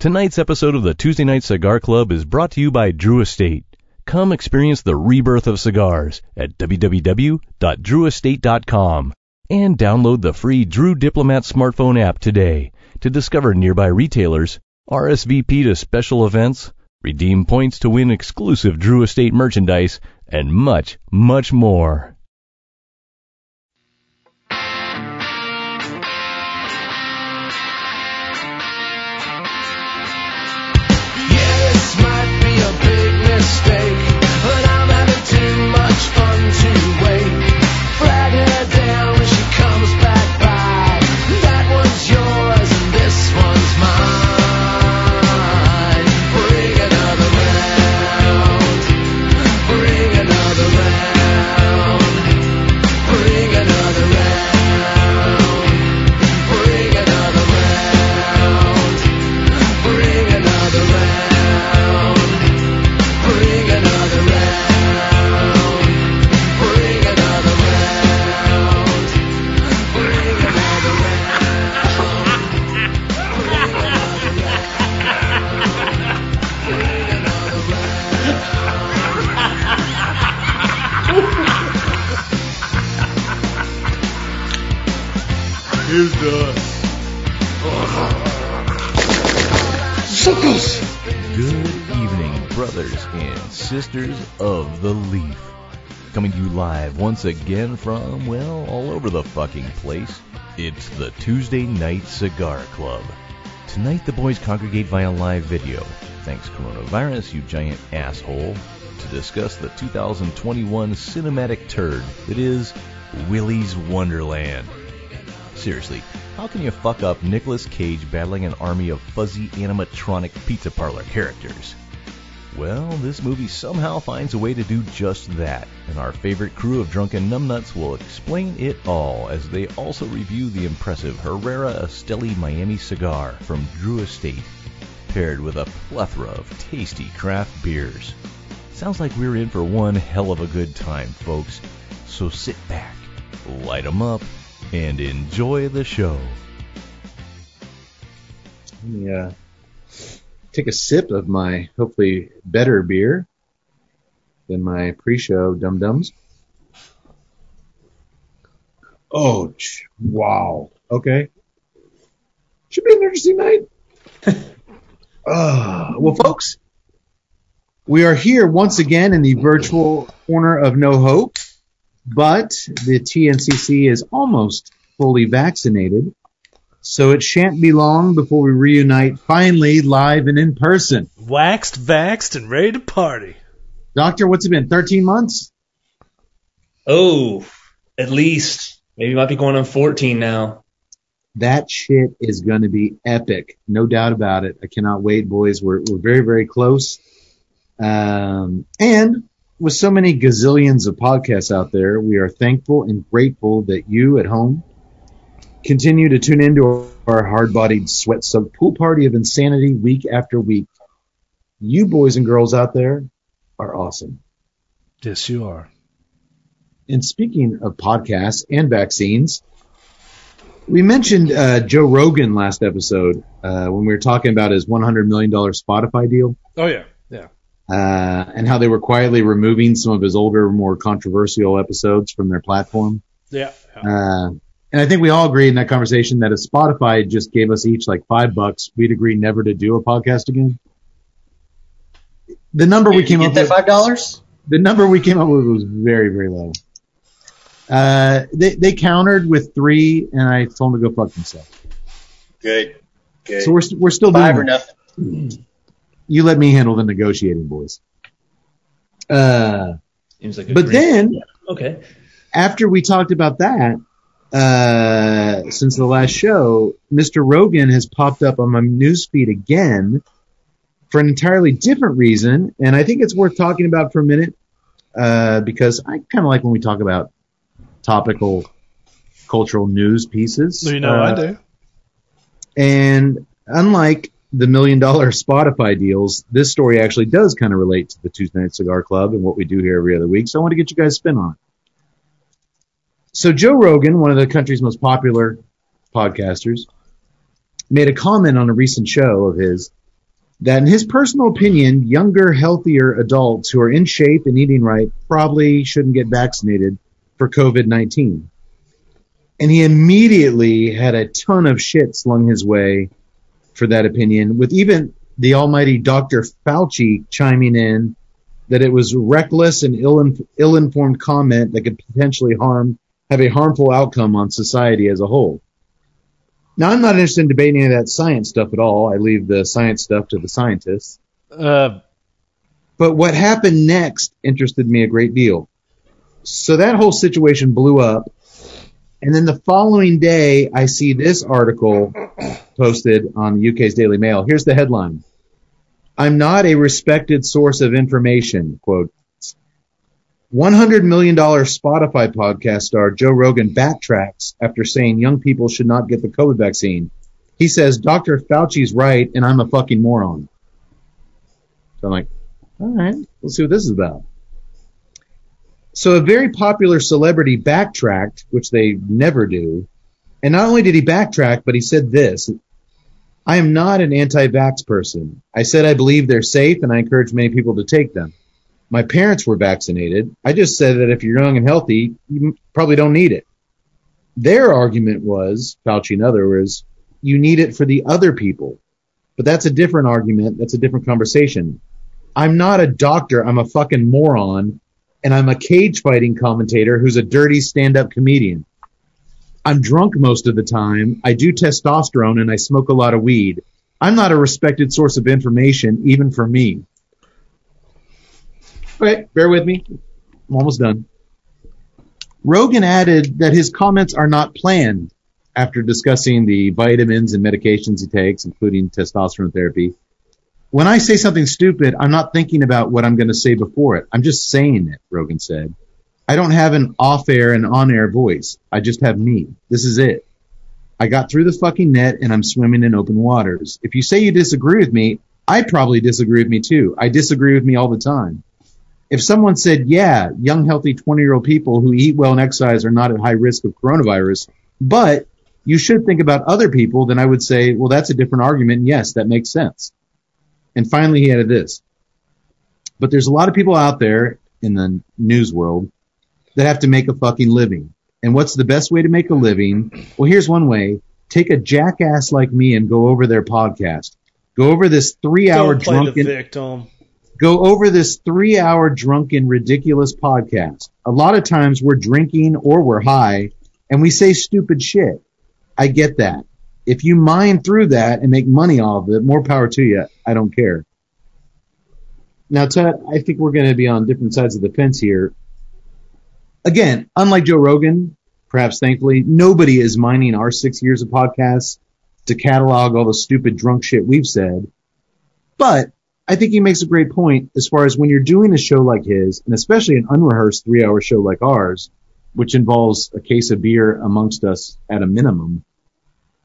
Tonight's episode of the Tuesday Night Cigar Club is brought to you by Drew Estate. Come experience the rebirth of cigars at www.drewestate.com and download the free Drew Diplomat smartphone app today to discover nearby retailers, RSVP to special events, redeem points to win exclusive Drew Estate merchandise, and much, much more. Brothers and sisters of the Leaf. Coming to you live once again from, well, all over the fucking place. It's the Tuesday Night Cigar Club. Tonight the boys congregate via live video. Thanks coronavirus, you giant asshole. To discuss the 2021 cinematic turd that is Willy's Wonderland. Seriously, how can you fuck up Nicolas Cage battling an army of fuzzy animatronic pizza parlor characters? Well, this movie somehow finds a way to do just that, and our favorite crew of drunken numbnuts will explain it all as they also review the impressive Herrera Esteli Miami cigar from Drew Estate, paired with a plethora of tasty craft beers. Sounds like we're in for one hell of a good time, folks. So sit back, light 'em up, and enjoy the show. Uh, take a sip of my hopefully better beer than my pre-show Dum Dums. Oh, wow. Okay. Should be an interesting night. uh, well, folks, we are here once again in the virtual corner of No Hope, but the TNCC is almost fully vaccinated. So it shan't be long before we reunite finally live and in person. Waxed, vaxed, and ready to party. Doctor, what's it been? 13 months? Oh, at least. Maybe might be going on 14 now. That shit is going to be epic. No doubt about it. I cannot wait, boys. We're, we're very, very close. Um, and with so many gazillions of podcasts out there, we are thankful and grateful that you at home continue to tune into our hard-bodied sweat-soaked pool party of insanity week after week. You boys and girls out there are awesome. Yes, you are. And speaking of podcasts and vaccines, we mentioned uh, Joe Rogan last episode uh, when we were talking about his $100 million Spotify deal Oh yeah, yeah. uh, and how they were quietly removing some of his older, more controversial episodes from their platform. Yeah. yeah. And I think we all agreed in that conversation that if Spotify just gave us each like five bucks, we'd agree never to do a podcast again. The number we came get up that with, five dollars? the number we came up with was very, very low. Uh, they, they countered with three, and I told them to go fuck themselves. Good. Good. So we're, st- we're still five doing or that. nothing. You let me handle the negotiating, boys. Uh, Seems like a but great- then okay. after we talked about that, uh, since the last show, Mr. Rogan has popped up on my newsfeed again for an entirely different reason, and I think it's worth talking about for a minute uh, because I kind of like when we talk about topical cultural news pieces. You know Uh, I do. And unlike the million dollar Spotify deals, this story actually does kind of relate to the Tuesday Night Cigar Club and what we do here every other week. So I want to get you guys spin on it. So Joe Rogan, one of the country's most popular podcasters, made a comment on a recent show of his that in his personal opinion, younger, healthier adults who are in shape and eating right probably shouldn't get vaccinated for COVID 19. And he immediately had a ton of shit slung his way for that opinion, with even the almighty Dr. Fauci chiming in that it was reckless and ill ill-informed comment that could potentially harm have a harmful outcome on society as a whole. Now, I'm not interested in debating any of that science stuff at all. I leave the science stuff to the scientists. Uh, But what happened next interested me a great deal. So that whole situation blew up. And then the following day, I see this article posted on the UK's Daily Mail. Here's the headline. I'm not a respected source of information, quote. $100 million Spotify podcast star Joe Rogan backtracks after saying young people should not get the COVID vaccine. He says, Dr. Fauci's right and I'm a fucking moron. So I'm like, all right, let's see what this is about. So a very popular celebrity backtracked, which they never do. And not only did he backtrack, but he said this. I am not an anti-vax person. I said I believe they're safe and I encourage many people to take them. My parents were vaccinated. I just said that if you're young and healthy, you probably don't need it. Their argument was, Fauci and other was, you need it for the other people. But that's a different argument. That's a different conversation. I'm not a doctor. I'm a fucking moron. And I'm a cage fighting commentator who's a dirty stand up comedian. I'm drunk most of the time. I do testosterone and I smoke a lot of weed. I'm not a respected source of information, even for me. Okay, bear with me. I'm almost done. Rogan added that his comments are not planned after discussing the vitamins and medications he takes, including testosterone therapy. When I say something stupid, I'm not thinking about what I'm going to say before it. I'm just saying it, Rogan said. I don't have an off air and on air voice. I just have me. This is it. I got through the fucking net and I'm swimming in open waters. If you say you disagree with me, I probably disagree with me too. I disagree with me all the time. If someone said, yeah, young, healthy 20 year old people who eat well and exercise are not at high risk of coronavirus, but you should think about other people, then I would say, well, that's a different argument. And yes, that makes sense. And finally, he added this. But there's a lot of people out there in the news world that have to make a fucking living. And what's the best way to make a living? Well, here's one way. Take a jackass like me and go over their podcast. Go over this three hour don't play the drunken victim. Go over this three hour drunken ridiculous podcast. A lot of times we're drinking or we're high and we say stupid shit. I get that. If you mine through that and make money off of it, more power to you. I don't care. Now, Ted, I think we're going to be on different sides of the fence here. Again, unlike Joe Rogan, perhaps thankfully, nobody is mining our six years of podcasts to catalog all the stupid drunk shit we've said. But I think he makes a great point as far as when you're doing a show like his, and especially an unrehearsed three hour show like ours, which involves a case of beer amongst us at a minimum,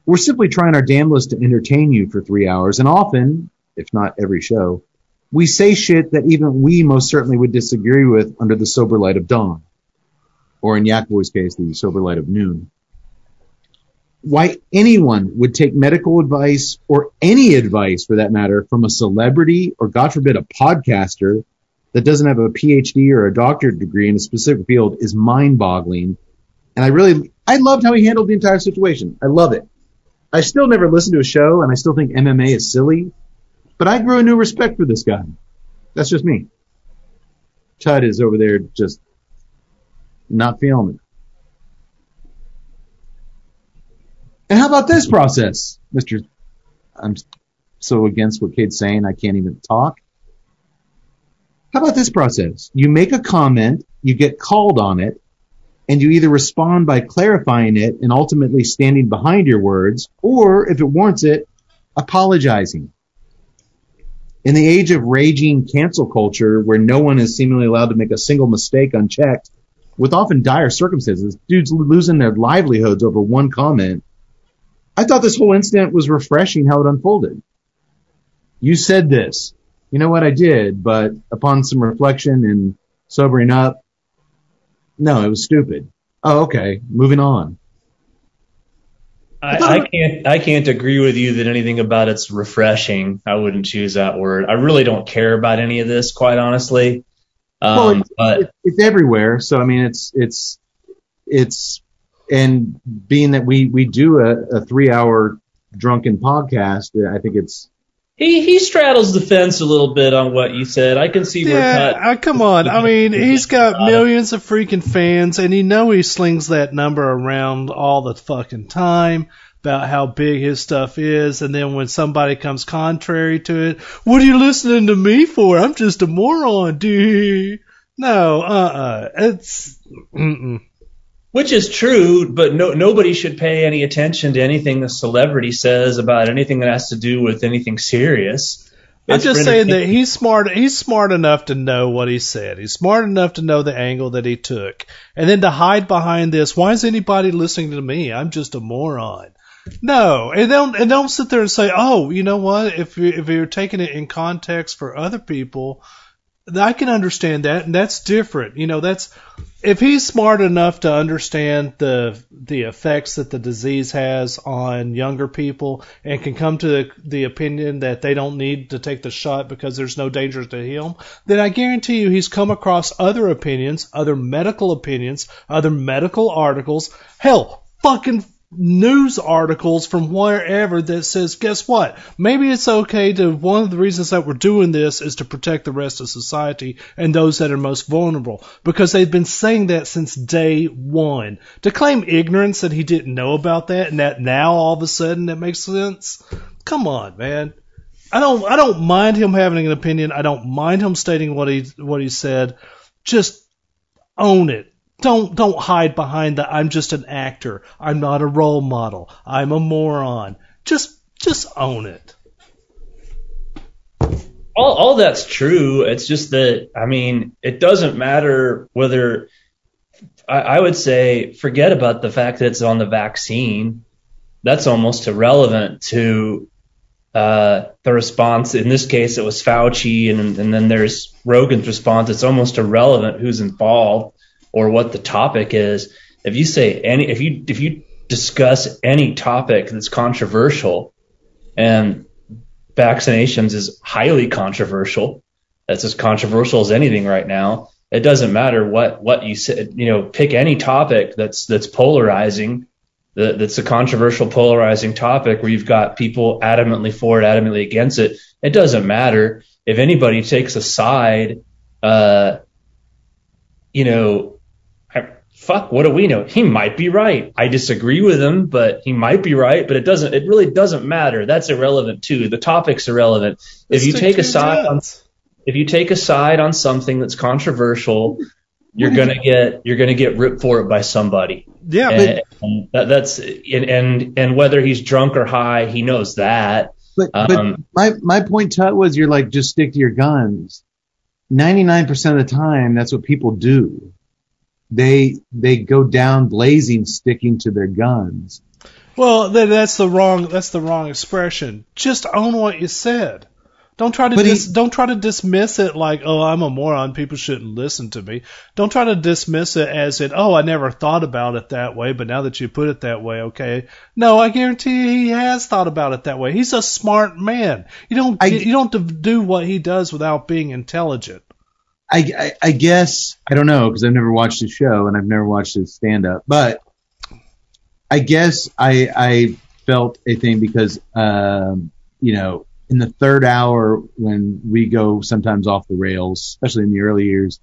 we're simply trying our damnedest to entertain you for three hours. And often, if not every show, we say shit that even we most certainly would disagree with under the sober light of dawn. Or in Yak Boy's case, the sober light of noon why anyone would take medical advice or any advice for that matter from a celebrity or God forbid a podcaster that doesn't have a PhD or a doctorate degree in a specific field is mind boggling. And I really, I loved how he handled the entire situation. I love it. I still never listened to a show and I still think MMA is silly, but I grew a new respect for this guy. That's just me. Chud is over there just not feeling it. And how about this process, Mr. I'm so against what Cade's saying, I can't even talk. How about this process? You make a comment, you get called on it, and you either respond by clarifying it and ultimately standing behind your words, or if it warrants it, apologizing. In the age of raging cancel culture, where no one is seemingly allowed to make a single mistake unchecked, with often dire circumstances, dudes losing their livelihoods over one comment, I thought this whole incident was refreshing how it unfolded. You said this. You know what I did, but upon some reflection and sobering up, no, it was stupid. Oh, okay. Moving on. I, I can't I can't agree with you that anything about it's refreshing. I wouldn't choose that word. I really don't care about any of this, quite honestly. Um, well, it's, but it's, it's everywhere. So I mean, it's it's it's and being that we we do a, a three hour drunken podcast, I think it's he he straddles the fence a little bit on what you said. I can see where Yeah, Cut. uh, come on. I mean, he's got millions of freaking fans, and you know he slings that number around all the fucking time about how big his stuff is. And then when somebody comes contrary to it, what are you listening to me for? I'm just a moron, dude. No, uh-uh. It's, mm-mm. Which is true, but no, nobody should pay any attention to anything the celebrity says about anything that has to do with anything serious. I'm just saying that he's smart. He's smart enough to know what he said. He's smart enough to know the angle that he took, and then to hide behind this. Why is anybody listening to me? I'm just a moron. No, and don't and don't sit there and say, oh, you know what? If you, if you're taking it in context for other people, I can understand that, and that's different. You know, that's if he's smart enough to understand the the effects that the disease has on younger people and can come to the, the opinion that they don't need to take the shot because there's no danger to him, then I guarantee you he's come across other opinions, other medical opinions, other medical articles, hell, fucking news articles from wherever that says, guess what? Maybe it's okay to, one of the reasons that we're doing this is to protect the rest of society and those that are most vulnerable. Because they've been saying that since day one. To claim ignorance that he didn't know about that and that now all of a sudden that makes sense? Come on, man. I don't, I don't mind him having an opinion. I don't mind him stating what he, what he said. Just own it. Don't don't hide behind the I'm just an actor. I'm not a role model. I'm a moron. Just just own it. all, all that's true. It's just that, I mean, it doesn't matter whether, I, I would say, forget about the fact that it's on the vaccine. That's almost irrelevant to uh, the response. In this case, it was Fauci, and, and then there's Rogan's response. It's almost irrelevant who's involved or what the topic is. If you say any, if you if you discuss any topic that's controversial, and vaccinations is highly controversial. That's as controversial as anything right now. It doesn't matter what what you say. You know, pick any topic that's that's polarizing. That, that's a controversial, polarizing topic where you've got people adamantly for it, adamantly against it. It doesn't matter if anybody takes a side. Uh, you know, fuck, what do we know? He might be right. I disagree with him, but he might be right. But it doesn't. It really doesn't matter. That's irrelevant too. The topic's irrelevant. If you take a side on if you take a side on something that's controversial, you're gonna get you're gonna get ripped for it by somebody. yeah, but and, and that, that's and, and and whether he's drunk or high, he knows that. But, but Um, my my point, Tut, was you're like just stick to your guns. Ninety nine percent of the time, that's what people do. They they go down blazing, sticking to their guns. well, that's the wrong that's the wrong expression. Just own what you said. Don't try to But he- dis- don't try to dismiss it like oh I'm a moron. People shouldn't listen to me. Don't try to dismiss it as in oh I never thought about it that way, but now that you put it that way, okay. No, I guarantee you he has thought about it that way. He's a smart man. You don't I- you don't do what he does without being intelligent. I, I, I guess I don't know because I've never watched his show and I've never watched his stand up, but I guess I I felt a thing because um, you know in the third hour when we go sometimes off the rails, especially in the early years,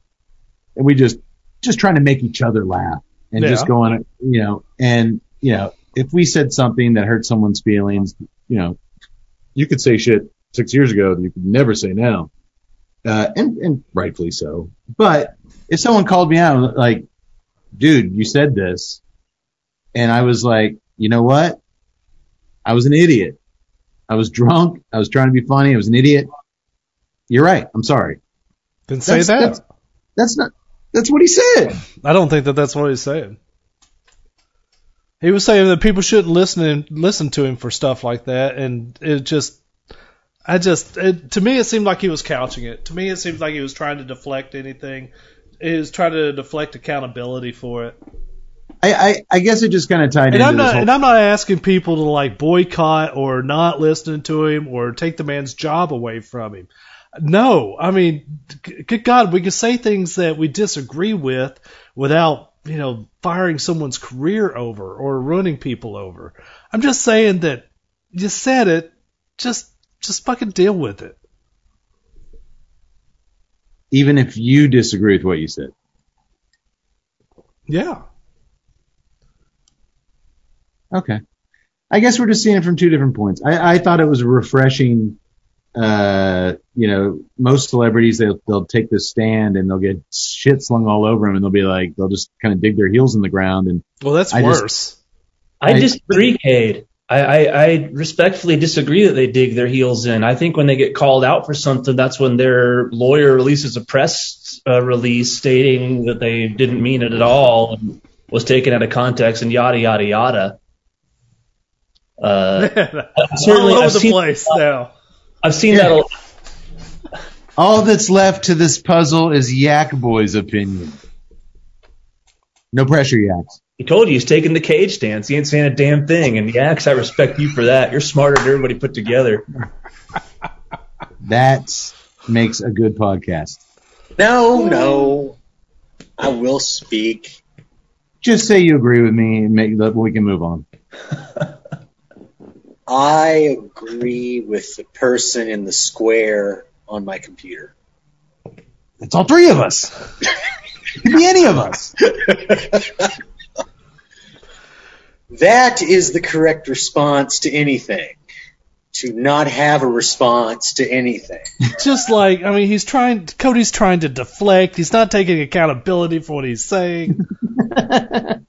and we just just trying to make each other laugh and just Yeah. go on, you know, and you know if we said something that hurt someone's feelings, you know, you could say shit six years ago that you could never say now uh, and, and rightfully so. But if someone called me out, like, dude, you said this, and I was like, you know what? I was an idiot. I was drunk. I was trying to be funny. I was an idiot. You're right. I'm sorry. Then say That's- that. that's- That's not. That's what he said. I don't think that that's what he's saying. He was saying that people shouldn't listen and listen to him for stuff like that, and it just, I just, it, to me, it seemed like he was couching it. To me, it seems like he was trying to deflect anything. He was trying to deflect accountability for it. I, I, I guess it just kind of tied And into I'm this not whole, and I'm not asking people to like boycott or not listening to him or take the man's job away from him. No, I mean, good God, we can say things that we disagree with without you know firing someone's career over or ruining people over. I'm just saying that you said it, just just fucking deal with it. even if you disagree with what you said. Yeah. Okay. I guess we're just seeing it from two different points. I, I thought it was refreshing. Uh, you know, most celebrities they'll they'll take this stand and they'll get shit slung all over them and they'll be like they'll just kind of dig their heels in the ground and Well, that's I just- worse. I I- disagree, Cade. I, I, I respectfully disagree that they dig their heels in. I think when they get called out for something, that's when their lawyer releases a press uh, release stating that they didn't mean it at all and was taken out of context and yada yada yada. Uh, all certainly, over I've the seen, place now. I've seen Yeah. that. A, all that's left to this puzzle is Yak Boy's opinion. No pressure, Yaks. He told you he's taking the cage stance. He ain't saying a damn thing. And Yax, I respect you for that. You're smarter than everybody put together. That makes a good podcast. No, no. I will speak. Just say you agree with me and make that we can move on. I agree with the person in the square on my computer. It's all three of us. it could be any of us. That is the correct response to anything. To not have a response to anything. just like I mean, he's trying. Cody's trying to deflect. He's not taking accountability for what he's saying.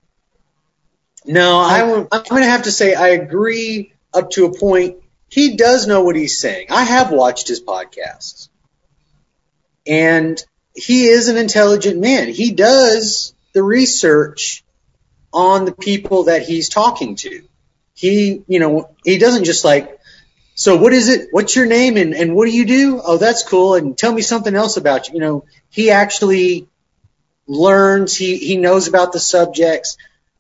No, I, am going to have to say I agree up to a point. He does know what he's saying. I have watched his podcasts. And he is an intelligent man. He does the research on the people that he's talking to. He, you know, he doesn't just like, so what is it? What's your name and, and what do you do? Oh, that's cool. And tell me something else about you. You know, he actually learns. He, he knows about the subjects.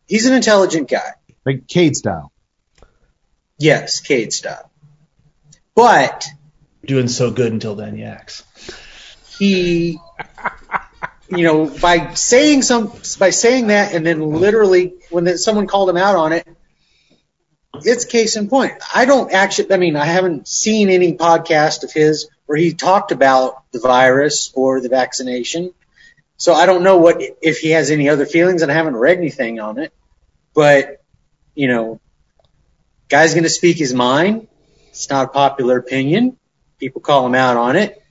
He's an intelligent guy. Like Cade style. Yes, Cade style. But Doing so good until then, Yax. he, you know, by saying some, by saying that, and then literally when someone called him out on it, it's case in point. I don't actually, I mean, I haven't seen any podcast of his where he talked about the virus or the vaccination. So I don't know what if he has any other feelings, and I haven't read anything on it. But you know, guy's going to speak his mind. It's not a popular opinion. People call him out on it.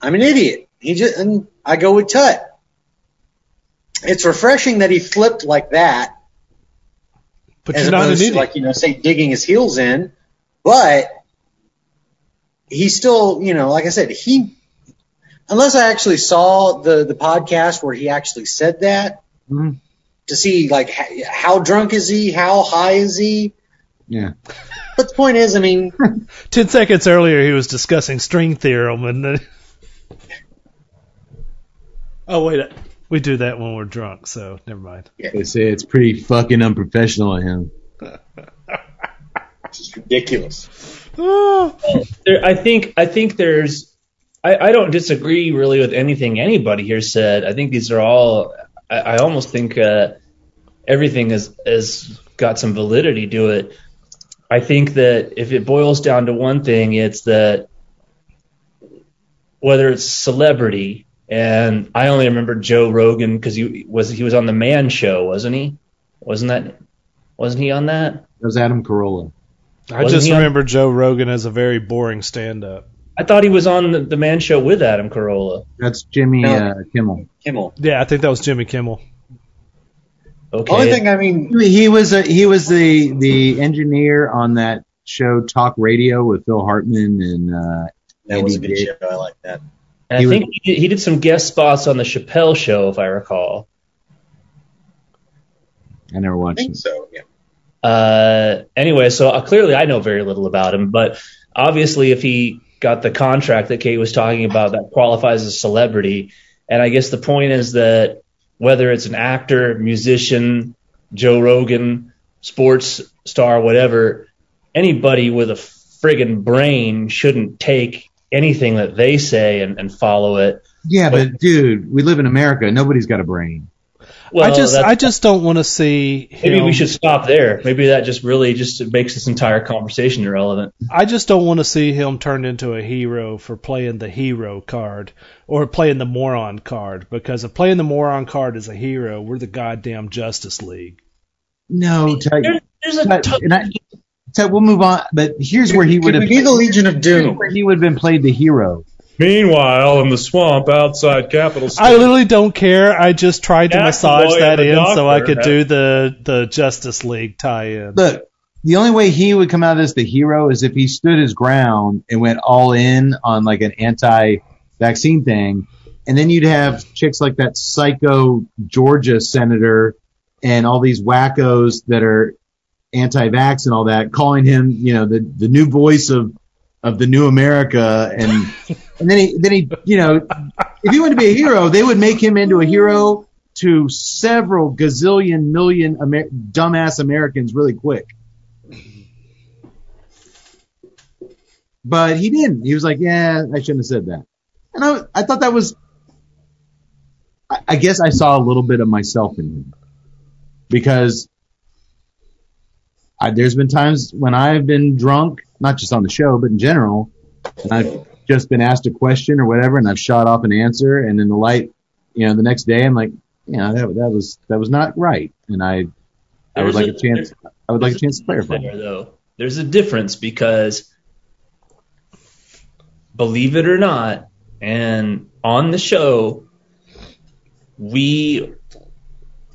I'm an idiot. He just, and I go with Tut. It's refreshing that he flipped like that, But as you're not an opposed to like you know, say digging his heels in. But he still, you know, like I said, he unless I actually saw the the podcast where he actually said that Mhm. to see like how drunk is he, how high is he. Yeah. But the point is, I mean, Ten seconds earlier, he was discussing string theorem, and. Oh wait, we do that when we're drunk, so never mind. They say it's pretty fucking unprofessional of him. it's just ridiculous. There, I think I think there's I, I don't disagree really with anything anybody here said. I think these are all I, I almost think uh, everything is has got some validity to it. I think that if it boils down to one thing, it's that whether it's celebrity and I only remember Joe Rogan because he was he was on the Man Show, wasn't he? Wasn't that wasn't he on that? That was Adam Carolla. I Wasn't just he on- remember Joe Rogan as a very boring stand-up. I thought he was on the, the Man Show with Adam Carolla. That's Jimmy No. uh, Kimmel. Kimmel. Yeah, I think that was Jimmy Kimmel. Okay. Only thing I mean, He was a, he was the the engineer on that show Talk Radio with Phil Hartman and uh, that was a Andy good Dick. show. I like that. And I He was- think he did, he did some guest spots on the Chappelle show, if I recall. I never I watched think it. so. Yeah. Uh, anyway, so uh, clearly I know very little about him, but obviously if he got the contract that Cade was talking about, that qualifies as a celebrity. And I guess the point is that whether it's an actor, musician, Joe Rogan, sports star, whatever, anybody with a friggin' brain shouldn't take anything that they say and, and follow it. Yeah, but dude, we live in America. Nobody's got a brain. Well, I just I just don't want to see. maybe we should stop there. Maybe that just really just makes this entire conversation irrelevant. I just don't want to see him turned into a hero for playing the hero card or playing the moron card. Because if playing the moron card is a hero, we're the goddamn Justice League. No, Tut, There, there's a Tut, ton- I, Tut, we'll move on. But here's where he would have we be the Legion of Doom? where he would have been played the hero. Meanwhile, in the swamp outside Capitol City I literally don't care. I just tried to massage that and the in so I could have- do the the Justice League tie-in. Look, the only way he would come out as the hero is if he stood his ground and went all in on like an anti-vaccine thing, and then you'd have chicks like that psycho Georgia senator and all these wackos that are anti-vax and all that, calling him, you know, the the new voice of of the new America, and and then he then he, you know, if he wanted to be a hero, they would make him into a hero to several gazillion million Amer- dumbass Americans really quick. But he didn't. He was like, "Yeah, I shouldn't have said that." And I, I thought that was. I, I guess I saw a little bit of myself in him because I, there's been times when I've been drunk, not just on the show, but in general, and I've just been asked a question or whatever, and I've shot off an answer, and in the light, you know, the next day, I'm like, yeah, that, that was that was not right, and I, I would like a- a chance. I would like a chance to clarify. There, though. There's a difference because, believe it or not, and on the show, we,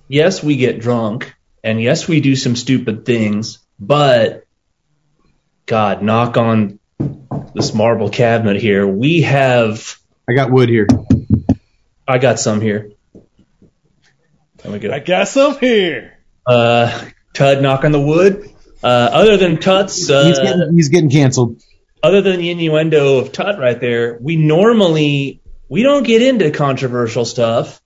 yes, we get drunk, and yes, we do some stupid things, but, God, knock on this marble cabinet here. We have, I got wood here. I got some here. There we go. I got some here. Uh, Tut, knock on the wood. Uh, other than Tut's, uh, He's getting he's getting canceled. other than the innuendo of Tut right there, we normally we don't get into controversial stuff.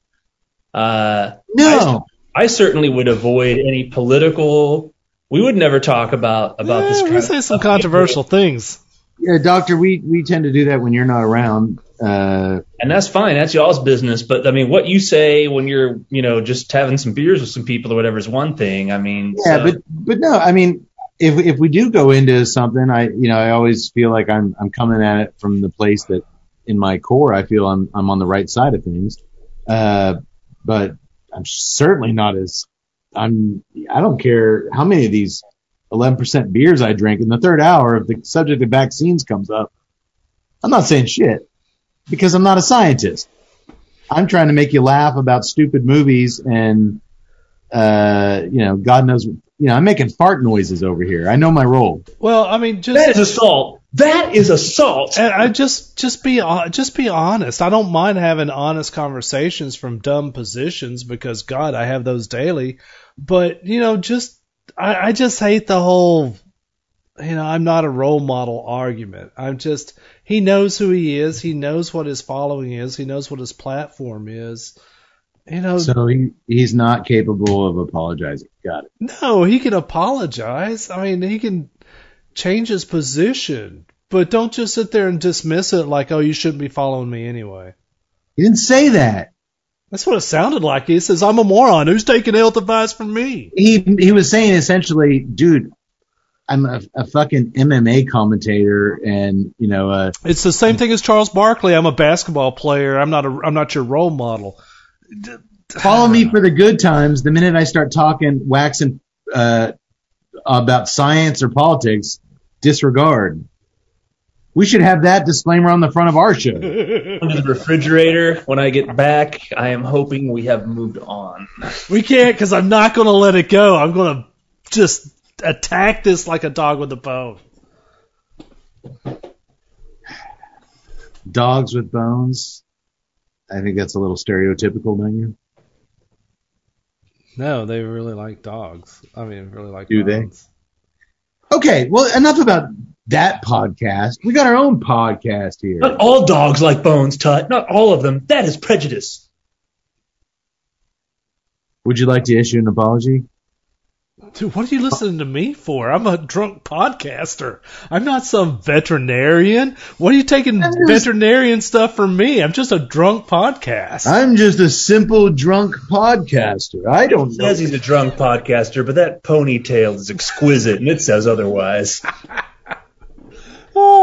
Uh, No, I certainly would avoid any political. We would never talk about about this. Yeah, kind we of say some stuff. controversial things. yeah, doctor, we we tend to do that when you're not around. Uh, and that's fine. That's y'all's business. But I mean, what you say when you're, you know, just having some beers with some people or whatever is one thing. I mean, yeah, so- but but no, I mean, if if we do go into something, I you know I always feel like I'm I'm coming at it from the place that in my core I feel I'm I'm on the right side of things. Uh, but I'm certainly not as I'm. I don't care how many of these 11% beers I drink in the third hour. If the subject of vaccines comes up, I'm not saying shit because I'm not a scientist. I'm trying to make you laugh about stupid movies and, uh, you know, God knows, you know, I'm making fart noises over here. I know my role. Well, I mean, just that is assault. That is assault. And I just just be just be honest. I don't mind having honest conversations from dumb positions because God, I have those daily. But you know, just I, I just hate the whole. You know, I'm not a role model argument. I'm just he knows who he is. He knows what his following is. He knows what his platform is. You know, So he, he's not capable of apologizing. Got it. no, he can apologize. I mean, he can change his position, but don't just sit there and dismiss it like, "Oh, you shouldn't be following me anyway." He didn't say that. That's what it sounded like. He says, "I'm a moron. Who's taking health advice from me?" He, he was saying essentially, dude, I'm a, a fucking MMA commentator and, you know, uh, It's the same thing as Charles Barkley. I'm a basketball player. I'm not a. I'm not your role model. follow me for the good times. The minute I start talking, waxing, uh, about science or politics, disregard. We should have that disclaimer on the front of our show. Under the refrigerator when I get back. I am hoping we have moved on. We can't because I'm not going to let it go. I'm going to just attack this like a dog with a bone. Dogs with bones. I think that's a little stereotypical, don't you? No, they really like dogs. I mean, really like. Do they? Okay, well, enough about that podcast. We got our own podcast here. Not all dogs like bones, Tut. Not all of them. That is prejudice. Would you like to issue an apology? Dude, what are you listening to me for? I'm a drunk podcaster. I'm not some veterinarian. What are you taking just- veterinarian stuff from me? I'm just a drunk podcast. I'm just a simple drunk podcaster. I don't know. Says he's a drunk podcaster, but that ponytail is exquisite, and it says otherwise.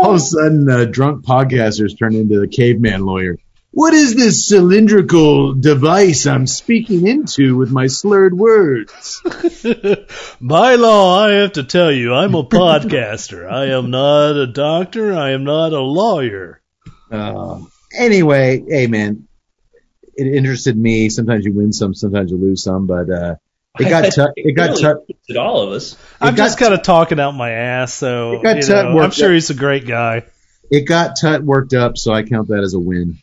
All of a sudden, uh, drunk podcasters turn into the caveman lawyer. What is this cylindrical device I'm speaking into with my slurred words? By law, I have to tell you, I'm a podcaster. I am not a doctor. I am not a lawyer. Uh, anyway, hey man, it interested me. Sometimes you win some, sometimes you lose some, but uh, it got tu- it got really tu- interested all of us. I'm got just kind of talking out my ass, so got you know, I'm sure up. he's a great guy. it got Tut worked up, so I count that as a win.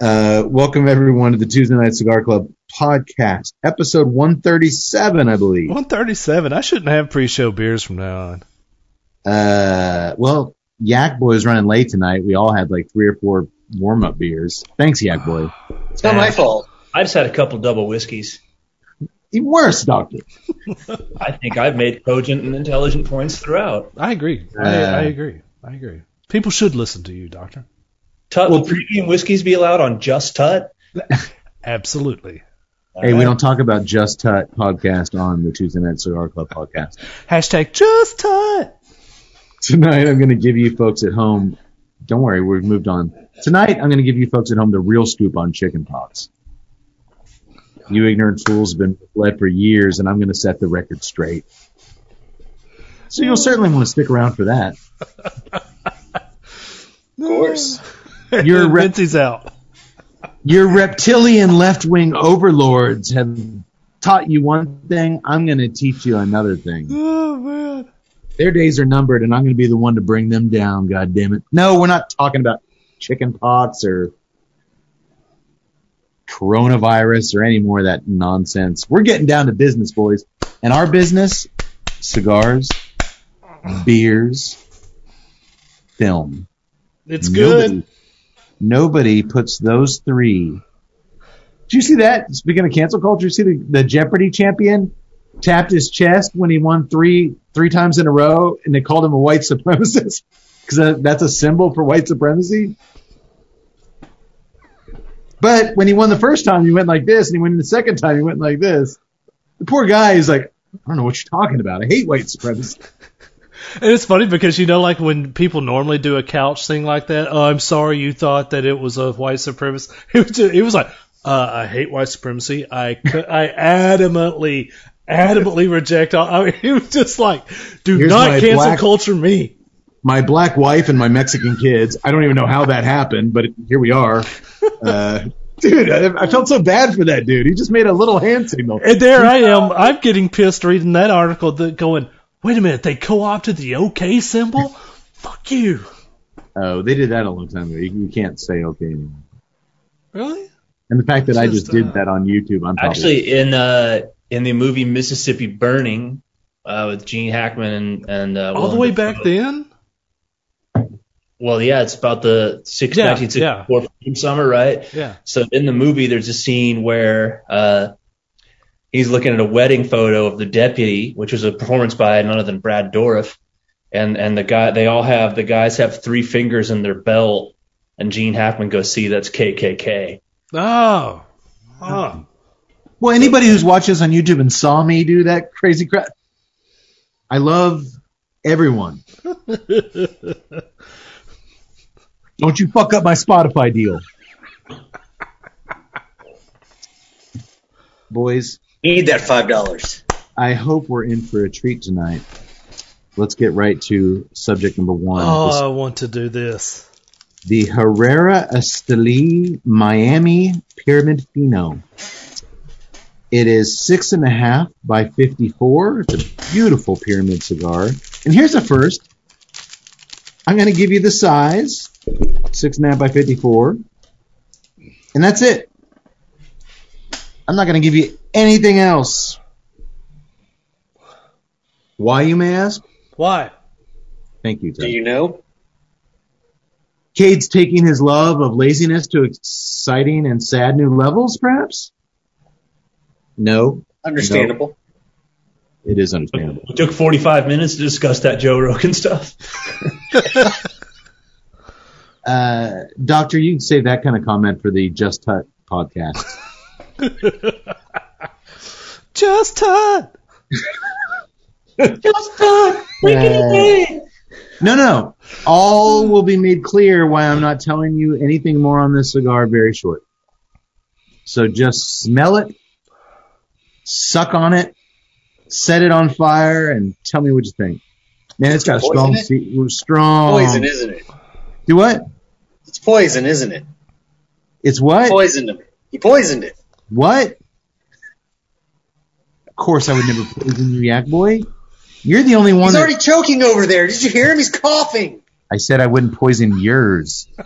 Uh, welcome everyone to the Tuesday Night Cigar Club podcast, episode 137, I believe. 137. I shouldn't have pre-show beers from now on. Uh, well, Yak Boy's running late tonight. We all had like three or four warm up beers. Thanks, Yak Boy. It's not my fault. I just had a couple double whiskeys. Even worse, Doctor. I think I've made cogent and intelligent points throughout. I agree. I, Uh, I agree. I agree. People should listen to you, Doctor. Tut, will premium whiskeys be allowed on Just Tut? Absolutely. Hey, we don't talk about Just Tut podcast on the Tuesday Night Cigar Club podcast. Hashtag just tut. Tonight, I'm going to give you folks at home. Don't worry, we've moved on. Tonight, I'm going to give you folks at home the real scoop on chicken pox. You ignorant fools have been led for years, and I'm going to set the record straight. So you'll certainly want to stick around for that. Of course. You're re- out. Your reptilian left wing overlords have taught you one thing. I'm going to teach you another thing. Oh man. Their days are numbered, and I'm going to be the one to bring them down. God damn it! No, we're not talking about chicken pox or coronavirus or any more of that nonsense. We're getting down to business, boys. And our business: cigars, beers, film. It's good. Nobody, nobody puts those three. Do you see that? Speaking of cancel culture, You see the, the Jeopardy champion tapped his chest when he won three three times in a row, and they called him a white supremacist because that's a symbol for white supremacy. But when he won the first time, he went like this, and he won the second time, he went like this. The poor guy is like, I don't know what you're talking about. I hate white supremacy. And it's funny because you know, like when people normally do a couch thing like that. Oh, I'm sorry, you thought that it was a white supremacist. It was, just, it was like, uh, I hate white supremacy. I I adamantly, adamantly reject all. I mean, it was just like, do Here's not cancel black- culture me. My black wife and my Mexican kids. I don't even know how that happened, but here we are. Uh, dude, I, I felt so bad for that dude. He just made a little hand signal. And there I am. I'm getting pissed reading that article. That going, wait a minute, they co-opted the OK symbol. Fuck you. Oh, they did that a long time ago. You, you can't say okay anymore. Really? And the fact that I Just, just did uh, that on YouTube, I'm probably, Actually, in uh, in the movie Mississippi Burning uh, with Gene Hackman and and uh, All the way Dafoe. back then? Well, yeah, it's about the six, Yeah, 1964 freedom summer, right? Yeah. So in the movie, there's a scene where uh, he's looking at a wedding photo of the deputy, which was a performance by none other than Brad Dourif, and and the guy they all have the guys have three fingers in their belt, and Gene Hackman goes, "See, that's KKK." Oh. Oh. well, anybody who's watched this on YouTube and saw me do that crazy crap, I love everyone. Don't you fuck up my Spotify deal. Boys, Need that five dollars. I hope we're in for a treat tonight. Let's get right to subject number one. Oh, This- I want to do this. the Herrera Esteli Miami Pyramid Fino. It is six and a half by 54. It's a beautiful pyramid cigar. And here's the first. I'm going to give you the size, six and a half by 54. And that's it. I'm not going to give you anything else. Why, you may ask? Why? Thank you, Do you know? Cade's taking his love of laziness to exciting and sad new levels, perhaps? No. Understandable. it is understandable. We took 45 minutes to discuss that Joe Rogan stuff. Uh, Doctor, you can save that kind of comment for the Just Hut podcast. Just Hut. Uh, no, no. All will be made clear why I'm not telling you anything more on this cigar very short. So just smell it, suck on it, set it on fire, and tell me what you think. Man, it's got a strong, Poison strong. Poison, isn't it? Do what? It's poison, isn't it? It's what? Poisoned him. He poisoned it. What? Of course, I would never poison you, Yak Boy. You're the only one. He's that- already choking over there. Did you hear him? He's coughing. I said I wouldn't poison yours.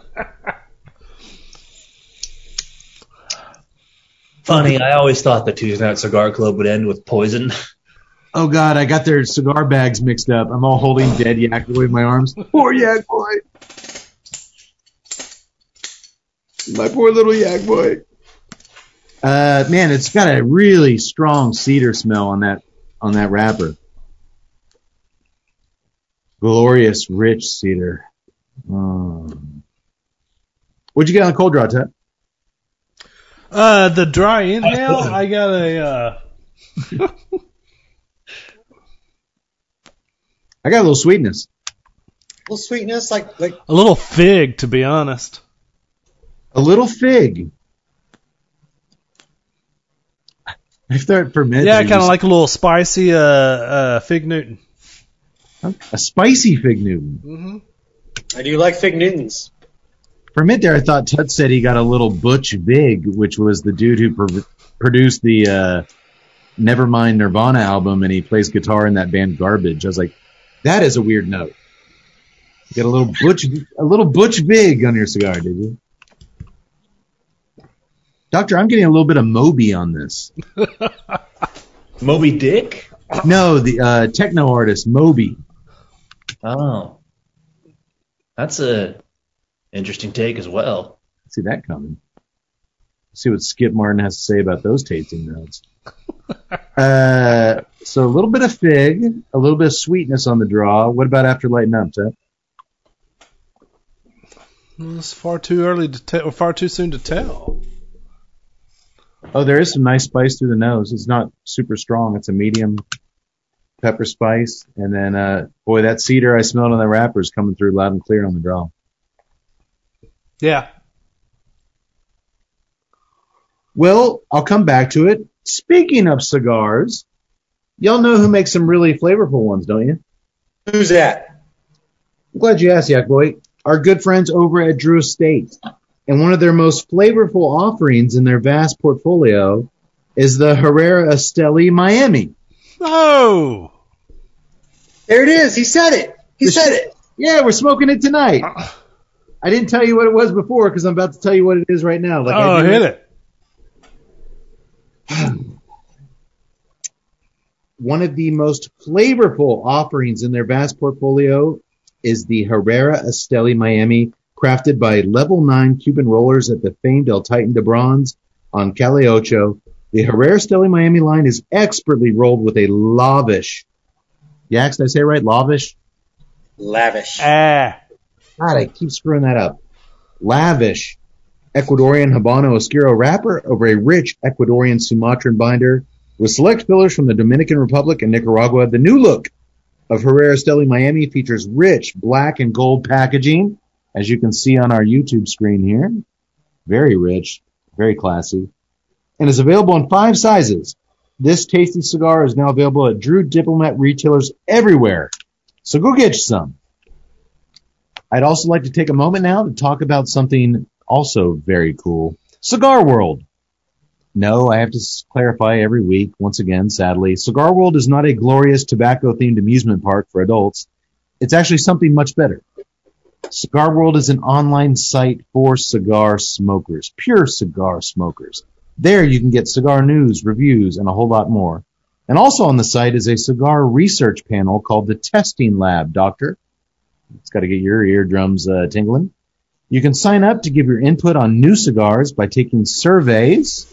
Funny, I always thought the Tuesday Night Cigar Club would end with poison. Oh God, I got their cigar bags mixed up. I'm all holding dead Yak Boy in my arms. Poor Yak Boy. My poor little Yak Boy. Uh, man, it's got a really strong cedar smell on that on that wrapper. Glorious, rich cedar. Um, what'd you get on the cold draw, Ted? Uh, the dry inhale. I got a. Uh, I got a little sweetness. A little sweetness, like like a little fig, to be honest. A little fig. If they're permitted, Yeah, kind of like a little spicy uh, uh, fig Newton. a spicy fig Newton. Mm-hmm. I do like fig Newtons. For a minute there, I thought Tut said he got a little Butch Vig, which was the dude who pro- produced the uh, Nevermind Nirvana album, and he plays guitar in that band Garbage. I was like, that is a weird note. You got a little Butch, a little Butch Vig on your cigar, did you? Doctor, I'm getting a little bit of Moby on this. Moby Dick? No, the uh, techno artist Moby. Oh. That's a interesting take as well. See that coming. See what Skip Martin has to say about those tasting notes. uh, so a little bit of fig, a little bit of sweetness on the draw. What about after lighting up, Seth? It's far too early to tell, far too soon to tell. Oh, there is some nice spice through the nose. It's not super strong. It's a medium pepper spice. And then, uh, boy, that cedar I smelled on the wrapper is coming through loud and clear on the draw. Yeah. Well, I'll come back to it. Speaking of cigars, y'all know who makes some really flavorful ones, don't you? Who's that? I'm glad you asked, Yak Boy. Our good friends over at Drew Estate. And one of their most flavorful offerings in their vast portfolio is the Herrera Esteli Miami. Oh. There it is. He said it. He The said shit- it. Yeah, we're smoking it tonight. I didn't tell you what it was before because I'm about to tell you what it is right now. Like oh, hit it. One of the most flavorful offerings in their vast portfolio is the Herrera Esteli Miami, crafted by Level 9 Cuban rollers at the famed El Titan de Bronze on Calle Ocho. The Herrera Esteli Miami line is expertly rolled with a lavish. Yax, did I say it right? Lavish? Lavish. Ah. God, I keep screwing that up. Lavish Ecuadorian Habano Oscuro wrapper over a rich Ecuadorian Sumatran binder with select fillers from the Dominican Republic and Nicaragua. The new look of Herrera Esteli Miami features rich black and gold packaging, as you can see on our YouTube screen here. Very rich, very classy, and is available in five sizes. This tasty cigar is now available at Drew Diplomat retailers everywhere. So go get you some. I'd also like to take a moment now to talk about something also very cool. Cigar World. No, I have to clarify every week, once again, sadly. Cigar World is not a glorious tobacco themed amusement park for adults. It's actually something much better. Cigar World is an online site for cigar smokers, pure cigar smokers. There you can get cigar news, reviews, and a whole lot more. And also on the site is a cigar research panel called the Testing Lab, Doctor. It's got to get your eardrums uh, tingling. You can sign up to give your input on new cigars by taking surveys.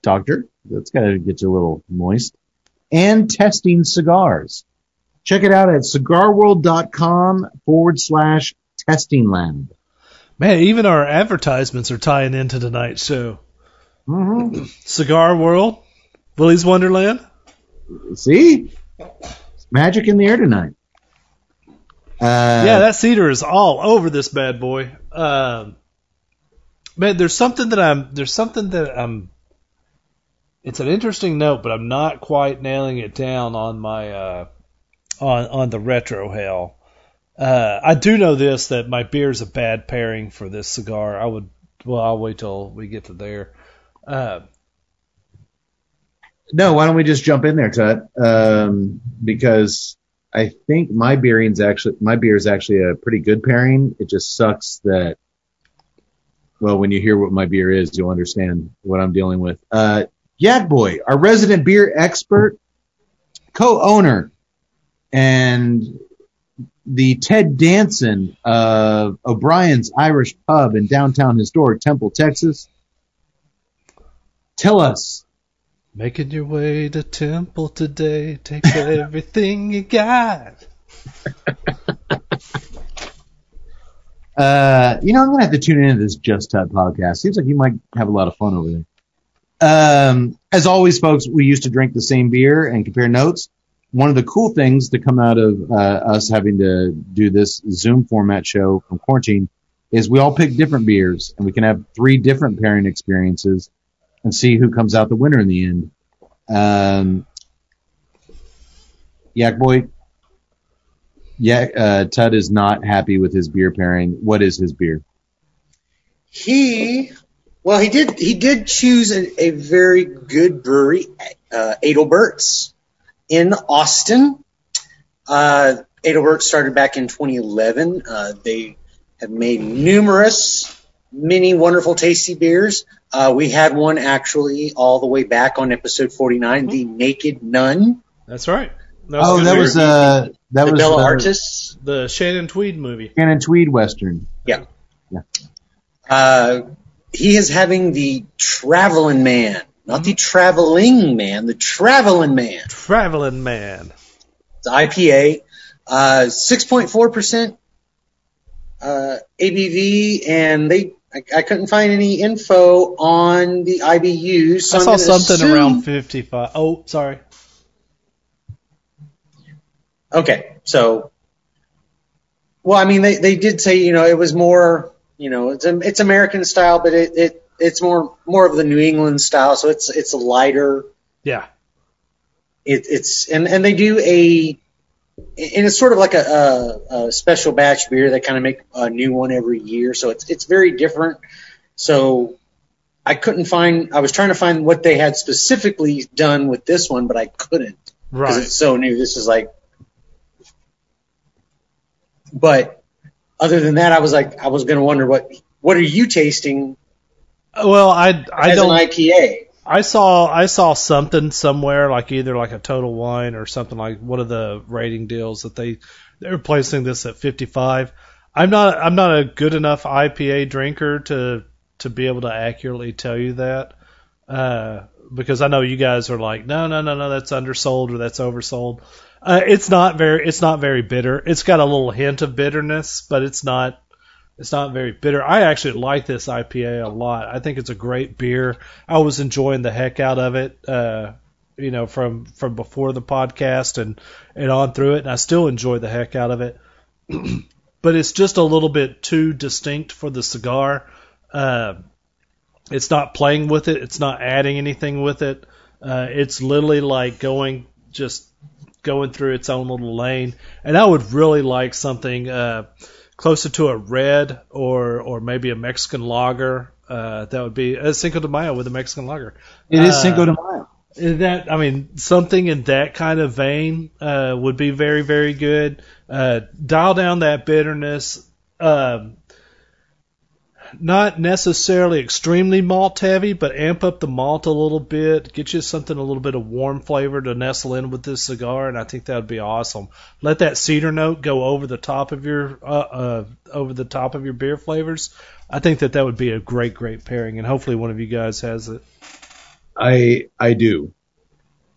Doctor, that's got to get you a little moist. and testing cigars. Check it out at cigarworld.com forward slash testing lab. Man, even our advertisements are tying into tonight's show. Mm-hmm. Cigar World, Willy's Wonderland. See? It's magic in the air tonight. Uh, yeah, that cedar is all over this bad boy. Um, man, there's something that I'm. There's something that I'm. It's an interesting note, but I'm not quite nailing it down on my uh, on on the retrohale. Uh, I do know this that my beer is a bad pairing for this cigar. I would. Well, I'll wait till we get to there. Uh, No, why don't we just jump in there, Tut? Um, because I think my beering's actually my beer is actually a pretty good pairing. It just sucks that. Well, when you hear what my beer is, you'll understand what I'm dealing with. Uh, Yak Boy, our resident beer expert, co-owner, and the Ted Danson of O'Brien's Irish Pub in downtown historic Temple, Texas. Tell us making your way to Temple today. Take everything you got. Uh, you know, I'm gonna have to tune into this Just Tut podcast. Seems like you might have a lot of fun over there. Um, as always, folks, we used to drink the same beer and compare notes. One of the cool things to come out of uh, us having to do this Zoom format show from quarantine is we all pick different beers and we can have three different pairing experiences and see who comes out the winner in the end. Um, Yak Boy, yeah, uh, Tut is not happy with his beer pairing. What is his beer? He, well, he did he did choose a, a very good brewery, uh, Adelbert's in Austin. Uh, Adelbert started back in 2011. Uh, they have made numerous, many wonderful, tasty beers. Uh, we had one actually all the way back on episode 49, the Naked Nun, That's right. That Oh, that beer. was uh, that the was Bella uh, Artis. the Shannon Tweed movie. Shannon Tweed Western. Yeah, Uh, he is having the Traveling Man, not the Traveling Man, the Traveling Man. Traveling Man. It's IPA, uh, 6.4% uh, ABV, and they I, I couldn't find any info on the IBUs. So I saw something assume- around 55. Oh, sorry. Okay, so, well, I mean, they they did say you know it was more you know it's it's American style, but it, it it's more more of the New England style, so it's it's a lighter. Yeah. It, it's and and they do a and it's sort of like a, a, a special batch beer. They kind of make a new one every year, so it's it's very different. So I couldn't find. I was trying to find what they had specifically done with this one, but I couldn't because Right. it's so new. This is like, but other than that, I was like, I was going to wonder what what are you tasting Well, I I as don't. an IPA? I saw I saw something somewhere like either like a Total Wine or something like one of the rating deals that they they're placing this at 55. I'm not I'm not a good enough IPA drinker to to be able to accurately tell you that. Uh, because I know you guys are like, no, no, no, no, that's undersold or that's oversold. Uh, it's not very, it's not very bitter. It's got a little hint of bitterness, but it's not, it's not very bitter. I actually like this IPA a lot. I think it's a great beer. I was enjoying the heck out of it, uh, you know, from from before the podcast and and on through it, and I still enjoy the heck out of it. but it's just a little bit too distinct for the cigar. Uh, it's not playing with it. It's not adding anything with it. Uh, it's literally like going just going through its own little lane. And I would really like something uh, closer to a red or or maybe a Mexican lager. Uh, that would be a Cinco de Mayo with a Mexican lager. It is Uh, Cinco de Mayo. That I mean, something in that kind of vein uh, would be very, very good. Uh, dial down that bitterness. Um, not necessarily extremely malt heavy, but amp up the malt a little bit. Get you something a little bit of warm flavor to nestle in with this cigar, and I think that would be awesome. Let that cedar note go over the top of your uh, uh, over the top of your beer flavors. I think that that would be a great, great pairing, and hopefully one of you guys has it. I I do.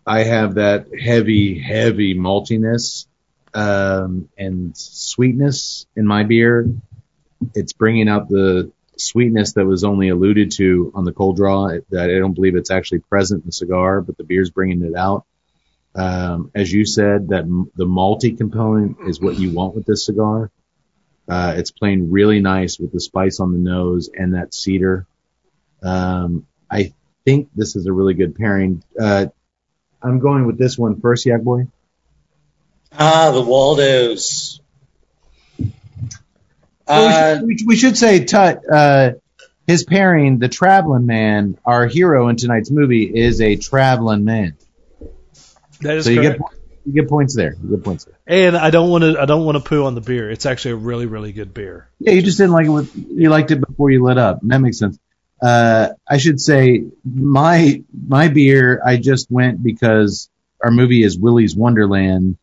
I have that heavy, heavy maltiness um, and sweetness in my beer. It's bringing out the sweetness that was only alluded to on the cold draw. That I don't believe it's actually present in the cigar, but the beer's bringing it out. Um, as you said, that m- the malty component is what you want with this cigar. Uh, it's playing really nice with the spice on the nose and that cedar. Um, I think this is a really good pairing. Uh, I'm going with this one first, Yak Boy. Ah, the Waldos. Well, we, Uh, should, we, we should say Tut, uh, his pairing, the traveling man, our hero in tonight's movie, is a traveling man. That is So you correct. get you get points there. You get points there. and I don't want to. I don't want to poo on the beer. It's actually a really, really good beer. Yeah, you just didn't like it. With, you liked it before you lit up. That makes sense. Uh, I should say my my beer. I just went because our movie is Willy's Wonderland,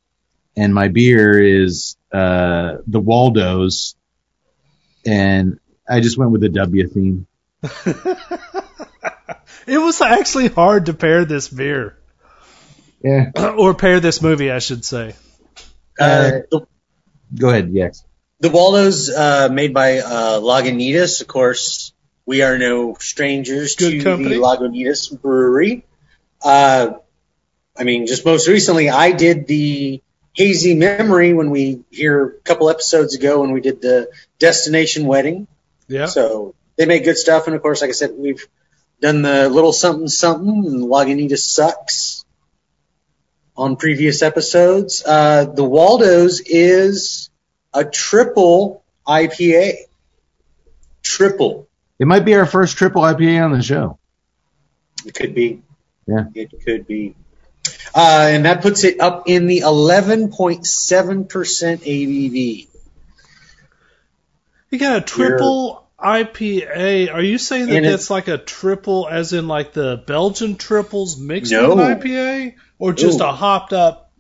and my beer is uh, the Waldos, and I just went with the W theme. It was actually hard to pair this beer Yeah. or pair this movie, I should say. uh, the, Go ahead, yes. the Waldos, uh, made by uh, Lagunitas. Of course, we are no strangers Good to company. the Lagunitas Brewery. Uh, I mean, just most recently, I did the Hazy Memory when we here a couple episodes ago when we did the Destination Wedding. Yeah. So they make good stuff, and of course, like I said, we've done the little something something, and Lagunitas sucks on previous episodes. Uh, the Waldos is a triple IPA. Triple. It might be our first triple IPA on the show. It could be. Yeah. It could be. Uh, and that puts it up in the 11.7% ABV. You got a triple IPA. Are you saying that And it- like a triple, as in like the Belgian triples mixed No. with an IPA, or just Ooh. a hopped up?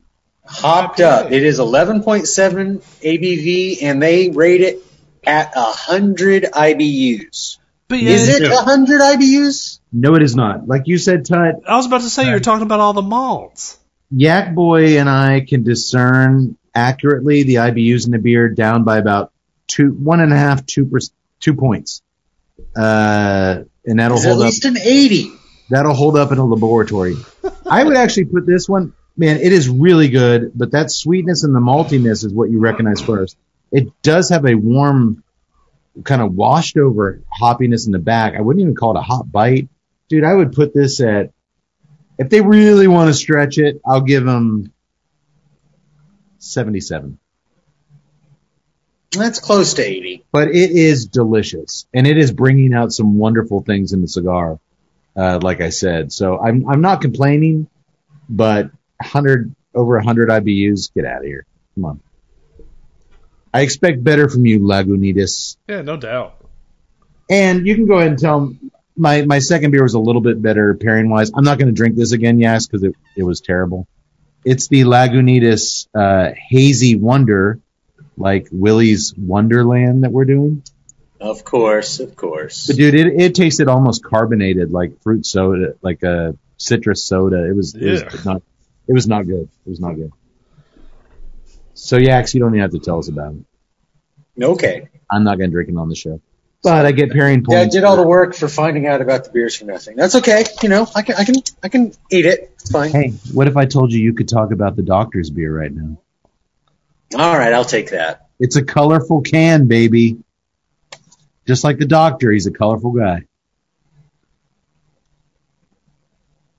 Hopped IPA. up. It is 11.7 ABV, and they rate it at 100 IBUs. But Is it 100 IBUs? No, it is not. Like you said, Tut, I was about to say you're talking about all the malts. Yak Boy and I can discern accurately the IBUs in the beer down by about two, one and a half, two per, two points. Uh, and that'll It's at hold up. least an 80. That'll hold up in a laboratory. I would actually put this one, man, it is really good, but that sweetness and the maltiness is what you recognize first. It does have a warm, kind of washed over hoppiness in the back. I wouldn't even call it a hot bite. Dude, I would put this at, if they really want to stretch it, I'll give them 77. That's close to 80. But it is delicious, and it is bringing out some wonderful things in the cigar. Uh, like I said, so I'm I'm not complaining, but 100 over 100 IBUs, get out of here. Come on. I expect better from you, Lagunitas. Yeah, no doubt. And you can go ahead and tell 'em my my second beer was a little bit better pairing wise. I'm not going to drink this again, yes, because it it was terrible. It's the Lagunitas uh, Hazy Wonder, like Willy's Wonderland that we're doing. Of course, of course. But dude, it, it tasted almost carbonated, like fruit soda, like a citrus soda. It was, it Yeah. was not, it was not good. It was not good. So Yax, you don't even have to tell us about it. Okay. I'm not gonna drink it on the show, but I get pairing points. Yeah, I did all the work for finding out about the beers for nothing. That's okay. You know, I can, I can, I can eat it. It's fine. Hey, what if I told you you could talk about the doctor's beer right now? All right, I'll take that. It's a colorful can, baby. Just like the doctor, he's a colorful guy.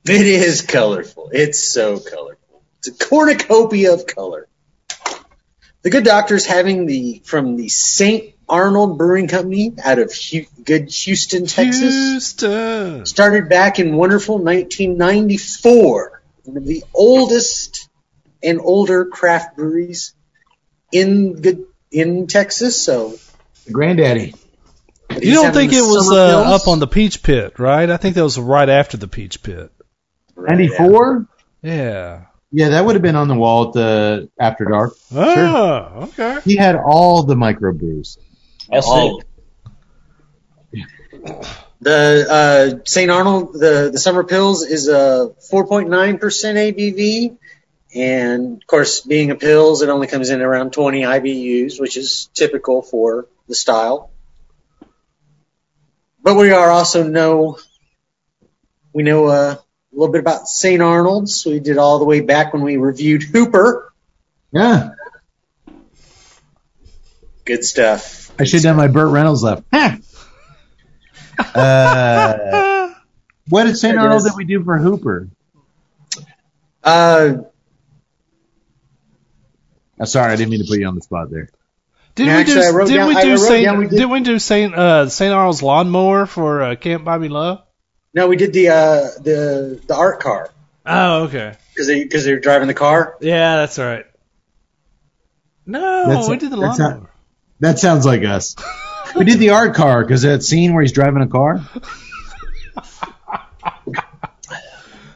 It is colorful. It's so colorful. It's a cornucopia of color. The Good Doctor's having the from the St. Arnold Brewing Company out of Hu- good Houston, Texas. Houston. Started back in wonderful 1994. One of the oldest and older craft breweries in good in Texas. So You Granddaddy. he's don't think it was uh, up on the Peach Pit, right? I think that was right after the Peach Pit. Right, 94? Yeah. Yeah, that would have been on the wall at the After Dark. Oh, okay. He had all the microbrews. I'll say The uh, St. Arnold, the, the Summer Pils is a 4.9% ABV. And of course, being a pils, it only comes in around 20 IBUs, which is typical for the style. But we are also know, we know uh, a little bit about St. Arnold's. We did all the way back when we reviewed Hooper. Yeah. Good stuff. I should have done my Burt Reynolds left. Huh. Uh, what did St. Arnold is. did we do for Hooper? Uh, Oh, sorry, I didn't mean to put you on the spot there. Didn't Yeah, we do? wrote Didn't down- we do Saint? we did- Didn't we do Saint uh, Saint Arnold's lawnmower for uh, Can't Buy Me Love? no, we did the uh, the the art car Oh, okay. because they because they were driving the car. Yeah, that's right. No, That's- we did the lawnmower. Not- That sounds like us. we did the art car because that scene where he's driving a car.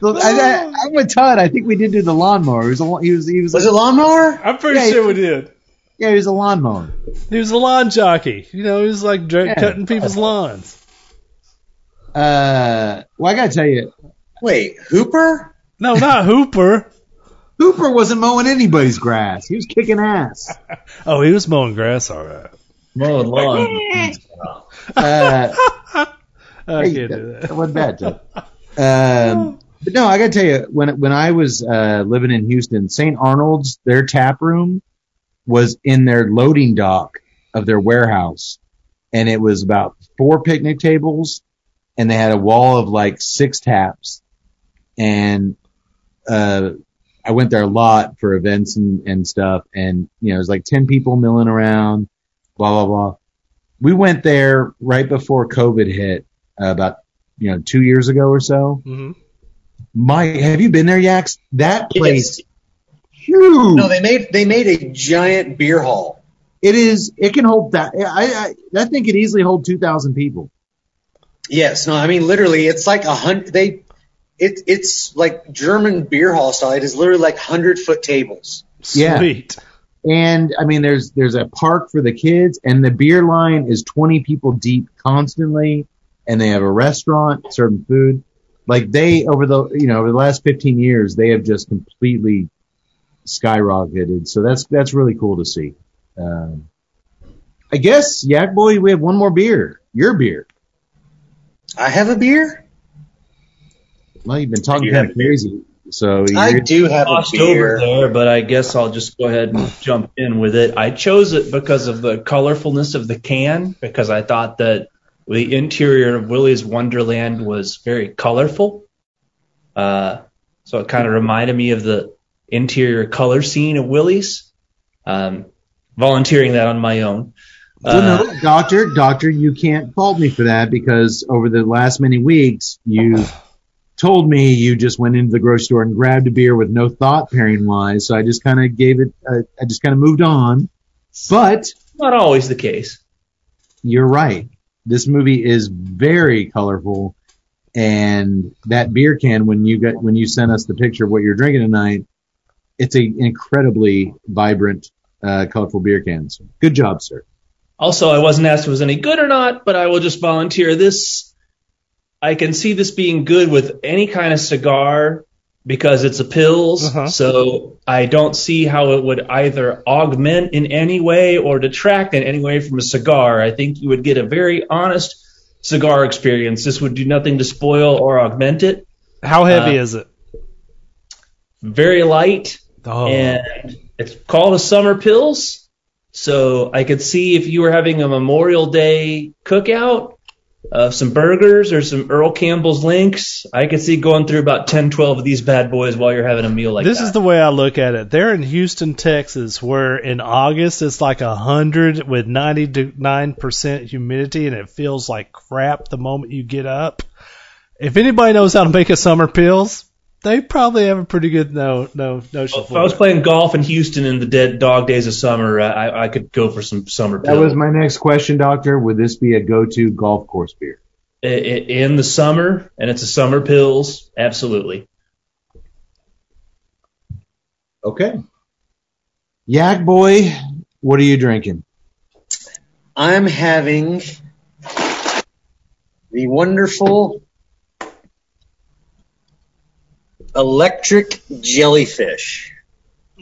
Look, I, I, I'm with Todd. I think we did do the lawnmower. He was, a, he was he was, Was it lawnmower? I'm pretty Yeah, sure we did. yeah he was a lawnmower. He was a lawn jockey. You know, he was like dra- Yeah. cutting people's lawns. Uh, well, I gotta tell you, Wait, Hooper? No, not Hooper. Hooper wasn't mowing anybody's grass. He was kicking ass. Oh, he was mowing grass, all right. Mowing lawn. Uh, I hey, can't do that, that. that wasn't bad, Todd. Um, but no, I gotta tell you, when when I was uh, living in Houston, St. Arnold's, their tap room was in their loading dock of their warehouse, and it was about four picnic tables, and they had a wall of like six taps, and uh, I went there a lot for events and, and stuff, and you know, it was like ten people milling around, blah blah blah. We went there right before COVID hit, uh, about you know two years ago or so. hmm Mike, have you been there, Yax? That place, Yes. huge. No, they made they made a giant beer hall. it is. It can hold that. I, I that thing could easily hold two thousand people. Yes, no, I mean literally, it's like a hundred. They, it, it's like German beer hall style. It is literally like hundred foot tables. Yeah. And I mean, there's there's a park for the kids, and the beer line is twenty people deep constantly, and they have a restaurant serving food. Like they over the you know over the last fifteen years, they have just completely skyrocketed. So that's that's really cool to see. Um, I guess Yak Boy, we have one more beer. Your beer. I have a beer. Well, you've been talking You kind of crazy. So I do have a Crossed over beer. there, but I guess I'll just go ahead and jump in with it. I chose it because of the colorfulness of the can, because I thought that the interior of Willy's Wonderland was very colorful. Uh, so it kind of reminded me of the interior color scene of Willy's. Um, volunteering that on my own. Well, Uh, no, doctor, doctor, you can't fault me for that because over the last many weeks, you told me you just went into the grocery store and grabbed a beer with no thought pairing wise. So I just kind of gave it, uh, I just kind of moved on. But not always the case. you're right. This movie is very colorful, and that beer can when you got when you sent us the picture of what you're drinking tonight, it's an incredibly vibrant, uh, colorful beer can. So good job, sir. Also, I wasn't asked if it was any good or not, but I will just volunteer this. I can see this being good with any kind of cigar because it's a pils. Uh-huh. So I don't see how it would either augment in any way or detract in any way from a cigar. I think you would get a very honest cigar experience. This would do nothing to spoil or augment it. How heavy Uh, is it? Very light. Oh, and it's called a summer pils. So I could see if you were having a Memorial Day cookout of some burgers or some Earl Campbell's links, I could see going through about 10, 12 of these bad boys while you're having a meal like that. this that. is the way I look at it. They're in Houston, Texas, where in August it's like a hundred with ninety nine percent humidity, and it feels like crap the moment you get up. If anybody knows how to make a summer pils, they probably have a pretty good no no notion. if I was playing golf in Houston in the dead dog days of summer, uh, I, I could go for some summer pils. That pils. was my next question, doctor. Would this be a go-to golf course beer? I- I- in the summer, and it's a summer pils, absolutely. Okay. Yak boy, what are you drinking? I'm having the wonderful electric jellyfish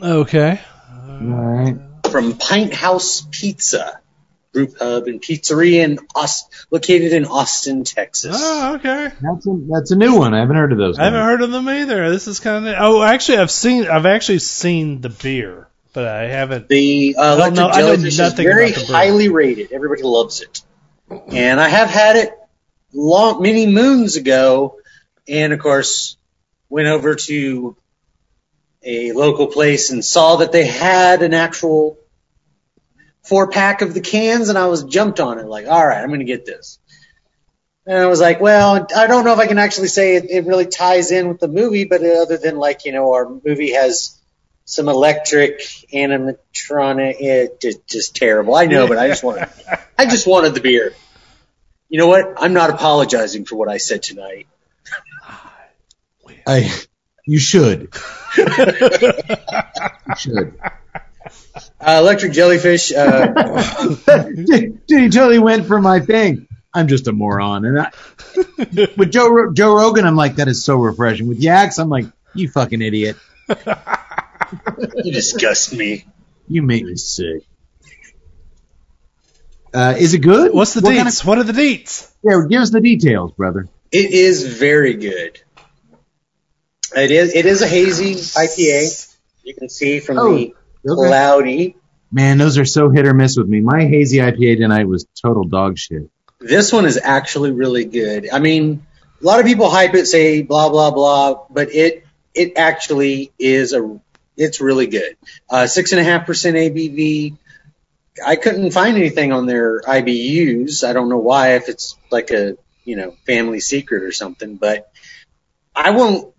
Okay. All right. from Pinthouse Pizza, Group Hub and Pizzeria in Aust- located in Austin, Texas. Oh, okay. That's a that's a new one. I haven't heard of those. I haven't guys. heard of them either. This is kind of. Oh, actually, I've seen. I've actually seen the beer, but I haven't. The uh, electric know- jellyfish is very about the brand. highly rated. Everybody loves it, and I have had it long many moons ago, and of course went over to a local place and saw that they had an actual four pack of the cans, and I was jumped on it like, all right, I'm going to get this. And I was like, well, I don't know if I can actually say it, it really ties in with the movie, but other than like, you know, our movie has some electric animatronic, eh, it just, just terrible. I know, but I just wanted, I just wanted the beer. You know what? I'm not apologizing for what I said tonight. I, you should. you should. Uh, electric jellyfish, uh, Dude, he totally went for my thing. I'm just a moron. And I, with Joe Joe Rogan, I'm like, that is so refreshing. With Yaks, I'm like, you fucking idiot. you disgust me. You make me sick. Uh, is it good? What's the What kind deets? what are the deets? yeah, give us the details, brother. It is very good. It is, it is a hazy IPA. You can see from Oh, the okay. cloudy. Man, those are so hit or miss with me. My hazy IPA tonight was total dog shit. This one is actually really good. I mean, a lot of people hype it, say blah blah blah, but it it actually is a it's really good. Uh, six and a half percent ABV. I couldn't find anything on their IBUs. I don't know why, if it's like a you know family secret or something, but I won't.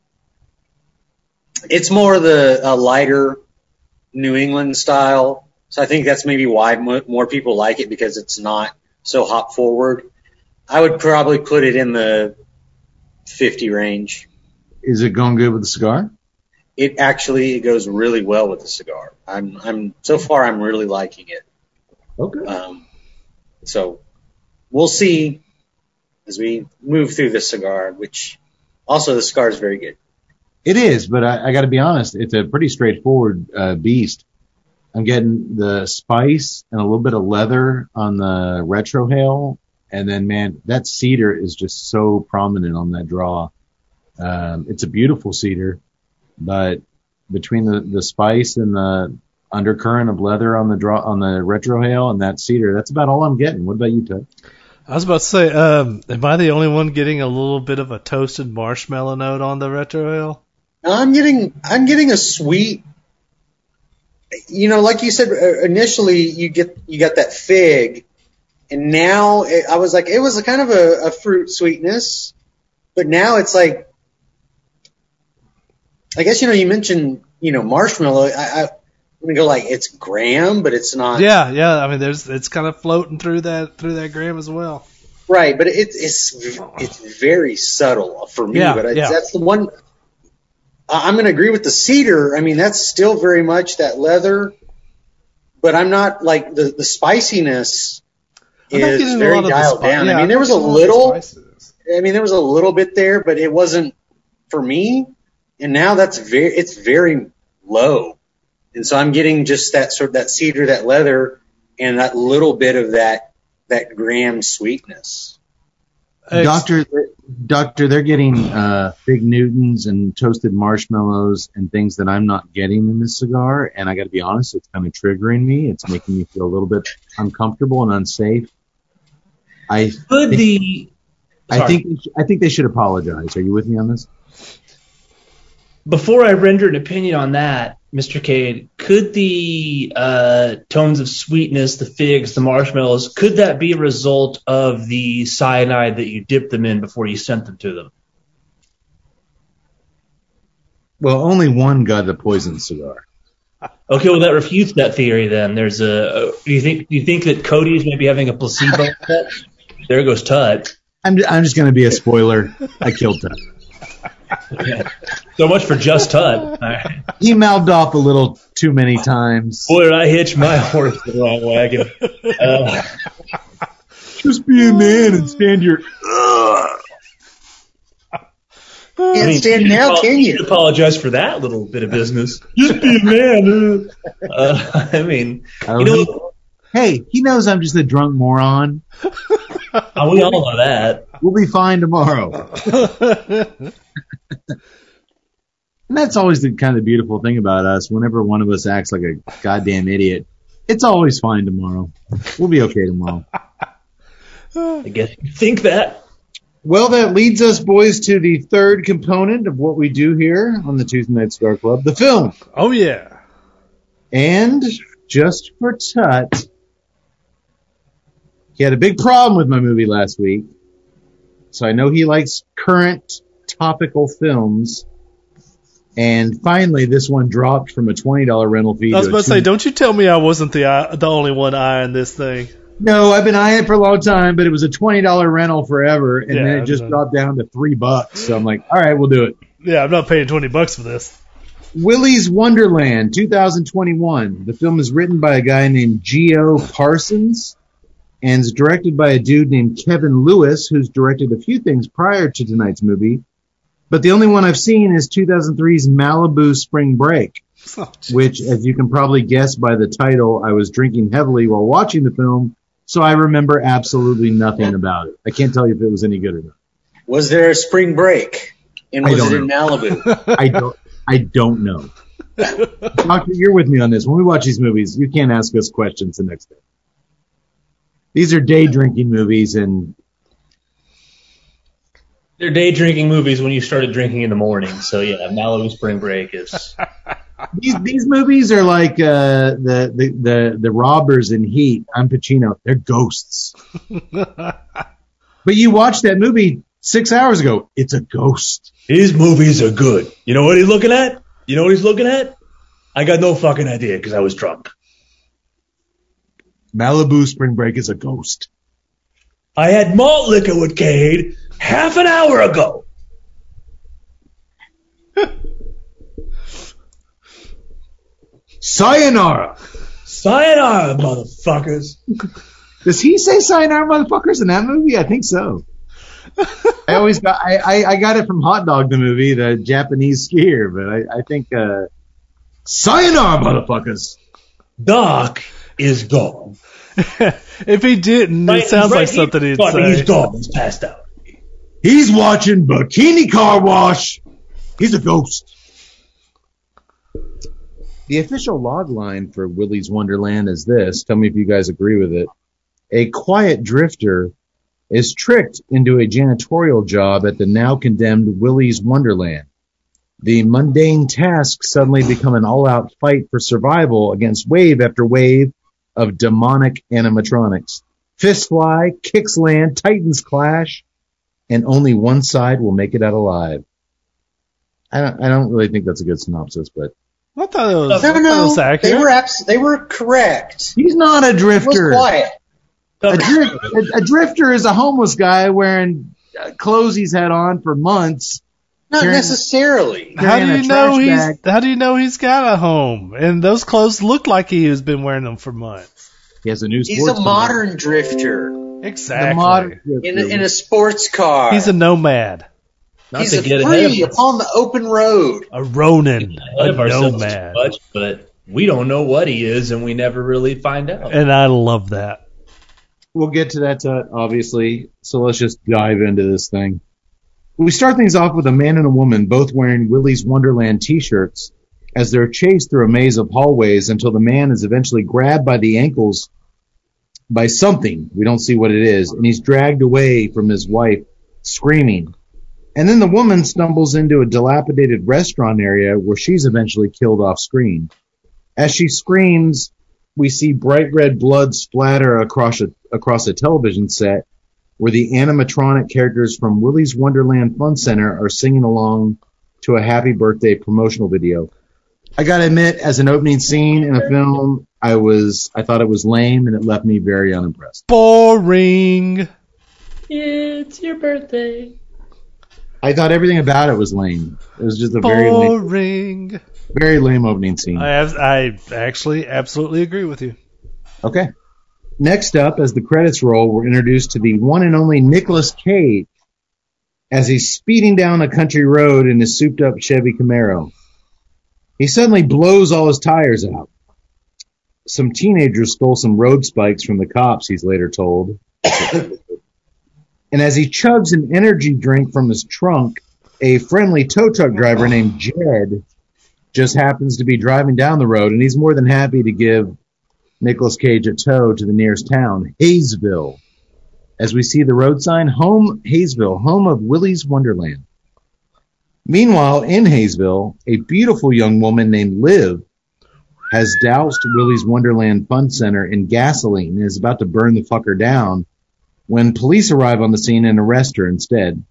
It's more of the a lighter New England style, so I think that's maybe why mo- more people like it because it's not so hop forward. I would probably put it in the 50 range. Is it going good with the cigar? It actually it goes really well with the cigar. I'm I'm so far I'm really liking it. Okay. Um, so we'll see as we move through the cigar, which also the cigar is very good. It is, but I, I got to be honest. It's a pretty straightforward uh, beast. I'm getting the spice and a little bit of leather on the retro retrohale, and then man, that cedar is just so prominent on that draw. Um, it's a beautiful cedar, but between the the spice and the undercurrent of leather on the draw on the retrohale and that cedar, that's about all I'm getting. What about you, Ted? I was about to say, um, am I the only one getting a little bit of a toasted marshmallow note on the retrohale? Now, I'm getting I'm getting a sweet. You know, like you said uh, initially, you get you got that fig, and now it, I was like, it was a kind of a, a fruit sweetness, but now it's like, I guess you know you mentioned you know marshmallow. I, I, I'm gonna go like it's graham, but it's not Yeah, yeah. I mean, there's it's kind of floating through that through that graham as well. right, but it, it's it's very subtle for me. Yeah, but I, yeah. that's the one. I'm going to agree with the cedar. I mean, that's still very much that leather, but I'm not like the the spiciness is very lot of the dialed down. yeah, I mean, there was a getting lot of the little. I mean, there was a little bit there, but it wasn't for me. And now that's very it's very low, and so I'm getting just that sort of that cedar, that leather, and that little bit of that that graham sweetness. Doctor, doctor, they're getting uh, fig Newtons and toasted marshmallows and things that I'm not getting in this cigar. And I got to be honest, it's kind of triggering me. It's making me feel a little bit uncomfortable and unsafe. I, Could the I think, I think they should apologize. Are you with me on this? before I render an opinion on that, Mr. Cade, could the uh, tones of sweetness, the figs, the marshmallows, could that be a result of the cyanide that you dipped them in before you sent them to them? Well, only one got the poison cigar. Okay, well that refutes that theory. Then there's a. uh, Do you think? Do you think that Cody's maybe having a placebo effect? There goes Tut. I'm, I'm just going to be a spoiler. I killed him. So much for just Tut. All right. He mouthed off a little too many times. Boy, did I hitch my horse to the wrong wagon. Uh, Just be a man and stand your. can't I mean, stand now, apo- can you you? apologize for that little bit of business. Just be a man. Uh, I mean, I you don't know, Hey, he knows I'm just a drunk moron. uh, we all know that. We'll be fine tomorrow. And that's always the kind of beautiful thing about us. Whenever one of us acts like a goddamn idiot, it's always fine tomorrow. We'll be okay tomorrow. I guess you think that. Well, that leads us, boys, to the third component of what we do here on the Tuesday Night Cigar Club, the film. oh yeah. And just for Tut, he had a big problem with my movie last week. So I know he likes current topical films. And finally, this one dropped from a $20 rental fee I was to about to say, don't you tell me I wasn't the eye, the only one eyeing this thing. No, I've been eyeing it for a long time, but it was a $20 rental forever. And Yeah, then it just dropped down to three bucks. So I'm like, all right, we'll do it. Yeah, I'm not paying twenty bucks for this. Willy's Wonderland, 2021. The film is written by a guy named Geo Parsons and is directed by a dude named Kevin Lewis, who's directed a few things prior to tonight's movie. But the only one I've seen is 2003's Malibu Spring Break, Oh, which, as you can probably guess by the title, I was drinking heavily while watching the film, so I remember absolutely nothing about it. I can't tell you if it was any good or not. Was there a spring break? And I was don't it in Malibu? I don't. I don't know. Doctor, you're with me on this. When we watch these movies, you can't ask us questions the next day. These are day drinking movies, and They're day drinking movies when you started drinking in the morning. So yeah, Malibu Spring Break is. these these movies are like uh, the, the the the robbers in Heat. I'm Pacino. They're ghosts. But you watched that movie six hours ago. It's a ghost. His movies are good. You know what he's looking at? You know what he's looking at? I got no fucking idea because I was drunk. Malibu Spring Break is a ghost. I had malt liquor with Cade half an hour ago. Sayonara. Sayonara, motherfuckers. Does he say sayonara, motherfuckers, in that movie? I think so. I always got I, I, I got it from Hot Dog the movie, the Japanese skier, but I, I think uh Sayonara, motherfuckers. Doc is gone. if he didn't, Right- it sounds right like something he'd but say. He's gone. He's passed out. He's watching Bikini Car Wash. He's a ghost. The official log line for Willy's Wonderland is this. Tell me if you guys agree with it. A quiet drifter is tricked into a janitorial job at the now condemned Willy's Wonderland. The mundane tasks suddenly become an all-out fight for survival against wave after wave of demonic animatronics. Fists fly, kicks land, titans clash, and only one side will make it out alive. I don't, I don't really think that's a good synopsis, but I thought it was, No, no, was they accurate. were abs- they were correct. he's not a It was drifter. quiet. A, dri- a, a drifter is a homeless guy wearing uh, clothes he's had on for months. Not Carrying- necessarily. how do you know he's? bag. How do you know he's got a home? And those clothes look like he has been wearing them for months. He has a new He's sports a car. modern drifter Exactly. The modern drifter. in a, in a sports car. He's a nomad, Not He's to a get ahead free upon the open road. a Ronin, ahead a of ourselves nomad, much, but we don't know what he is, and we never really find out. and I love that. We'll get to that, uh, obviously. So let's just dive into this thing. We start things off with a man and a woman both wearing Willy's Wonderland t-shirts as they're chased through a maze of hallways until the man is eventually grabbed by the ankles by something. We don't see what it is. And he's dragged away from his wife screaming. And then the woman stumbles into a dilapidated restaurant area where she's eventually killed off screen. As she screams, we see bright red blood splatter across a, across a television set where the animatronic characters from Willy's Wonderland Fun Center are singing along to a happy birthday promotional video. I gotta admit, as an opening scene in a film, I was, I thought it was lame and it left me very unimpressed. Boring. It's your birthday. I thought everything about it was lame. It was just a very lame, Boring. very lame opening scene. I have, I actually absolutely agree with you. Okay. Next up, as the credits roll, we're introduced to the one and only Nicolas Cage as he's speeding down a country road in his souped up Chevy Camaro. He suddenly blows all his tires out. Some teenagers stole some road spikes from the cops, he's later told. and as he chugs an energy drink from his trunk, a friendly tow truck driver named Jed just happens to be driving down the road, and he's more than happy to give Nicolas Cage a tow to the nearest town, Hayesville. As we see the road sign, home Hayesville, home of Willy's Wonderland. Meanwhile, in Hayesville, a beautiful young woman named Liv has doused Willy's Wonderland Fun Center in gasoline and is about to burn the fucker down when police arrive on the scene and arrest her instead.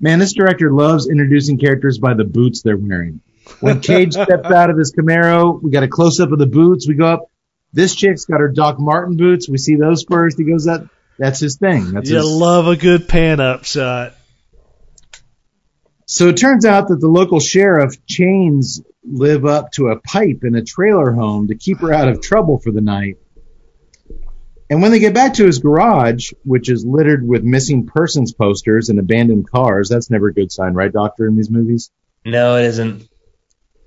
Man, this director loves introducing characters by the boots they're wearing. When Cage steps out of his Camaro, we got a close up of the boots. We go up. This chick's got her Doc Martin boots. We see those first. He goes up. That's his thing. That's You his, love a good pan up shot. So it turns out that the local sheriff chains Liv up to a pipe in a trailer home to keep her out of trouble for the night. And when they get back to his garage, which is littered with missing persons posters and abandoned cars, that's never a good sign, right, Doctor, in these movies? No, it isn't.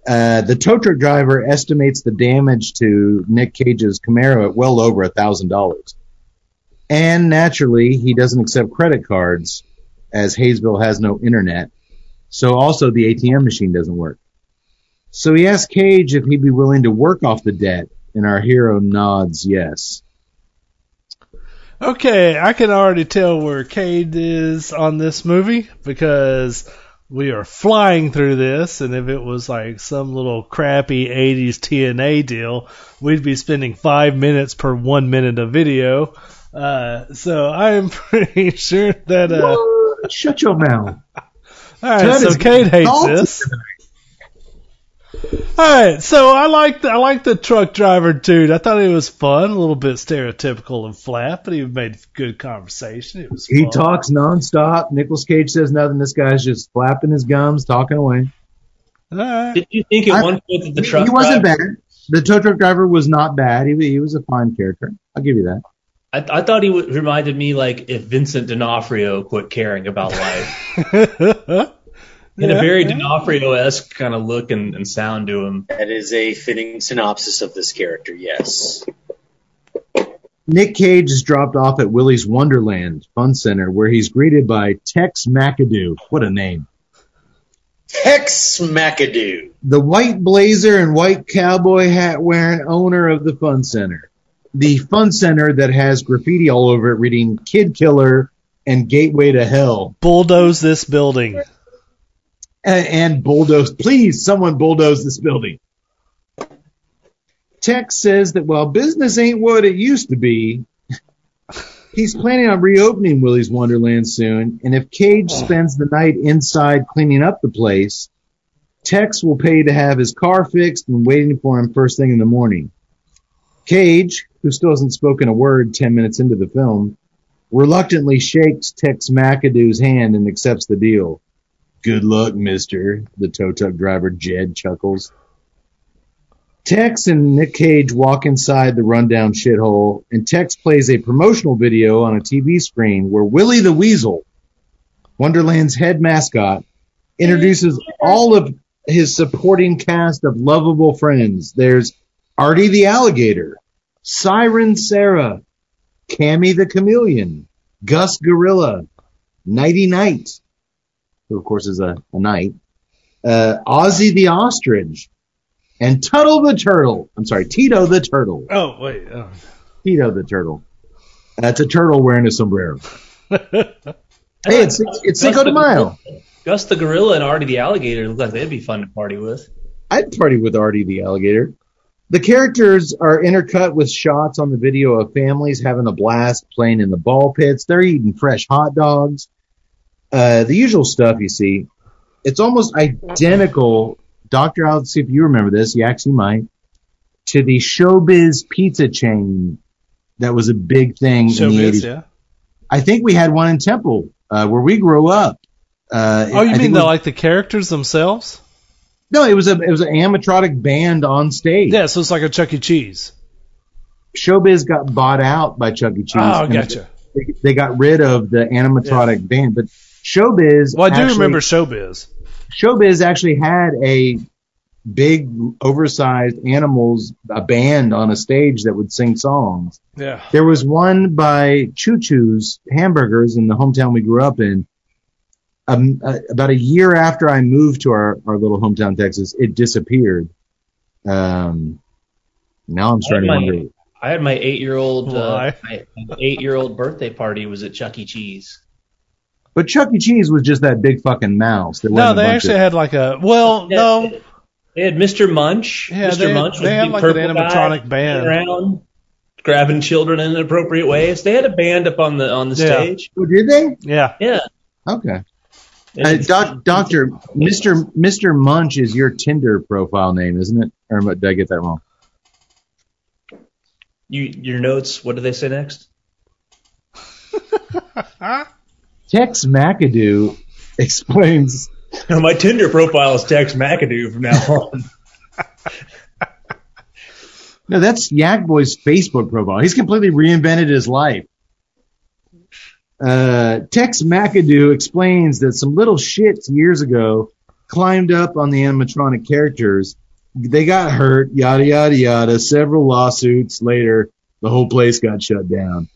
Uh, the tow truck driver estimates the damage to Nick Cage's Camaro at well over a thousand dollars. And naturally, he doesn't accept credit cards as Hayesville has no internet. So also the ATM machine doesn't work. So he asks Cage if he'd be willing to work off the debt, and our hero nods yes. Okay, I can already tell where Cade is on this movie because we are flying through this, and if it was like some little crappy 80s TNA deal, we'd be spending five minutes per one minute of video. Uh, so I am pretty sure that. Uh, Shut your mouth. all right, so Cade hates this. Tonight. All right, so I like the, I like the truck driver dude. I thought he was fun, a little bit stereotypical and flat, but he made good conversation. It was He fun. talks nonstop. Nicolas Cage says nothing. This guy's just flapping his gums, talking away. All right. Did you think at I- one point that the truck he wasn't driver, bad. The tow truck driver was not bad. He, he was a fine character. I'll give you that. I, I thought he w- reminded me like if Vincent D'Onofrio quit caring about life. He had a very yeah. D'Onofrio-esque kind of look and, and sound to him. That is a fitting synopsis of this character, yes. Nick Cage is dropped off at Willy's Wonderland Fun Center, where he's greeted by Tex McAdoo. What a name! Tex McAdoo. The white blazer and white cowboy hat wearing owner of the Fun Center. The Fun Center that has graffiti all over it reading Kid Killer and Gateway to Hell. Bulldoze this building. And, and bulldoze. Please, someone bulldoze this building. Tex says that while business ain't what it used to be, he's planning on reopening Willy's Wonderland soon. And if Cage spends the night inside cleaning up the place, Tex will pay to have his car fixed and waiting for him first thing in the morning. Cage, who still hasn't spoken a word 10 minutes into the film, reluctantly shakes Tex McAdoo's hand and accepts the deal. Good luck, mister, the tow truck driver Jed chuckles. Tex and Nick Cage walk inside the rundown shithole, and Tex plays a promotional video on a TV screen where Willy the Weasel, Wonderland's head mascot, introduces all of his supporting cast of lovable friends. There's Artie the Alligator, Siren Sarah, Cammy the Chameleon, Gus Gorilla, Nighty Night, who of course is a, a knight, uh, Ozzy the Ostrich, and Tuttle the Turtle. I'm sorry, Tito the Turtle. Oh wait. Oh. Tito the Turtle. That's a turtle wearing a sombrero. Hey, it's it's Cinco de Mayo. Gus the gorilla and Artie the alligator look like they'd be fun to party with. I'd party with Artie the alligator. The characters are intercut with shots on the video of families having a blast playing in the ball pits. They're eating fresh hot dogs. Uh, the usual stuff you see. It's almost identical. Doctor, I'll see if you remember this. You actually might. To the Showbiz pizza chain that was a big thing in the Showbiz, 80s. yeah. I think we had one in Temple uh, where we grew up. Uh, Oh, you think mean the was- like the characters themselves? No, it was a it was an animatronic band on stage. Yeah, so it's like a Chuck E. Cheese. Showbiz got bought out by Chuck E. Cheese. Oh, gotcha. They, they got rid of the animatronic band, but Showbiz. Well, I do actually- remember Showbiz. Showbiz actually had a big, oversized animals, a band on a stage that would sing songs. Yeah. There was one by Choo Choo's Hamburgers in the hometown we grew up in. Um, uh, about a year after I moved to our, our little hometown, Texas, it disappeared. Um, now I'm starting to wonder. I had my eight year old uh, Why? my eight year old birthday party was at Chuck E. Cheese. But Chuck E. Cheese was just that big fucking mouse. There No, they actually of- had like a well, no, They had Mr. Munch. Yeah, Mr. they had- Munch was they a had like an animatronic band. around, grabbing children in inappropriate ways. They had a band up on the on the Yeah. stage. Oh, did they? yeah. Yeah. Okay. Uh, doc, doctor, Mr. Mr. Munch is your Tinder profile name, isn't it? Or I- did I get that wrong? you your notes. What do they say next? Tex McAdoo explains. My Tinder profile is Tex McAdoo from now on. No, that's Yak Boy's Facebook profile. He's completely reinvented his life. Uh, Tex McAdoo explains that some little shits years ago climbed up on the animatronic characters. They got hurt, yada, yada, yada. Several lawsuits later, the whole place got shut down.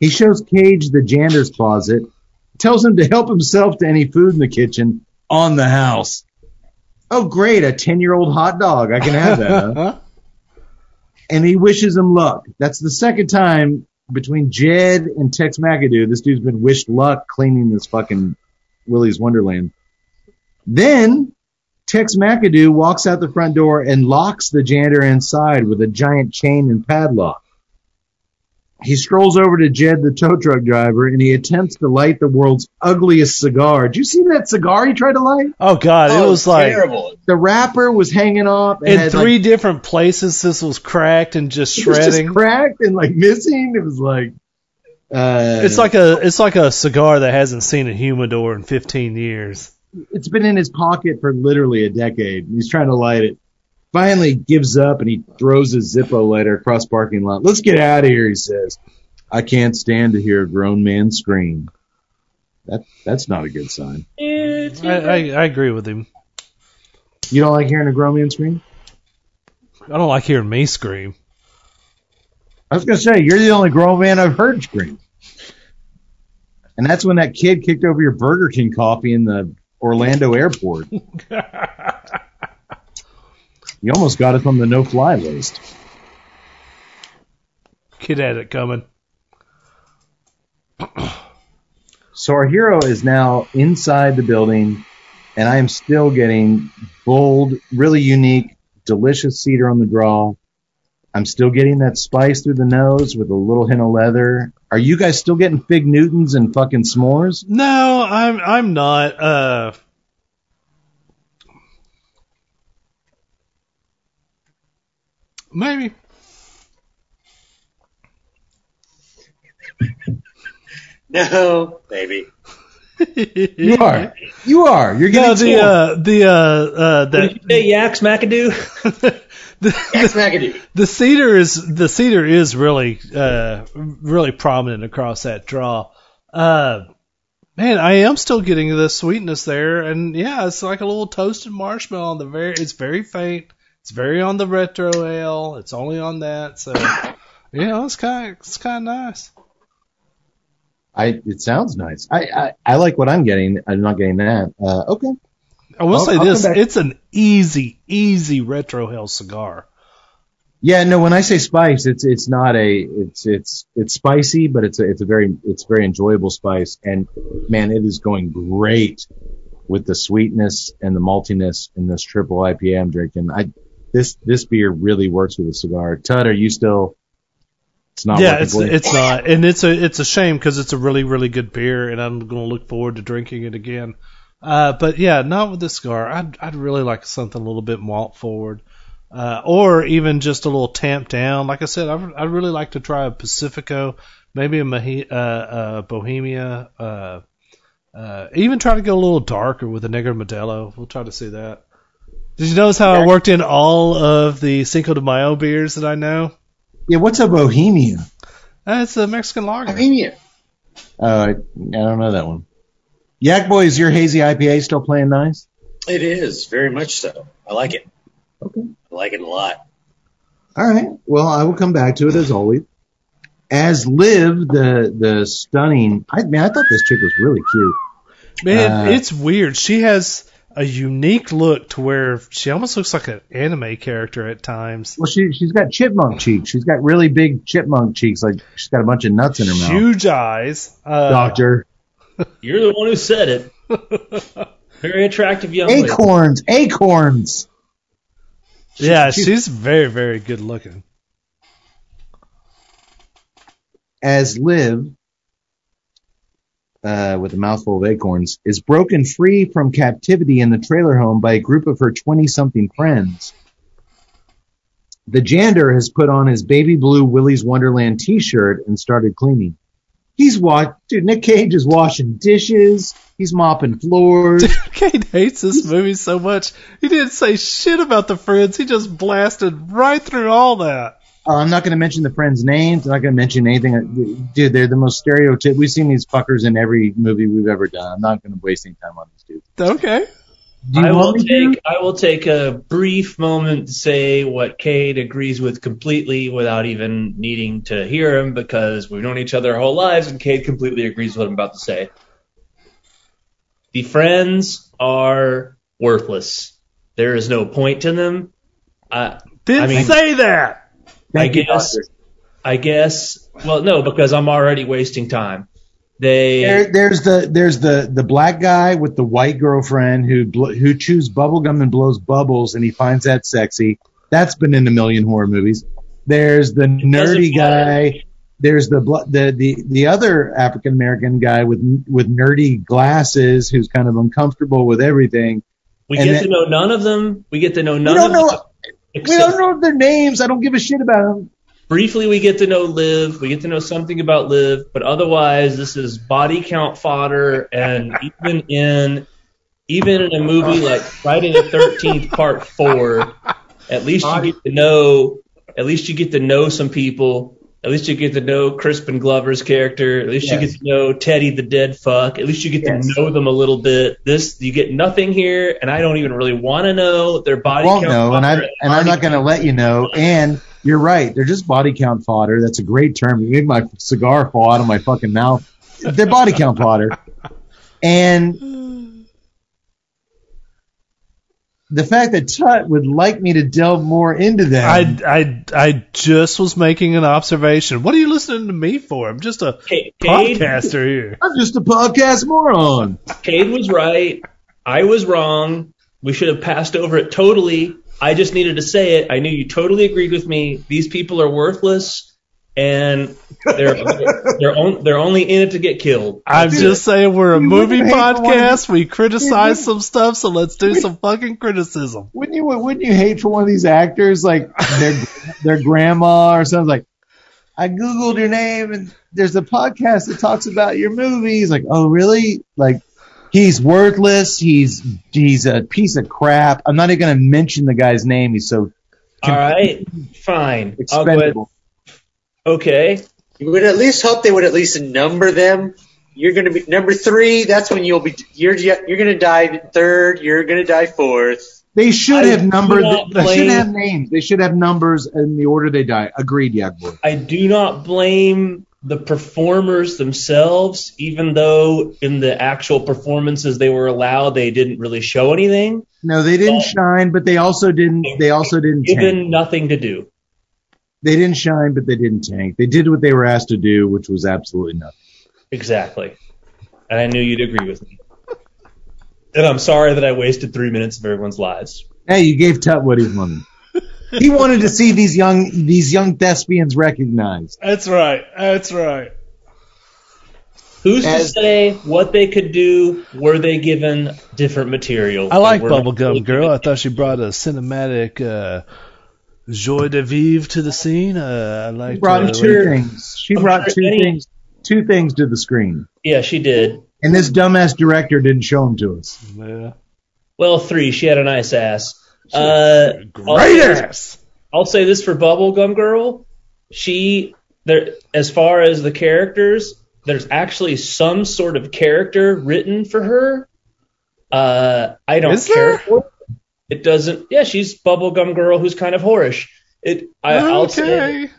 He shows Cage the janitor's closet, tells him to help himself to any food in the kitchen on the house. Oh, great, a 10 year old hot dog. I can have that. huh? and he wishes him luck. That's the second time between Jed and Tex McAdoo, this dude's been wished luck cleaning this fucking Willy's Wonderland. Then Tex McAdoo walks out the front door and locks the janitor inside with a giant chain and padlock. He strolls over to Jed, the tow truck driver, and he attempts to light the world's ugliest cigar. Did you see that cigar he tried to light? Oh God, it was like terrible. The wrapper was hanging off in had, three like, different places. This was cracked and just it was shredding. just cracked and like missing. It was like, uh, It's like a it's like a cigar that hasn't seen a humidor in 15 years. it's been in his pocket for literally a decade. He's trying to light it. Finally gives up and he throws his Zippo lighter across parking lot. Let's get out of here, he says. I can't stand to hear a grown man scream. That that's not a good sign. I, I, I agree with him. You don't like hearing a grown man scream? I don't like hearing me scream. I was gonna say you're the only grown man I've heard scream. And that's when that kid kicked over your Burger King coffee in the Orlando airport. You almost got it from the no-fly list. Kid had it coming. So our hero is now inside the building, and I am still getting bold, really unique, delicious cedar on the draw. I'm still getting that spice through the nose with a little hint of leather. Are you guys still getting fig Newtons and fucking s'mores? No, I'm I'm not. Uh, maybe. No, maybe. You are. You are. You're getting No, the s'mores. uh, the uh, uh, Did you that say Yaks McAdoo? That's McAdoo. the cedar is the cedar is really uh really prominent across that draw. Uh man, I am still getting the sweetness there and yeah, it's like a little toasted marshmallow on the very it's very faint. It's very on the retro ale. It's only on that. So yeah, it's kind of it's kind of nice. I. It sounds nice. I, I. I like what I'm getting. I'm not getting that. Uh, okay. I will I'll- say I'll this, it's an easy easy retrohale cigar. Yeah, no. When I say spice, it's it's not a it's it's it's spicy, but it's a it's a very it's very enjoyable spice, and man, it is going great with the sweetness and the maltiness in this triple IPA I'm drinking. I this this beer really works with a cigar. Tut, are you still? It's not. yeah, it's it's not, and it's a it's a shame because it's a really really good beer, and I'm going to look forward to drinking it again. Uh, but yeah, not with the cigar. I'd I'd really like something a little bit malt forward, uh, or even just a little tamp down. Like I said, I'd, I'd really like to try a Pacifico, maybe a Mahi, uh, uh, Bohemia, uh, uh, even try to go a little darker with a Negro Modelo. We'll try to see that. Did you notice how I worked in all of the Cinco de Mayo beers that I know? yeah. What's a Bohemia? That's a Mexican lager. Bohemia. Uh, I, I don't know that one. Yak Boy, is your hazy IPA still playing nice? It is very much so. I like it. Okay. I like it a lot. All right. Well, I will come back to it as always. As Liv, the the stunning, I man, I thought this chick was really cute. Man, Uh, it's weird. She has a unique look to where she almost looks like an anime character at times. Well, she she's got chipmunk cheeks. She's got really big chipmunk cheeks, like she's got a bunch of nuts in her mouth. Huge eyes. Uh, Doctor, You're the one who said it. Very attractive young lady. acorns, acorns. Yeah, She- she's very, very good looking. as Liv, uh, with a mouthful of acorns, is broken free from captivity in the trailer home by a group of her 20 something friends. The janitor has put on his baby blue Willy's Wonderland t shirt and started cleaning. He's wa dude, Nick Cage is washing dishes, he's mopping floors. Cade hates this movie so much. He didn't say shit about the friends. He just blasted right through all that. Uh, I'm not going to mention the friends' names. I'm not going to mention anything. Dude, they're the most stereotyp. We've seen these fuckers in every movie we've ever done. I'm not going to waste any time on these dudes. Okay. I will want me to? take I will take a brief moment to say what Cade agrees with completely without even needing to hear him because we've known each other our whole lives and Cade completely agrees with what I'm about to say. The friends are worthless. There is no point to them. I Didn't I mean- say that. Thank I you, guess Doctor. I guess well no because I'm already wasting time. They There, there's the there's the the black guy with the white girlfriend who bl- who chews bubblegum and blows bubbles and he finds that sexy. That's been in a million horror movies. There's the nerdy guy. There's the bl- the the the other African American guy with with nerdy glasses who's kind of uncomfortable with everything. we and get then- to know none of them. We get to know none of know. them. We don't know their names. I don't give a shit about them. briefly we get to know Liv, we get to know something about Liv, but otherwise this is body count fodder and even in even in a movie like Friday the thirteenth part four, at least you get to know at least you get to know some people. At least you get to know Crispin Glover's character. At least you get to know Teddy the dead fuck. At least you get Yes. to know them a little bit. This you get nothing here, and I don't even really want to know their body won't count. know, and I and I'm not going to let you know. And you're right; they're just body count fodder. That's a great term. You made my cigar fall out of my fucking mouth. They're body count fodder, and the fact that Tut would like me to delve more into that. I, I, I just was making an observation. What are you listening to me for? I'm just a Cade- Cade- podcaster here. I'm just a podcast moron. Cade was right. I was wrong. We should have passed over it totally. I just needed to say it. I knew you totally agreed with me. These people are worthless, and they're they're on, they're only in it to get killed. I'm That's just saying we're a You movie wouldn't hate for one of podcast. We criticize some stuff, so let's do some fucking criticism. Wouldn't you? Wouldn't you hate for one of these actors like their their grandma or something like? I googled your name and there's a podcast that talks about your movies. Like, oh really? Like, he's worthless. He's he's a piece of crap. I'm not even going to mention the guy's name. He's so. All right, fine. I'll go ahead. expendable. Okay. You would at least hope they would at least number them. You're going to be number three. That's when you'll be. You're you're going to die third. You're going to die fourth. They should I have numbered. They should have names. They should have numbers in the order they die. Agreed, Yak. I do not blame the performers themselves, even though in the actual performances they were allowed, they didn't really show anything, No, they didn't Well- shine, but they also didn't. They also didn't tank. given nothing to do. They didn't shine, but they didn't tank. They did what they were asked to do, which was absolutely nothing. Exactly. And I knew you'd agree with me. And I'm sorry that I wasted three minutes of everyone's lives. Hey, you gave Tut what he wanted. he wanted to see these young these young thespians recognized. That's right. That's right. Who's As- to say what they could do were they given different material? I like They were not really Bubblegum Girl. I thought she brought a cinematic uh, joie de vivre to the scene. Uh, I like She brought two things. She I'm brought sure two any- things two things to the screen. Yeah, she did. And this dumbass director didn't show them to us. Yeah. Well, three. She had a nice ass. Uh, I'll Great this- ass. I'll say this for Bubblegum Girl. She, there, as far as the characters, there's actually some sort of character written for her. Uh, I don't Is care there? It. Doesn't. Yeah, she's bubblegum girl who's kind of whorish. It. I, I'll say.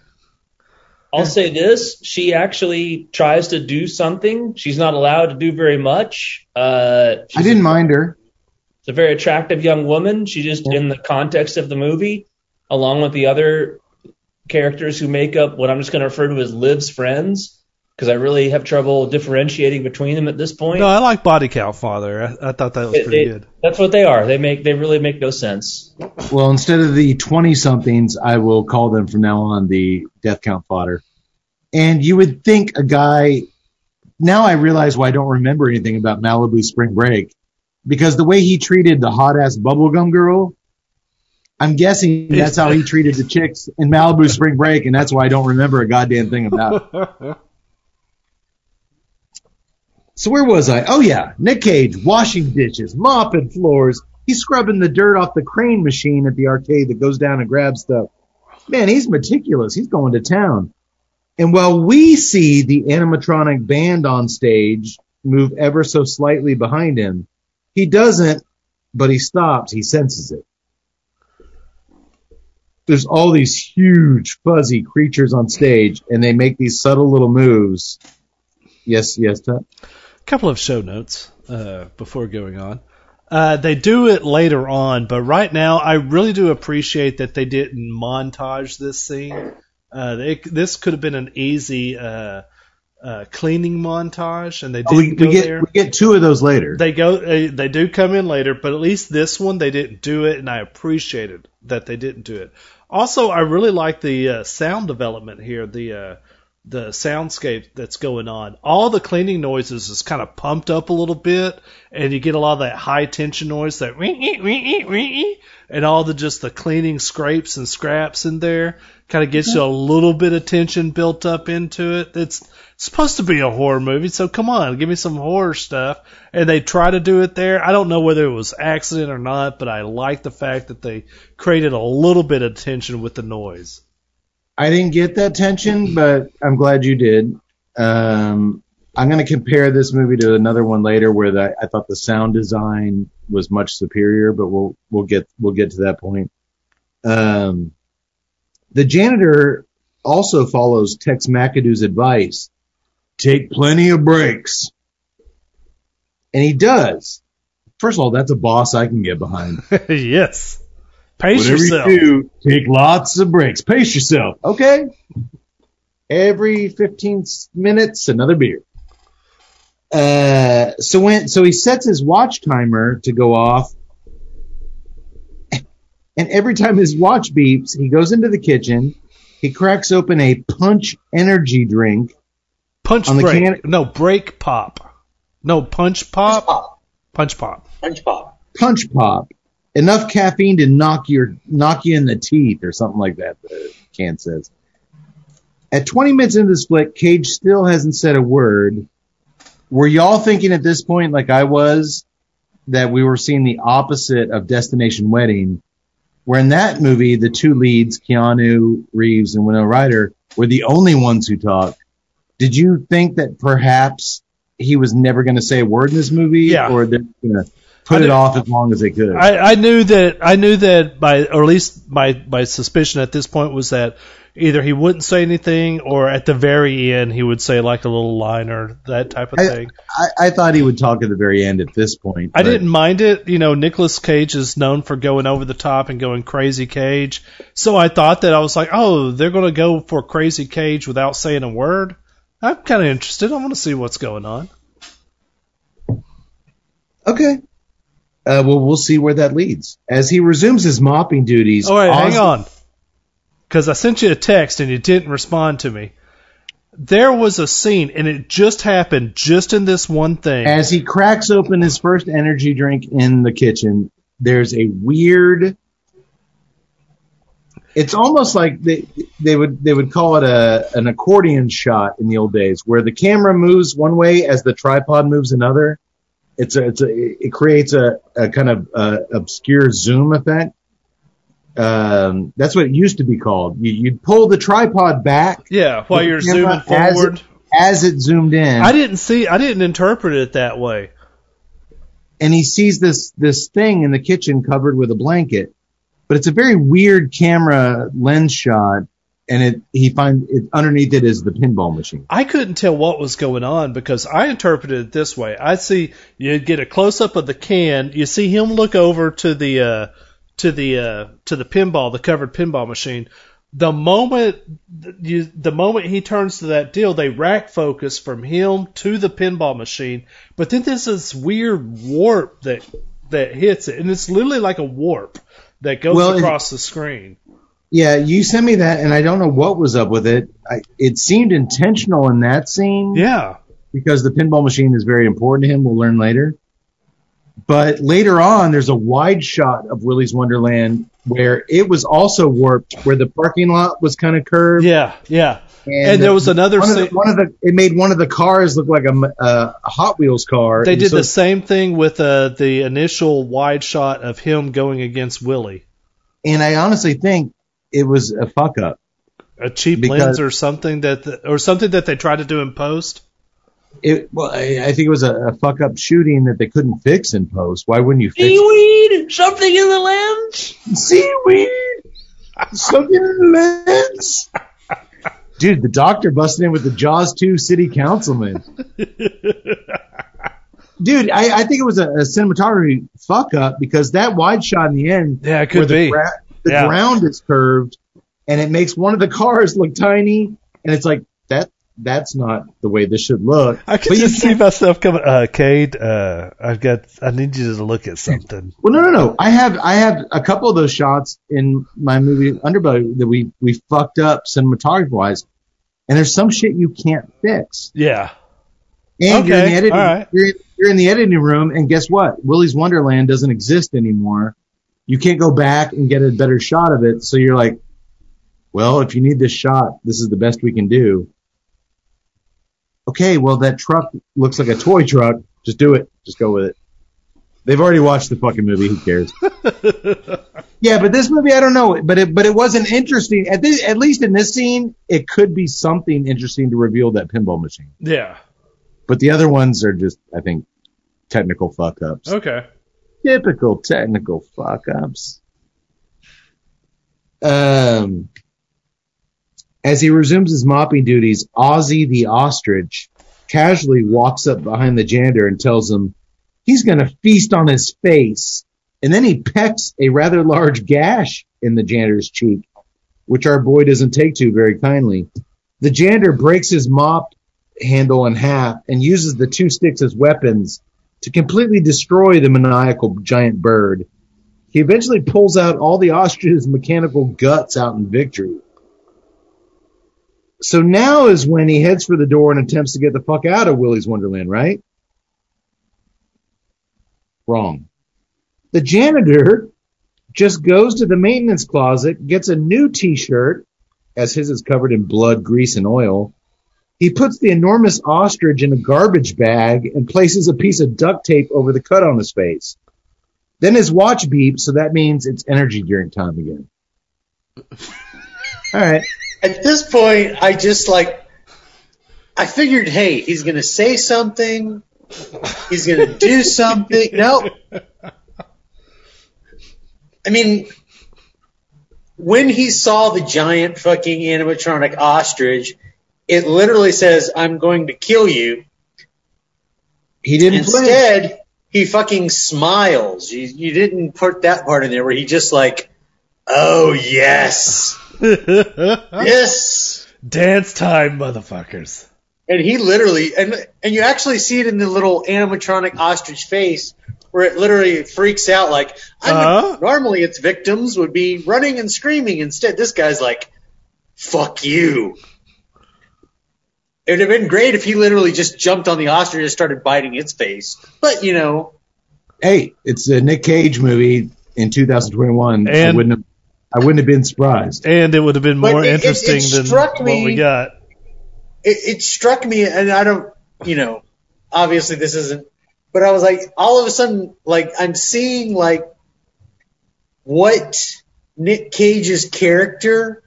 I'll say this: she actually tries to do something. She's not allowed to do very much. Uh, I didn't mind her. a, a very attractive young woman. She just, in the context of the movie, along with the other characters who make up what I'm just going to refer to as Liv's friends, because I really have trouble differentiating between them at this point. No, I like Body Count Father. I, I thought that was It- pretty it- good. That's what they are. They make they really make no sense. Well, instead of the 20 somethings, I will call them from now on the death count fodder. And you would think a guy, now I realize why I don't remember anything about Malibu Spring Break. Because the way he treated the hot ass bubblegum girl, I'm guessing that's how he treated the chicks in Malibu Spring Break, and that's why I don't remember a goddamn thing about it. So where was I? Oh yeah, Nick Cage washing dishes, mopping floors. He's scrubbing the dirt off the crane machine at the arcade that goes down and grabs stuff. Man, he's meticulous. He's going to town. And while we see the animatronic band on stage move ever so slightly behind him, he doesn't, but he stops. He senses it. There's all these huge fuzzy creatures on stage and they make these subtle little moves. Yes, yes, Tut? Couple of show notes uh, before going on. Uh, they do it later on, but right now I really do appreciate that they didn't montage this scene. Uh, they, this could have been an easy uh, uh, cleaning montage, and they didn't Oh, we, we get there. we get two of those later. They go. They, they do come in later, but at least this one they didn't do it, and I appreciated that they didn't do it. Also, I really like the uh, sound development here. The uh, the soundscape that's going on. All the cleaning noises is kind of pumped up a little bit, and you get a lot of that high tension noise, that and all the just the cleaning scrapes and scraps in there. Kind of gets you a mm-hmm. little bit of tension built up into it. It's supposed to be a horror movie, so come on, give me some horror stuff. And they try to do it there. I don't know whether it was accident or not, but I like the fact that they created a little bit of tension with the noise. I didn't get that tension, but I'm glad you did. Um, I'm going to compare this movie to another one later where the, I thought the sound design was much superior, but we'll we'll get we'll get to that point. Um, the janitor also follows Tex McAdoo's advice: take plenty of breaks, and he does. First of all, that's a boss I can get behind. yes. Pace Whatever yourself. you do, take lots of breaks. Pace yourself. Okay. Every 15 minutes, another beer. Uh, so when, so he sets his watch timer to go off. And every time his watch beeps, he goes into the kitchen. He cracks open a punch energy drink. Punch On the break. can- no, break pop. No, punch pop. Pop. Punch pop. Punch pop. punch pop, enough caffeine to knock your knock you in the teeth or something like that. The can says. At 20 minutes into the split, Cage still hasn't said a word. Were y'all thinking at this point, like I was, that we were seeing the opposite of Destination Wedding, where in that movie the two leads, Keanu Reeves and Winona Ryder, were the only ones who talked? Did you think that perhaps he was never going to say a word in this movie, Yeah. or they're going to put I it off as long as they could? I, I knew that I knew that by or at least my my suspicion at this point was that either he wouldn't say anything or at the very end he would say like a little line or that type of I- thing. I, I thought he would talk at the very end at this point. I didn't mind it. You know, Nicolas Cage is known for going over the top and going crazy Cage. So I thought that I was like, oh, they're going to go for crazy Cage without saying a word. I'm kind of interested. I want to see what's going on. Okay. Uh, well, we'll see where that leads. As he resumes his mopping duties. Oh, wait, hang on. Because I sent you a text and you didn't respond to me. There was a scene, and it just happened just in this one thing. As he cracks open his first energy drink in the kitchen, there's a weird. It's almost like they they would they would call it a an accordion shot in the old days, where the camera moves one way as the tripod moves another. It's a it's a it creates a, a kind of uh, obscure zoom effect. Um, that's what it used to be called. You, you'd pull the tripod back yeah, while you're zooming as forward. as it zoomed in, I didn't see. I didn't interpret it that way. and he sees this this thing in the kitchen covered with a blanket, but it's a very weird camera lens shot, and it he finds it underneath it is the pinball machine. I couldn't tell what was going on because I interpreted it this way. I see you get a close up of the can, you see him look over to the uh, to the uh, to the pinball, the covered pinball machine. The moment you, the moment he turns to that deal, they rack focus from him to the pinball machine. But then there's this weird warp that that hits it, and it's literally like a warp that goes Well, it- across the screen. Yeah, you sent me that, and I don't know what was up with it. I, it seemed intentional in that scene. Yeah, because the pinball machine is very important to him. We'll learn later. But later on, there's a wide shot of Willy's Wonderland where it was also warped, where the parking lot was kind of curved. yeah, yeah. And there was another one of, the, one of the it made one of the cars look like uh, a Hot Wheels car. They did so- the same thing with uh, the initial wide shot of him going against Willy. and I honestly think it was a fuck up. A cheap Because- lens or something that, the, or something that they tried to do in post. It well, I, I think it was a, a fuck up shooting that they couldn't fix in post. Why wouldn't you fix Seaweed, something in the lens. seaweed? Something in the lens. Dude, the doctor busted in with the Jaws 2 city councilman. Dude, I, I think it was a, a cinematography fuck up because that wide shot in the end, Yeah, it where could the, be. gra- the Yeah. ground is curved, and it makes one of the cars look tiny, and it's like that. That's not the way this should look. I can But just see can't- myself coming. Uh, Cade, uh, I've got. I need you to look at something. Well, no, no, no. I have I have a couple of those shots in my movie Underbelly that we we fucked up cinematography wise, and there's some shit you can't fix. Yeah. And you're in the editing all right. you're, you're in the editing room, and guess what? Willy's Wonderland doesn't exist anymore. You can't go back and get a better shot of it. So you're like, well, if you need this shot, this is the best we can do. Okay, well that truck looks like a toy truck. Just do it. Just go with it. They've already watched the fucking movie. Who cares? yeah, but this movie, I don't know. But it, but it wasn't interesting. At this, at least in this scene, it could be something interesting to reveal that pinball machine. Yeah. But the other ones are just, I think, technical fuck ups. Okay. Typical technical fuck ups. Um, as he resumes his mopping duties, Ozzy the ostrich casually walks up behind the janitor and tells him he's going to feast on his face. And then he pecks a rather large gash in the janitor's cheek, which our boy doesn't take to very kindly. The janitor breaks his mop handle in half and uses the two sticks as weapons to completely destroy the maniacal giant bird. He eventually pulls out all the ostrich's mechanical guts out in victory. So now is when he heads for the door and attempts to get the fuck out of Willy's Wonderland, right? Wrong. The janitor just goes to the maintenance closet, gets a new t-shirt, as his is covered in blood, grease, and oil. He puts the enormous ostrich in a garbage bag and places a piece of duct tape over the cut on his face. Then his watch beeps, so that means it's energy drink time again. All right. At this point, I just like, I figured, hey, he's going to say something. He's going to do something. No. I mean, when he saw the giant fucking animatronic ostrich, it literally says, I'm going to kill you. He didn't. Instead, he fucking smiles. You, you didn't put that part in there where he just like, oh yes, yes. Dance time, motherfuckers. And he literally, and and you actually see it in the little animatronic ostrich face, where it literally freaks out. Like I Uh-huh. normally, its victims would be running and screaming. Instead, this guy's like, "Fuck you." It would have been great if he literally just jumped on the ostrich and started biting its face. But you know, Hey, it's a Nick Cage movie in 2021. I And- wouldn't have, I wouldn't have been surprised. And it would have been But more it- it- it interesting than struck what we got. it, it struck me, and I don't, you know, obviously this isn't, but I was like, all of a sudden, like I'm seeing like what Nick Cage's character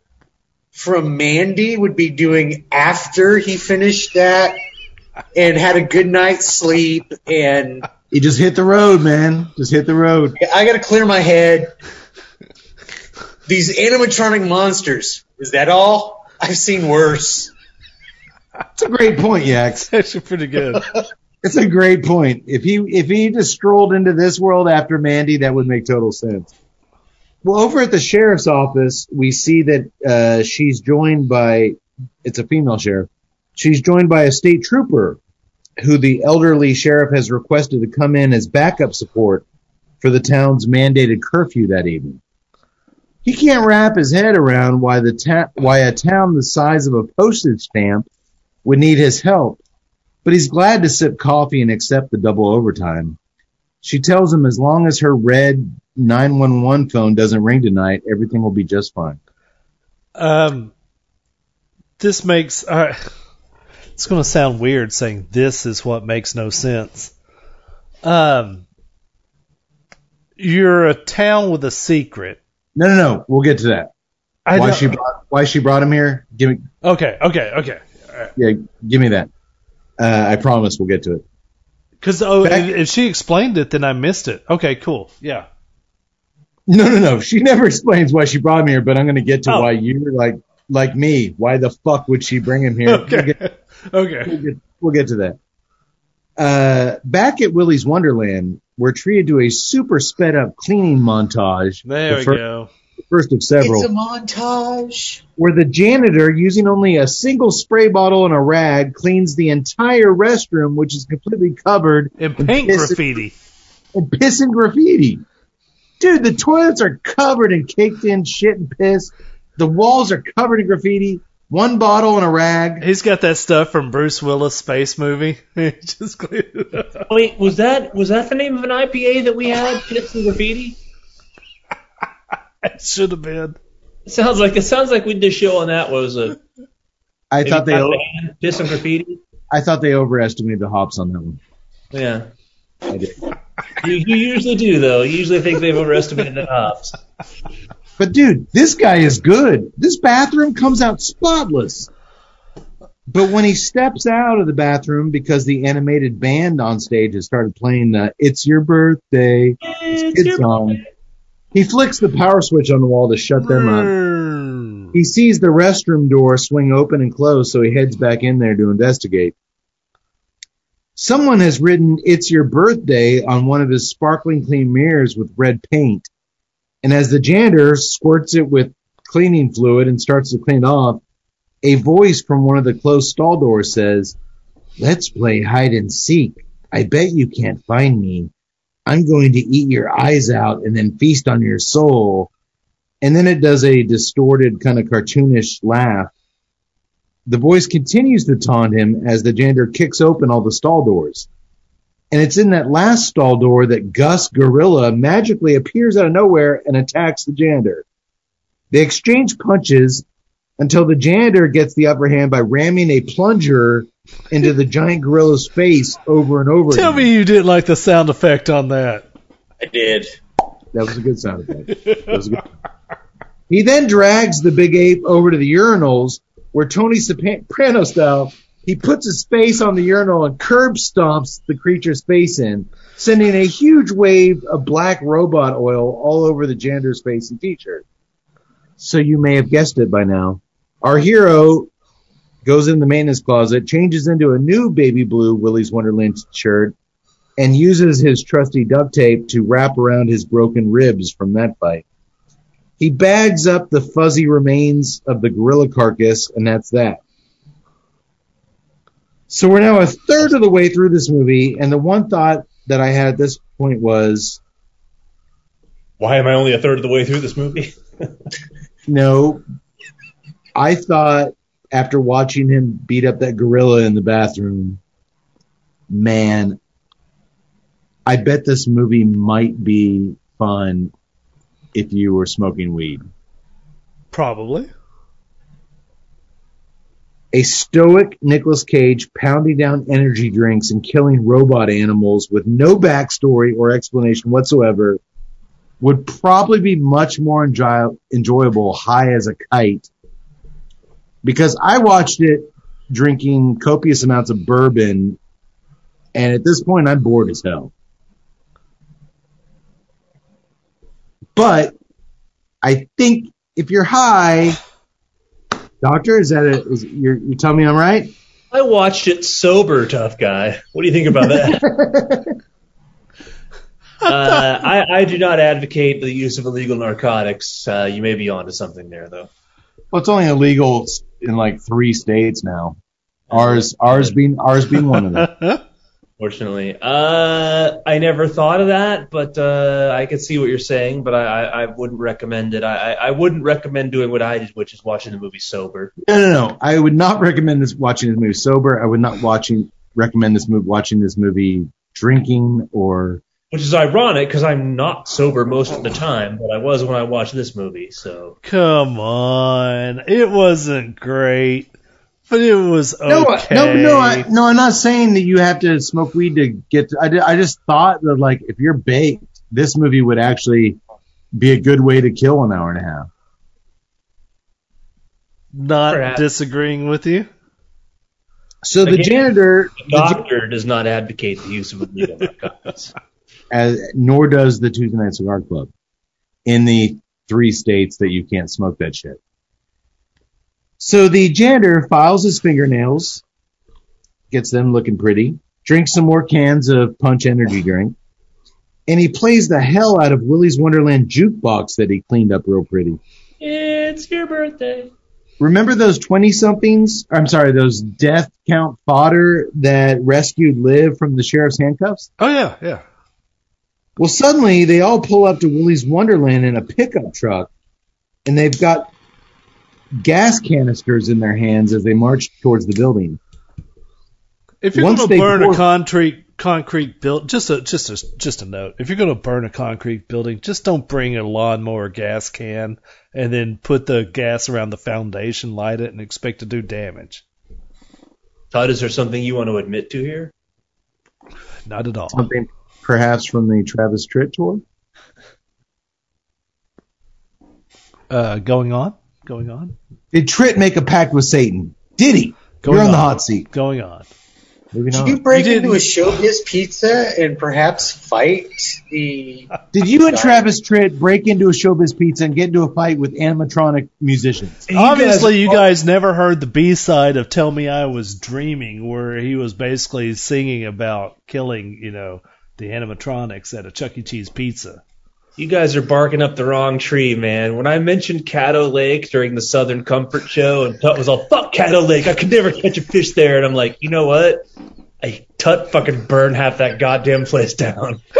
from Mandy would be doing after he finished that and had a good night's sleep and He just hit the road, man. Just hit the road. I got to clear my head. These animatronic monsters. Is that all? I've seen worse. It's a great point, Yax. That's pretty good. It's a great point. If he if he just strolled into this world after Mandy, that would make total sense. Well, over at the sheriff's office, we see that uh, she's joined by it's a female sheriff. She's joined by a state trooper who the elderly sheriff has requested to come in as backup support for the town's mandated curfew that evening. He can't wrap his head around why the ta- why a town the size of a postage stamp would need his help, but he's glad to sip coffee and accept the double overtime. She tells him as long as her red 911 phone doesn't ring tonight, everything will be just fine. Um, this makes. Uh, it's going to sound weird saying this is what makes no sense. Um, you're a town with a secret. No, no, no. We'll get to that. I why don't- she brought, why she brought him here? Give me, Okay, okay, okay. yeah, give me that. Uh, I promise we'll get to it. Because oh, Back- if, if she explained it, then I missed it. Okay, cool. Yeah. No, no, no. She never explains why she brought him here, but I'm going to get to Oh. why you're like, like me. Why the fuck would she bring him here? We'll Okay. get- okay. we'll get, we'll get to that. Uh, back at Willy's Wonderland, we're treated to a super sped up cleaning montage. There the we fir- go. The first of several. It's a montage. where the janitor, using only a single spray bottle and a rag, cleans the entire restroom, which is completely covered in paint piss graffiti. and piss and graffiti. Dude, the toilets are covered in caked in shit and piss. The walls are covered in graffiti. One bottle and a rag. He's got that stuff from Bruce Willis space movie. Just cleared it up. Wait, was that was that the name of an IPA that we had? Piss and graffiti. It should have been. Sounds like it sounds like we did a show on that. Was a I thought they, o- piss and graffiti. I thought they overestimated the hops on that one. Yeah, I did. you, you usually do though. You usually think they've overestimated the hops. But dude, this guy is good. This bathroom comes out spotless. But when he steps out of the bathroom because the animated band on stage has started playing the "It's Your Birthday" it's kid song, he flicks the power switch on the wall to shut them up. Mm. He sees the restroom door swing open and close, so he heads back in there to investigate. Someone has written "It's Your Birthday" on one of his sparkling clean mirrors with red paint. And as the janitor squirts it with cleaning fluid and starts to clean off, a voice from one of the closed stall doors says, Let's play hide and seek. I bet you can't find me. I'm going to eat your eyes out and then feast on your soul. And then it does a distorted, kind of cartoonish laugh. The voice continues to taunt him as the janitor kicks open all the stall doors. And it's in that last stall door that Gus Gorilla magically appears out of nowhere and attacks the janitor. They exchange punches until the janitor gets the upper hand by ramming a plunger into the giant gorilla's face over and over Tell again. me you didn't like the sound effect on that. I did. That was a good sound effect. That was good. He then drags the big ape over to the urinals where Tony Soprano style, he puts his face on the urinal and curb stomps the creature's face in, sending a huge wave of black robot oil all over the janitor's face and t-shirt. So you may have guessed it by now. Our hero goes in the maintenance closet, changes into a new baby blue Willy's Wonderland shirt, and uses his trusty duct tape to wrap around his broken ribs from that fight. He bags up the fuzzy remains of the gorilla carcass, and that's that. So we're now a third of the way through this movie, and the one thought that I had at this point was, Why am I only a third of the way through this movie? no, I thought after watching him beat up that gorilla in the bathroom, man, I bet this movie might be fun if you were smoking weed. Probably. A stoic Nicolas Cage pounding down energy drinks and killing robot animals with no backstory or explanation whatsoever would probably be much more enjoy- enjoyable high as a kite because I watched it drinking copious amounts of bourbon, and at this point I'm bored as hell. But I think if you're high, doctor, is that a, is you're you telling me I'm right? I watched it sober, tough guy. What do you think about that? uh, I, I do not advocate the use of illegal narcotics. Uh, you may be onto something there, though. Well, it's only illegal in like three states now. Ours, ours being ours being one of them. Fortunately, uh, I never thought of that, but uh, I can see what you're saying. But I, I, I wouldn't recommend it. I, I I wouldn't recommend doing what I did, which is watching the movie sober. No, no, no. I would not recommend this watching this movie sober. I would not watching recommend this movie watching this movie drinking or Which is ironic because I'm not sober most of the time, but I was when I watched this movie. So Come on. It wasn't great, but it was okay. no, I- no, no, I, no. I'm not saying that you have to smoke weed to get. To, I, I just thought that like if you're baked, this movie would actually be a good way to kill an hour and a half. Not Perhaps. disagreeing with you. So the Again, janitor, the doctor does not advocate the use of illegal narcotics. as, nor does the Tuesday Night Cigar Club in the three states that you can't smoke that shit. So the janitor files his fingernails, gets them looking pretty, drinks some more cans of Punch Energy drink, and he plays the hell out of Willy's Wonderland jukebox that he cleaned up real pretty. it's your birthday. Remember those 20 somethings? I'm sorry, those death count fodder that rescued Liv from the sheriff's handcuffs? Oh yeah, yeah. Well, suddenly they all pull up to Willy's Wonderland in a pickup truck, and they've got gas canisters in their hands as they march towards the building. If you're Once going to burn pour- a concrete concrete build, just a just a just a note. If you're going to burn a concrete building, just don't bring a lawnmower gas can and then put the gas around the foundation, light it, and expect to do damage. Todd, is there something you want to admit to here? Not at all. Something perhaps from the Travis Tritt tour. Uh, going on, going on, Did Tritt make a pact with Satan? Did he? Going You're on the hot seat. going on. Moving Did you break You into a showbiz pizza and perhaps fight the? Did you and Travis Tritt break into a showbiz pizza and get into a fight with animatronic musicians? Obviously, you guys never heard the B side of "Tell Me I Was Dreaming," where he was basically singing about killing, you know, the animatronics at a Chuck E. Cheese pizza. You guys are barking up the wrong tree, man. When I mentioned Caddo Lake during the Southern Comfort Show, and Tut was all, fuck Caddo Lake, I could never catch a fish there. And I'm like, you know what? I Tut fucking burned half that goddamn place down.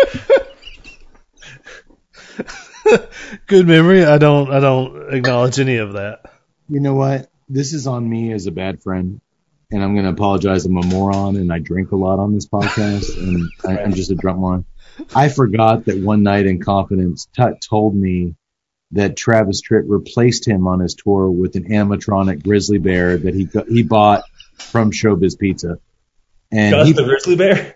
Good memory. I don't. I don't acknowledge any of that. You know what? This is on me as a bad friend, and I'm going to apologize. I'm a moron, and I drink a lot on this podcast, and I, I'm just a drunk moron. I forgot that one night in confidence, Tut told me that Travis Tritt replaced him on his tour with an animatronic grizzly bear that he he bought from Showbiz Pizza. And Gus he, the grizzly bear?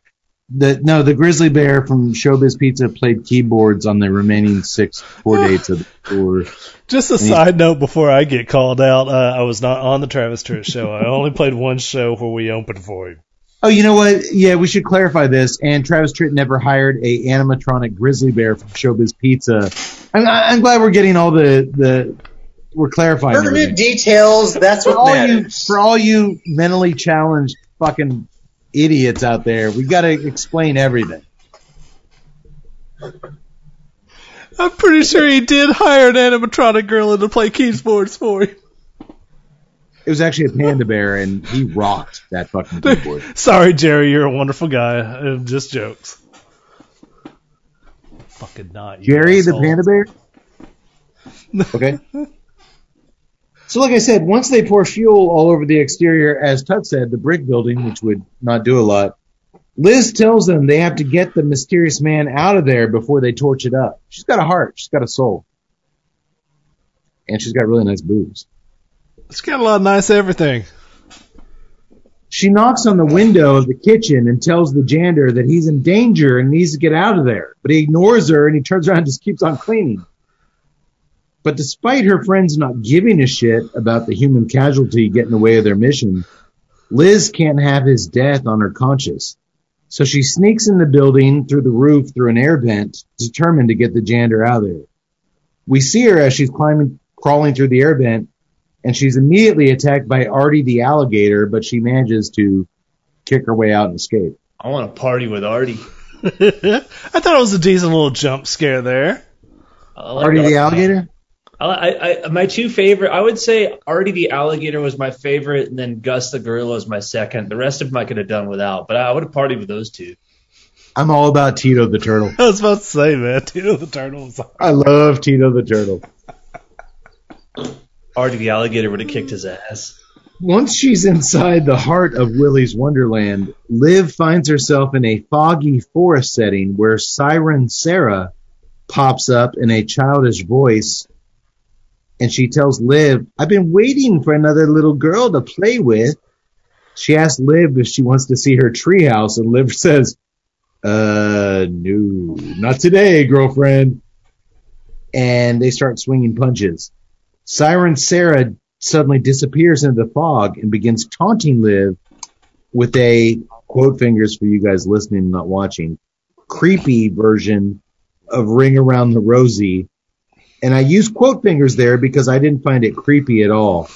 The no, the grizzly bear from Showbiz Pizza played keyboards on the remaining six tour dates of the tour. Just a side note before I get called out, uh, I was not on the Travis Tritt show. I only played one show where we opened for him. Oh, you know what? Yeah, we should clarify this. And Travis Tritt never hired a animatronic grizzly bear from Showbiz Pizza. I'm, I'm glad we're getting all the the we're clarifying. Pertinent everything. details. That's For what all you for all you mentally challenged fucking idiots out there, we got to explain everything. I'm pretty sure he did hire an animatronic gorilla to play keyboards for him. It was actually a panda bear, and he rocked that fucking keyboard. Sorry, Jerry, you're a wonderful guy. Uh, Just jokes. Fucking not. you Jerry the panda bear. Okay. So, like I said, once they pour fuel all over the exterior, as Tut said, the brick building, which would not do a lot, Liz tells them they have to get the mysterious man out of there before they torch it up. She's got a heart. She's got a soul. And she's got really nice boobs. She's got a lot of nice everything. She knocks on the window of the kitchen and tells the janitor that he's in danger and needs to get out of there. But he ignores her and he turns around and just keeps on cleaning. But despite her friends not giving a shit about the human casualty getting in the way of their mission, Liz can't have his death on her conscience. So she sneaks in the building through the roof through an air vent, determined to get the janitor out of there. We see her as she's climbing, crawling through the air vent, and she's immediately attacked by Artie the alligator, but she manages to kick her way out and escape. I want to party with Artie. I thought it was a decent little jump scare there. Like Artie the Artie. alligator? I, I, I, my two favorite, I would say Artie the alligator was my favorite, and then Gus the gorilla was my second. The rest of them I could have done without, but I would have partied with those two. I'm all about Tito the turtle. I was about to say, man, Tito the Turtle was I love Tito the turtle. Artie the alligator would have kicked his ass. Once she's inside the heart of Willy's Wonderland, Liv finds herself in a foggy forest setting where Siren Sarah pops up in a childish voice and she tells Liv, I've been waiting for another little girl to play with. She asks Liv if she wants to see her treehouse and Liv says, uh, no, not today, girlfriend. And they start swinging punches. Siren Sarah suddenly disappears into the fog and begins taunting Liv with a quote fingers for you guys listening and not watching creepy version of Ring Around the Rosie. And I use quote fingers there because I didn't find it creepy at all.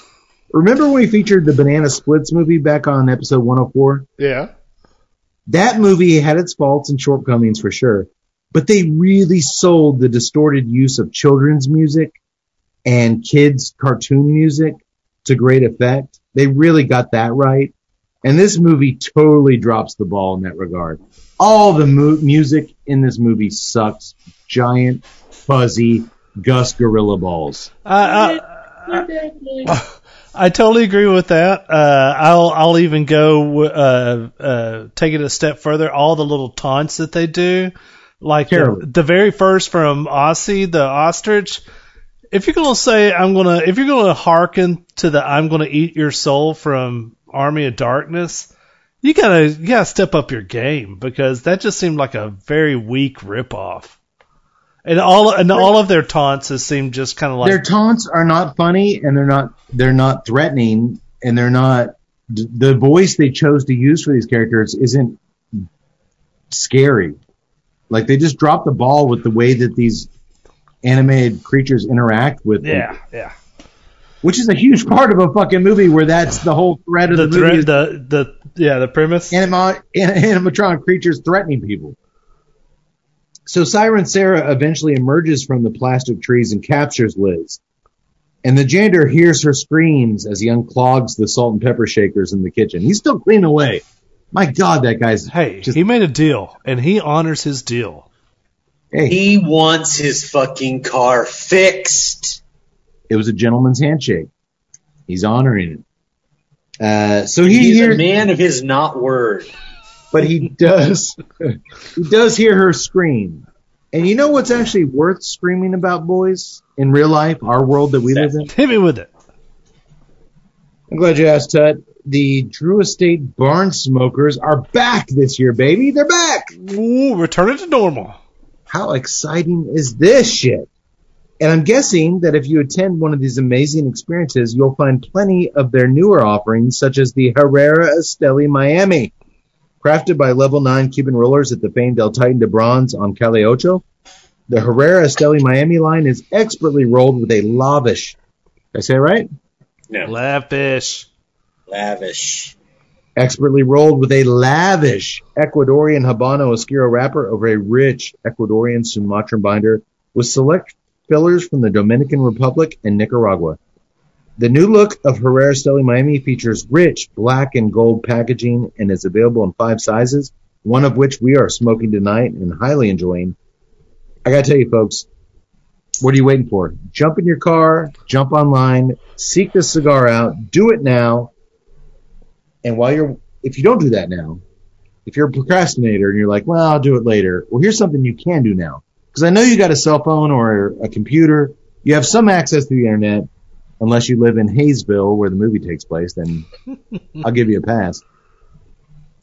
Remember when we featured the Banana Splits movie back on episode 104? Yeah. That movie had its faults and shortcomings for sure, but they really sold the distorted use of children's music and kids cartoon music to great effect. They really got that right. And this movie totally drops the ball in that regard. All the mu- music in this movie sucks. Giant, fuzzy, Gus Gorilla Balls. I, I, I totally agree with that. Uh, I'll I'll even go uh, uh, take it a step further. All the little taunts that they do, like the, the very first from Ozzie the ostrich. If you're gonna say I'm gonna, if you're gonna hearken to the I'm gonna eat your soul from Army of Darkness, you gotta you gotta step up your game because that just seemed like a very weak ripoff. And all and all of their taunts seemed just kind of like Their taunts are not funny and they're not, they're not threatening and they're not, the voice they chose to use for these characters isn't scary. Like they just drop the ball with the way that these animated creatures interact with them, yeah yeah. which is a huge part of a fucking movie where that's the whole threat of the, the movie threat, is the the yeah, the premise. anima- an- animatronic creatures threatening people. So Siren Sarah eventually emerges from the plastic trees and captures Liz. And the janitor hears her screams as he unclogs the salt and pepper shakers in the kitchen. He's still cleaning away. My God, that guy's Hey, just he made a deal, and he honors his deal. hey. He wants his fucking car fixed. It was a gentleman's handshake. He's honoring it. Uh, so he He's hears, a man of his not word. But he does, he does hear her scream. And you know what's actually worth screaming about, boys? In real life, our world that we live in? Hit me with it. I'm glad you asked, Tut. The Drew Estate Barn Smokers are back this year, baby. They're back. Ooh, return it to normal. How exciting is this shit? And I'm guessing that if you attend one of these amazing experiences, you'll find plenty of their newer offerings, such as the Herrera Esteli Miami. Crafted by Level 9 Cuban rollers at the famed El Titan de Bronze on Calle Ocho, the Herrera Esteli Miami line is expertly rolled with a lavish, did I say it right? No, Lavish. lavish. expertly rolled with a lavish Ecuadorian Habano Oscuro wrapper over a rich Ecuadorian Sumatran binder with select fillers from the Dominican Republic and Nicaragua. The new look of Herrera Esteli Miami features rich black and gold packaging and is available in five sizes, one of which we are smoking tonight and highly enjoying. I gotta tell you folks, what are you waiting for? Jump in your car, jump online, seek this cigar out, do it now, and while you're, if you don't do that now, if you're a procrastinator and you're like, well, I'll do it later. Well, here's something you can do now. Because I know you got a cell phone or a computer. You have some access to the internet, unless you live in Hayesville where the movie takes place, then I'll give you a pass.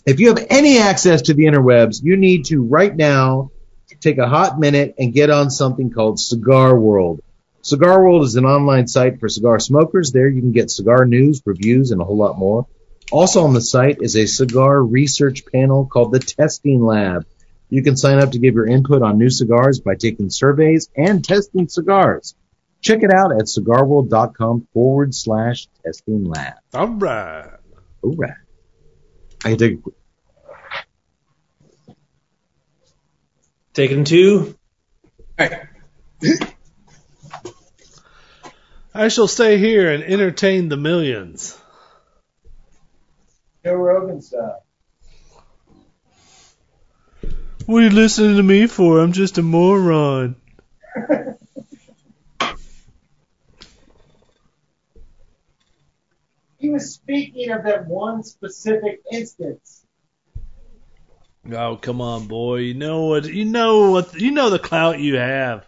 If you have any access to the interwebs, you need to right now take a hot minute and get on something called Cigar World. Cigar World is an online site for cigar smokers. There you can get cigar news, reviews, and a whole lot more. Also on the site is a cigar research panel called the Testing Lab. You can sign up to give your input on new cigars by taking surveys and testing cigars. Check it out at cigarworld.com forward slash testing lab. All right. All right. I can take a Taking two. I shall stay here and entertain the millions. Joe Rogan style. What are you listening to me for? I'm just a moron. He was speaking of that one specific instance. Oh, come on, boy. You know what? You know what? You know the clout you have.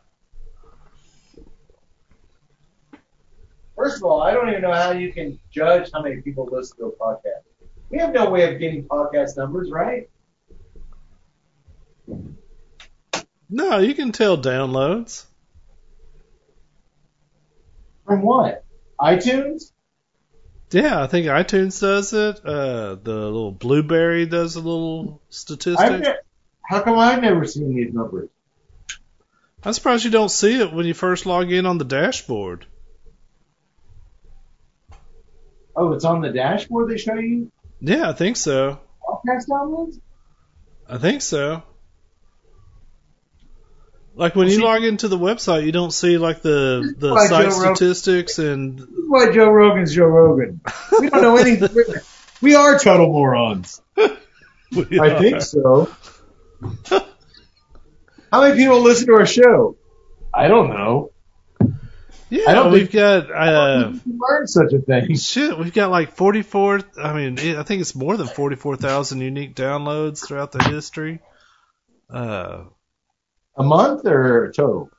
First of all, I don't even know how you can judge how many people listen to a podcast. We have no way of getting podcast numbers, right? No, you can tell downloads. From what? iTunes? Yeah, I think iTunes does it. Uh, the little Blubrry does a little statistic. Ne- how come I've never seen these numbers? I'm surprised you don't see it when you first log in on the dashboard. Oh, it's on the dashboard they show you Yeah, I think so. podcast downloads? I think so. Like when you log into the website, you don't see like the the site Joe Rogan- statistics and This is why Joe Rogan's Joe Rogan. We don't know anything. we are total morons. I think so. How many people listen to our show? I don't know. Yeah, I don't we've think- got uh, You learn such a thing. shit. We've got like 44. I mean, I think it's more than 44,000 unique downloads throughout the history. Uh, A month or total?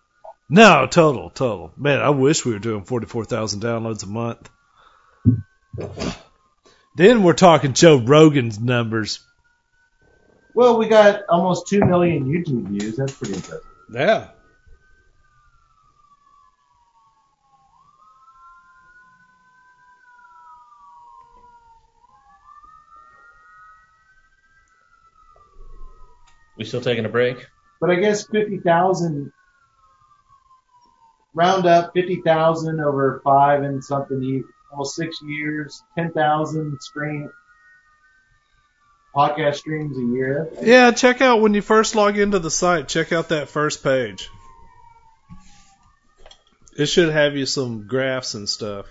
no, total, total. Man, I wish we were doing 44,000 downloads a month. Then we're talking Joe Rogan's numbers. Well, we got almost two million YouTube views. That's pretty impressive. Yeah. We still taking a break? But I guess fifty thousand. Round up fifty thousand over five and something, almost six years. Ten thousand screen podcast streams a year. Yeah, check out when you first log into the site, check out that first page. It should have you some graphs and stuff.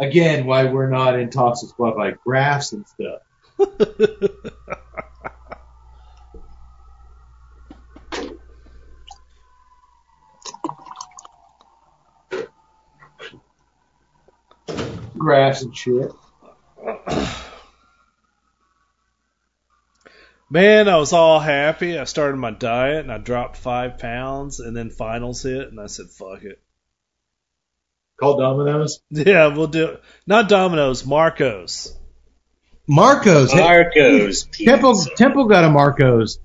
Again, why we're not in talks with like graphs and stuff. Graphs and shit. Man, I was all happy. I started my diet and I dropped five pounds, and then finals hit, and I said, "Fuck it." Call Domino's. Yeah, we'll do it. Not Domino's, Marcos. Marcos. Marco's Temple Pizza. Temple got a Marcos.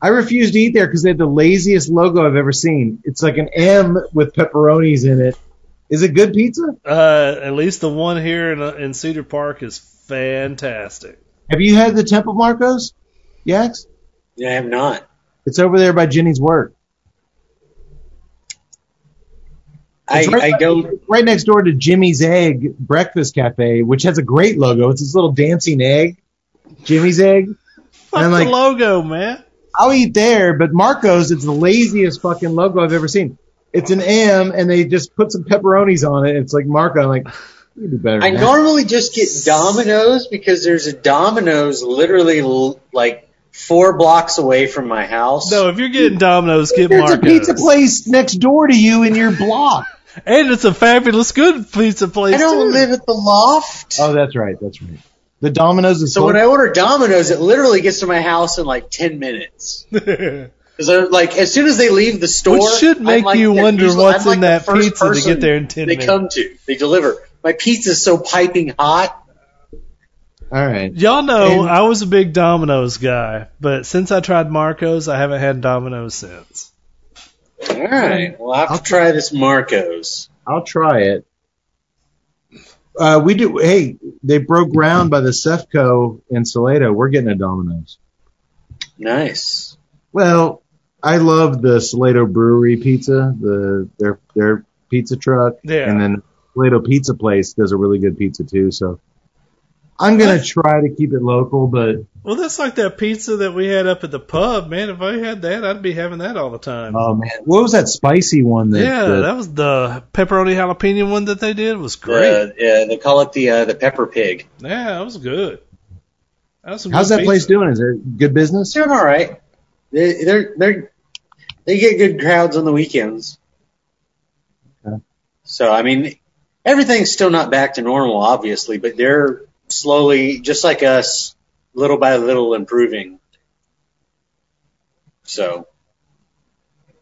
I refused to eat there because they had the laziest logo I've ever seen. It's like an M with pepperonis in it. Is it good pizza? Uh, at least the one here in, uh, in Cedar Park is fantastic. Have you had the Temple Marcos? Yax? Yeah, I have not. It's over there by Jenny's work. I, It's right, I don't. right next door to Jimmy's Egg Breakfast Cafe, which has a great logo. It's this little dancing egg, Jimmy's Egg. Fuck I'm like- the logo, man. I'll eat there, but Marco's, it's the laziest fucking logo I've ever seen. It's an M, and they just put some pepperonis on it. It's like Marco. I'm like, you do better. I that. normally just get Domino's because there's a Domino's literally like four blocks away from my house. No, if you're getting Domino's, get There's Marcos. a pizza place next door to you in your block. And it's a fabulous good pizza place I don't too. live at the loft. Oh, that's right. That's right. The Domino's is so when I order Domino's, it literally gets to my house in like ten minutes. Because like as soon as they leave the store, Which should I'm make like you wonder usually- what's like in that pizza to get there in 10 they minutes. come to. They deliver. My pizza's so piping hot. All right. Y'all know And- I was a big Domino's guy, but since I tried Marco's, I haven't had Domino's since. All right. Well, I'll have to try this Marcos. I'll try it. Uh, we do. Hey, they broke ground by the Cefco in Salado. We're getting a Domino's. Nice. Well, I love the Salado Brewery pizza, the their their pizza truck, Yeah. and then Salado Pizza Place does a really good pizza too. So I'm gonna try to keep it local, but Well, that's like that pizza that we had up at the pub, man. If I had that, I'd be having that all the time. oh man, what was that spicy one that? yeah, that- that was the pepperoni jalapeno one that they did. It was great. The, yeah, they call it the uh, the pepper pig. yeah, that was good. That was some how's good that place doing? Is it good business? They're all right. They, they're they're they get good crowds on the weekends. Okay. So I mean, everything's still not back to normal, obviously, but they're slowly, just like us, little by little improving. So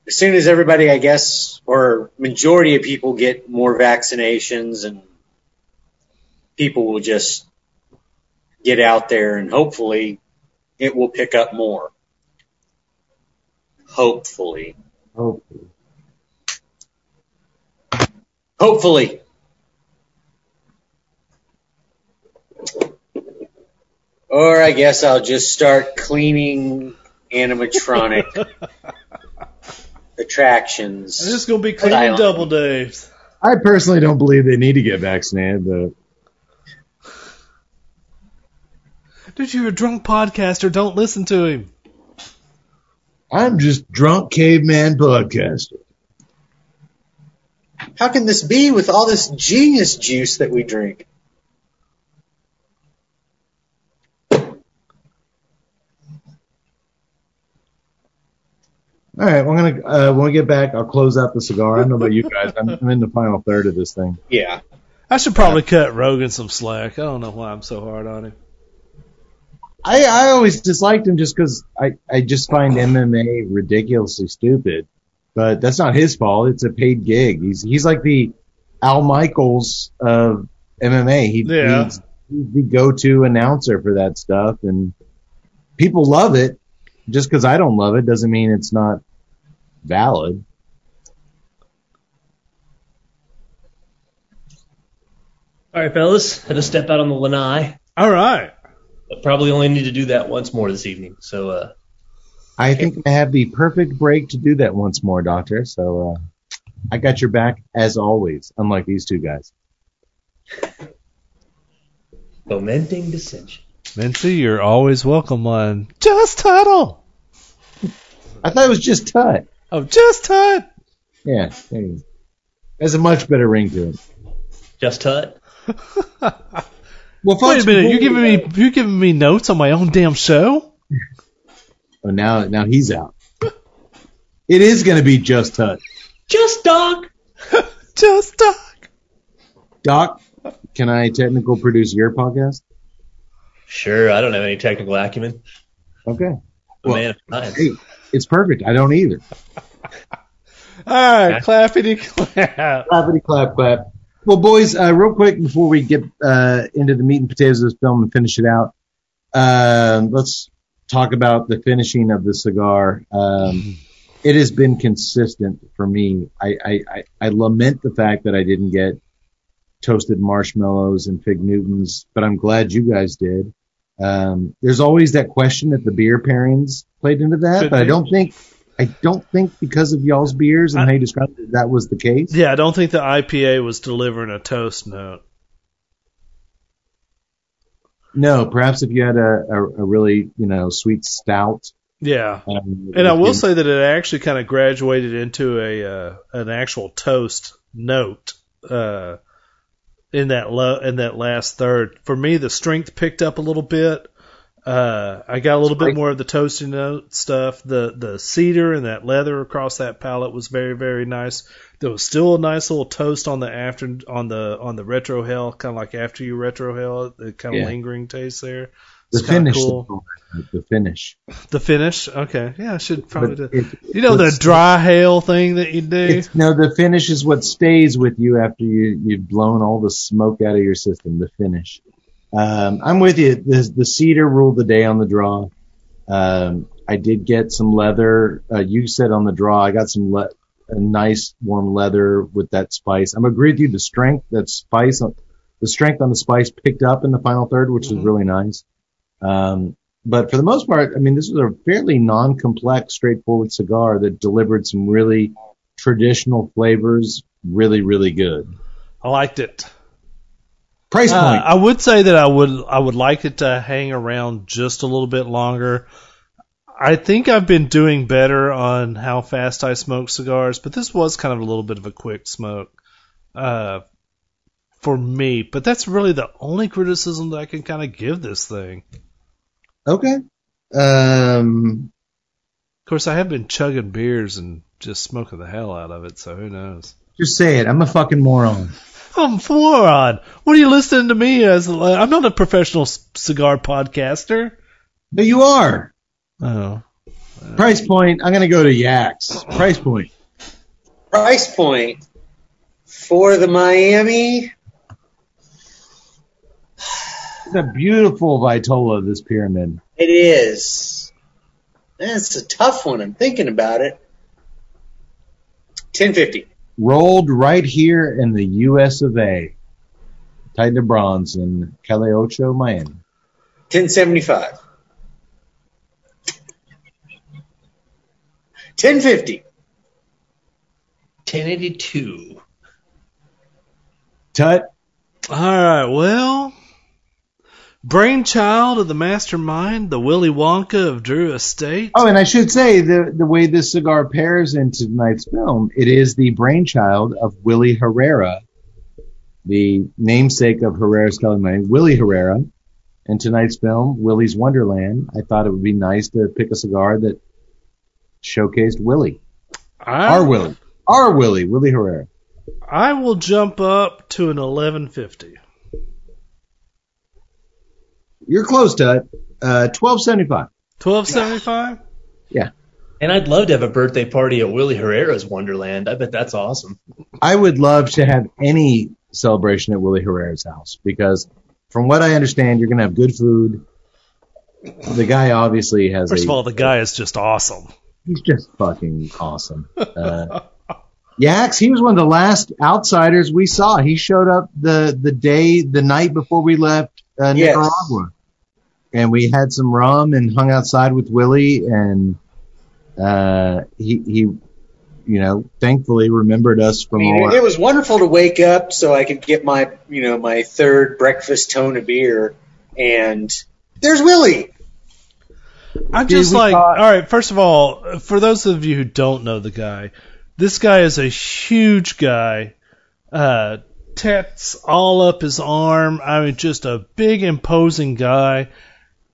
as soon as everybody, I guess, or majority of people get more vaccinations, and people will just get out there, and hopefully, it will pick up more. Hopefully. Hopefully. Hopefully. Or I guess I'll just start cleaning animatronic attractions. It's just gonna be clean Silent. double days. I personally don't believe they need to get vaccinated, but Dude, you're a drunk podcaster. Don't listen to him. I'm just drunk caveman podcaster. How can this be with all this genius juice that we drink? All right, we're gonna uh, when we get back, I'll close out the cigar. I don't know about you guys. I'm, I'm in the final third of this thing. Yeah. I should probably cut Rogan some slack. I don't know why I'm so hard on him. I I always disliked him just because I I just find MMA ridiculously stupid. But that's not his fault. It's a paid gig. He's he's like the Al Michaels of MMA. He, Yeah. He's, he's the go-to announcer for that stuff, and people love it. Just because I don't love it doesn't mean it's not valid. All right, fellas, had to step out on the lanai. All right. But probably only need to do that once more this evening. So, uh, I think I have the perfect break to do that once more, Doctor. So uh, I got your back as always, unlike these two guys. fomenting dissension. Mincy, you're always welcome on Just Tuttle. I thought it was just Tut. Oh, Just Tut. Yeah, there you go. There's a much better ring to it. Just Tut. Well, Wait a minute, you before giving me you giving me notes on my own damn show? Oh, now now he's out. It is going to be just Tut. Just Doc. Just Doc. Doc, can I technical produce your podcast? Sure, I don't have any technical acumen. Okay. A Well, man of science. Hey, it's perfect. I don't either. All right, clappity clap. Clappity clap clap. Well, boys, uh, real quick before we get uh, into the meat and potatoes of this film and finish it out, um, let's talk about the finishing of the cigar. Um, it has been consistent for me. I, I, I, I lament the fact that I didn't get toasted marshmallows and fig Newtons, but I'm glad you guys did. Um, there's always that question if the beer pairings played into that, Could but I don't think I don't think because of y'all's beers and I- how you described it that was the case. Yeah, I don't think the IPA was delivering a toast note. No, perhaps if you had a, a, a really, you know, sweet stout. Yeah. Um, And I will say that it actually kind of graduated into a uh, an actual toast note uh, in that lo- in that last third. For me, the strength picked up a little bit. Uh, I got a little bit more of the toasty note stuff. The the cedar and that leather across that palate was very very nice. There was still a nice little toast on the after on the on the retrohale, kind of like after you retrohale, the kind of Yeah. lingering taste there. the It's finish, cool. the, the finish. The finish, okay, yeah, I should probably do. It- You know the dry hail thing that you do. No, the finish is what stays with you after you you've blown all the smoke out of your system. The finish. Um, I'm with you. The, the cedar ruled the day on the draw. Um, I did get some leather. Uh, you said on the draw, I got some le- a nice warm leather with that spice. I'm agree with you. The strength, that spice, the strength on the spice picked up in the final third, which is really nice. Um, but for the most part, I mean, this was a fairly non-complex, straightforward cigar that delivered some really traditional flavors, really, really good. I liked it. Price Uh, point. I would say that I would I would like it to hang around just a little bit longer. I think I've been doing better on how fast I smoke cigars, but this was kind of a little bit of a quick smoke uh, for me. But that's really the only criticism that I can kind of give this thing. okay. Um, Of course, I have been chugging beers and just smoking the hell out of it, so who knows? just say it. I'm a fucking moron. I'm a moron. What are you listening to me as? I'm not a professional c- cigar podcaster. But you are. Oh. Price point. I'm gonna go to Yaks. Price point. Price point for the Miami. It's a beautiful Vitola. This pyramid. It is. That's a tough one. I'm thinking about it. Ten fifty. Rolled right here in the U.S. of A. Titan de Bronze in Calle Ocho, Miami. Ten seventy five. Ten fifty. 1082. Tut. All right. Well, brainchild of the mastermind, the Willy Wonka of Drew Estate. Oh, and I should say the the way this cigar pairs into tonight's film, it is the brainchild of Willie Herrera, the namesake of Herrera Esteli Miami, Willie Herrera. In tonight's film, Willy's Wonderland, I thought it would be nice to pick a cigar that showcased Willie, I, our Willie, our Willie, Willie Herrera. I will jump up to an 1150. You're close, Tut. Uh, twelve seventy five. 1275. Yeah. And I'd love to have a birthday party at Willie Herrera's Wonderland. I bet that's awesome. I would love to have any celebration at Willie Herrera's house because, from what I understand, you're going to have good food. The guy obviously has First a. of all, the guy is just awesome. he's just fucking awesome. Uh, Yax, he was one of the last outsiders we saw. He showed up the the day, the night before we left uh, Yes. Nicaragua, and we had some rum and hung outside with Willie, and uh, he he, you know, thankfully remembered us I from mean, all. it was wonderful to wake up so I could get my, you know, my third breakfast tone of beer, and there's Willie. I'm Dude, just we like, thought- all right. First of all, for those of you who don't know the guy, this guy is a huge guy. Uh, tats all up his arm. I mean, just a big, imposing guy,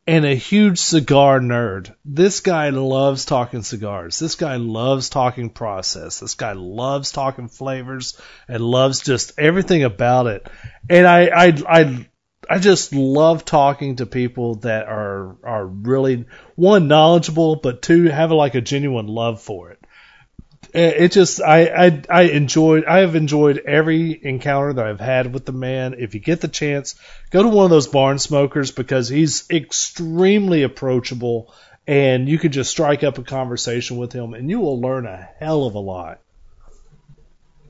and a huge cigar nerd. This guy loves talking cigars. This guy loves talking process. This guy loves talking flavors and loves just everything about it. And I, I, I I just love talking to people that are are really one knowledgeable, but two have like a genuine love for it. It just I, I I enjoyed I have enjoyed every encounter that I've had with the man. If you get the chance, go to one of those barn smokers because he's extremely approachable and you could just strike up a conversation with him and you will learn a hell of a lot.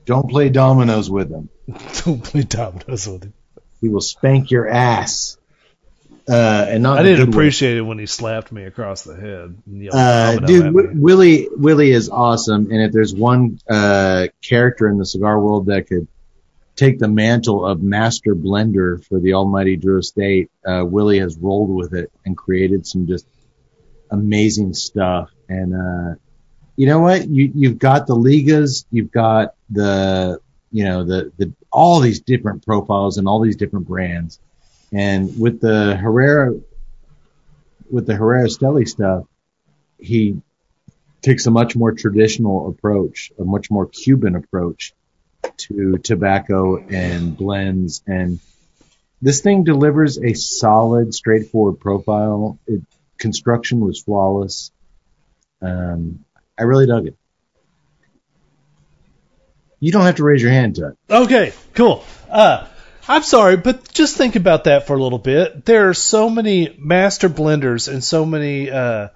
Don't play dominoes with him. Don't play dominoes with him. He will spank your ass. Uh, and not I didn't good way. appreciate it when he slapped me across the head. yelled Uh, dude, w- Willie Willie is awesome, and if there's one uh, character in the cigar world that could take the mantle of master blender for the almighty Drew Estate, uh, Willie has rolled with it and created some just amazing stuff. And uh, you know what? You you've got the Ligas, you've got the you know the the all these different profiles and all these different brands, and with the Herrera with the Herrera Esteli stuff he takes a much more traditional approach, a much more Cuban approach to tobacco and blends. And this thing delivers a solid, straightforward profile. It, construction was flawless. Um, I really dug it. You don't have to raise your hand it. Okay, cool. Uh, I'm sorry, but just think about that for a little bit. There are so many master blenders and so many uh,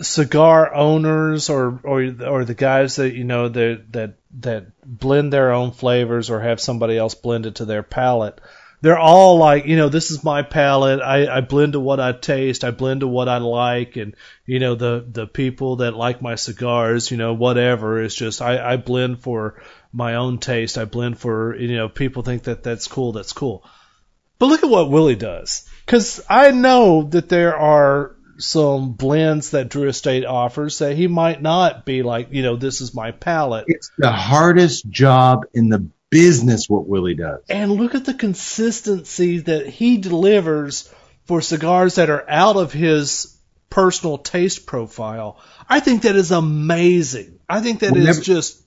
cigar owners or or or the guys that you know that that that blend their own flavors or have somebody else blend it to their palate. They're all like, you know, this is my palate. I, I blend to what I taste. I blend to what I like, and you know, the the people that like my cigars, you know, whatever. It's just I, I blend for my own taste. I blend for you know, people think that that's cool. That's cool. But look at what Willie does, because I know that there are some blends that Drew Estate offers that he might not be like, you know, this is my palate. It's the hardest job in the business what Willie does. And look at the consistency that he delivers for cigars that are out of his personal taste profile. I think that is amazing. I think that is just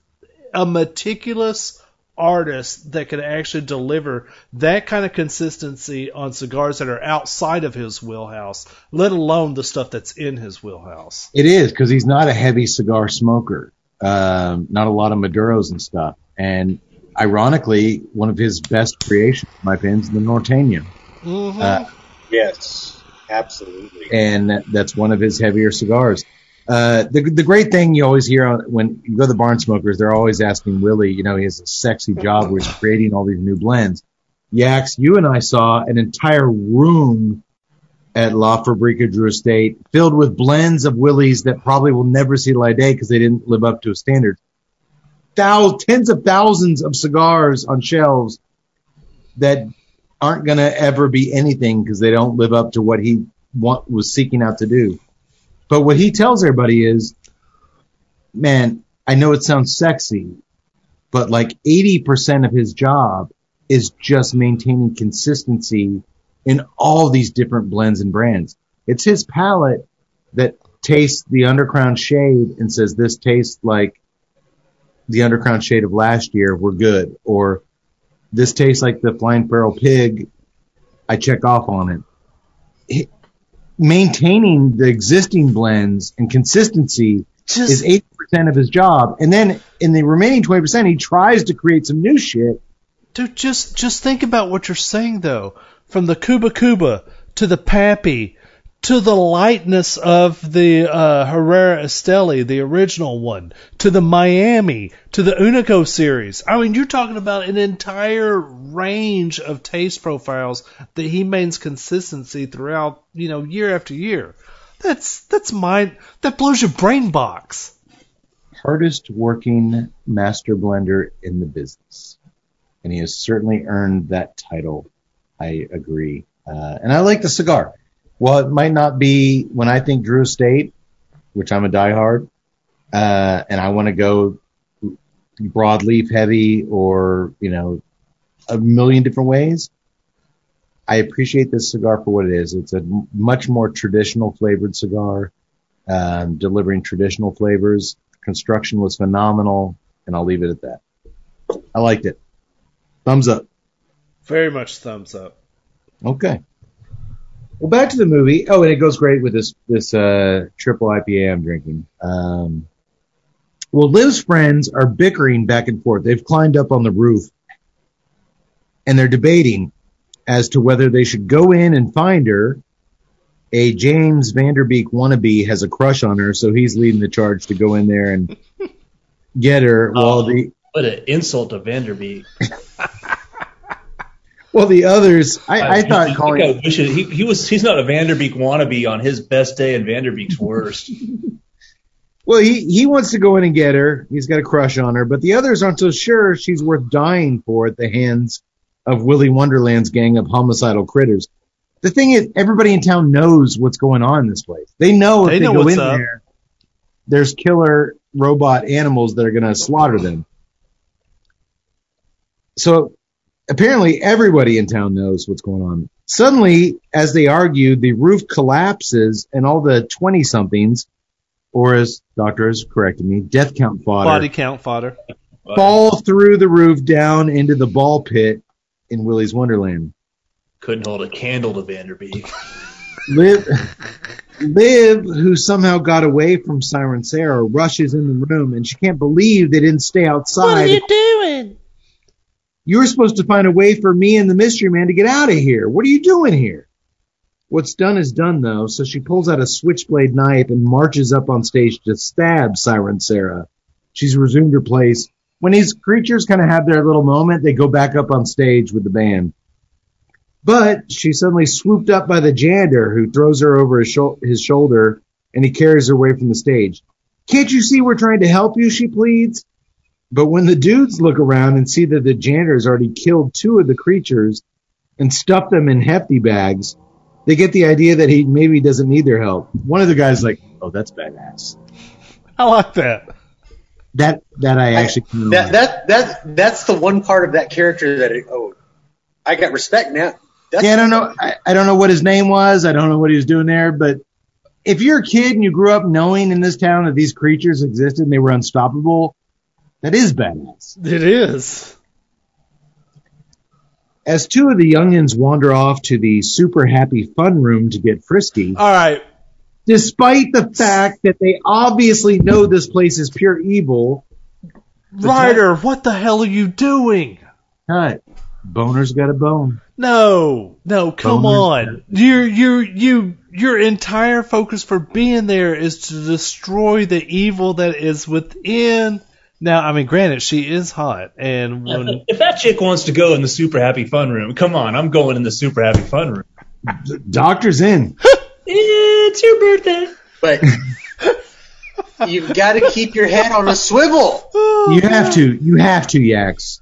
a meticulous artist that can actually deliver that kind of consistency on cigars that are outside of his wheelhouse, let alone the stuff that's in his wheelhouse. It is because he's not a heavy cigar smoker. Um, not a lot of Maduros and stuff. And ironically, one of his best creations, in my opinion, is the Norteño. Mm-hmm. Uh, Yes, absolutely. and that's one of his heavier cigars. Uh, the the great thing you always hear when you go to the barn smokers, they're always asking Willie. You know, he has a sexy job where he's creating all these new blends. Yaks, you and I saw an entire room at La Fabrica Drew Estate filled with blends of Willie's that probably will never see light day because they didn't live up to a standard. Thousands, tens of thousands of cigars on shelves that aren't going to ever be anything because they don't live up to what he want, was seeking out to do. But what he tells everybody is, man, I know it sounds sexy, but like 80% of his job is just maintaining consistency in all these different blends and brands. It's his palate that tastes the undercrown shade and says this tastes like the undercrown shade of last year. We're good. Or this tastes like the flying feral pig. I check off on it. Maintaining the existing blends and consistency Just is 80% of his job. And then in the remaining 20%, he tries to create some new shit. Dude, just just think about what you're saying though. From the Cuba Cuba to the Pappy to the lightness of the uh, Herrera Esteli, the original one, to the Miami, to the Unico series. I mean, you're talking about an entire range of taste profiles that he maintains consistency throughout, you know, year after year. That's that's mind that blows your brain box. Hardest working master blender in the business. And he has certainly earned that title. I agree. Uh, and I like the cigar. Well, it might not be when I think Drew Estate, which I'm a diehard, uh, and I want to go broadleaf heavy or, you know, a million different ways. I appreciate this cigar for what it is. It's a much more traditional flavored cigar, um, delivering traditional flavors. Construction was phenomenal, and I'll leave it at that. I liked it. Thumbs up. Very much thumbs up. Okay. Well, back to the movie. Oh, and it goes great with this this uh, triple IPA I'm drinking. Um, well, Liv's friends are bickering back and forth. They've climbed up on the roof, and they're debating as to whether they should go in and find her. A James Van Der Beek wannabe has a crush on her, so he's leading the charge to go in there and get her. While the What an insult to Van Der Beek. well, the others, I, uh, I thought calling. I wish it- he, he was he's not a Van Der Beek wannabe on his best day and Van Der Beek's worst. Well, he, he wants to go in and get her. He's got a crush on her, but the others aren't so sure she's worth dying for at the hands of Willy Wonderland's gang of homicidal critters. The thing is, everybody in town knows what's going on in this place. They know if They they, know go what's in up. there, there's killer robot animals that are going to slaughter them. So apparently everybody in town knows what's going on. Suddenly, as they argue, the roof collapses and all the 20 somethings, or as doctor has corrected me, death count fodder, Body count fodder. fall through the roof down into the ball pit in Willy's Wonderland. Couldn't hold a candle to Van Der Beek. Liv, Liv, who somehow got away from Siren Sarah, rushes in the room and she can't believe they didn't stay outside. What are You were supposed to find a way for me and the mystery man to get out of here. What are you doing here? What's done is done though, so she pulls out a switchblade knife and marches up on stage to stab Siren Sarah. She's resumed her place. When these creatures kind of have their little moment, they go back up on stage with the band. But she's suddenly swooped up by the janitor who throws her over his, shou- his shoulder and he carries her away from the stage. Can't you see we're trying to help you? She pleads. But when the dudes look around and see that the janitor's already killed two of the creatures and stuffed them in hefty bags, they get the idea that he maybe doesn't need their help. One of the guys is like, "Oh, that's badass." I like that. That that I actually kinda That like. that that that's the one part of that character that it, oh, I got respect now. That's, Yeah, I don't know. I, I don't know what his name was. I don't know what he was doing there. But if you're a kid and you grew up knowing in this town that these creatures existed and they were unstoppable, that is badass. It is. As two of the youngins wander off to the super happy fun room to get frisky, All right. despite the fact that they obviously know this place is pure evil, Ryder, what the hell are you doing? cut. Boner's got a bone. No, no, come Boners. on. Your your you your entire focus for being there is to destroy the evil that is within. Now, I mean, granted, she is hot, and when If that chick wants to go in the super happy fun room, come on, I'm going in the super happy fun room. Doctor's in. It's your birthday. but you've got to keep your head on a swivel. Oh, you have to. You have to, Yaks.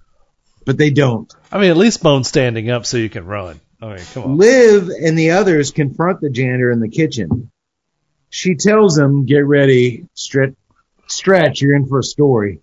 But they don't. I mean, at least bone standing up so you can run. I mean, come on. Liv and the others confront the janitor in the kitchen. She tells him, "Get ready, stretch, stretch. You're in for a story."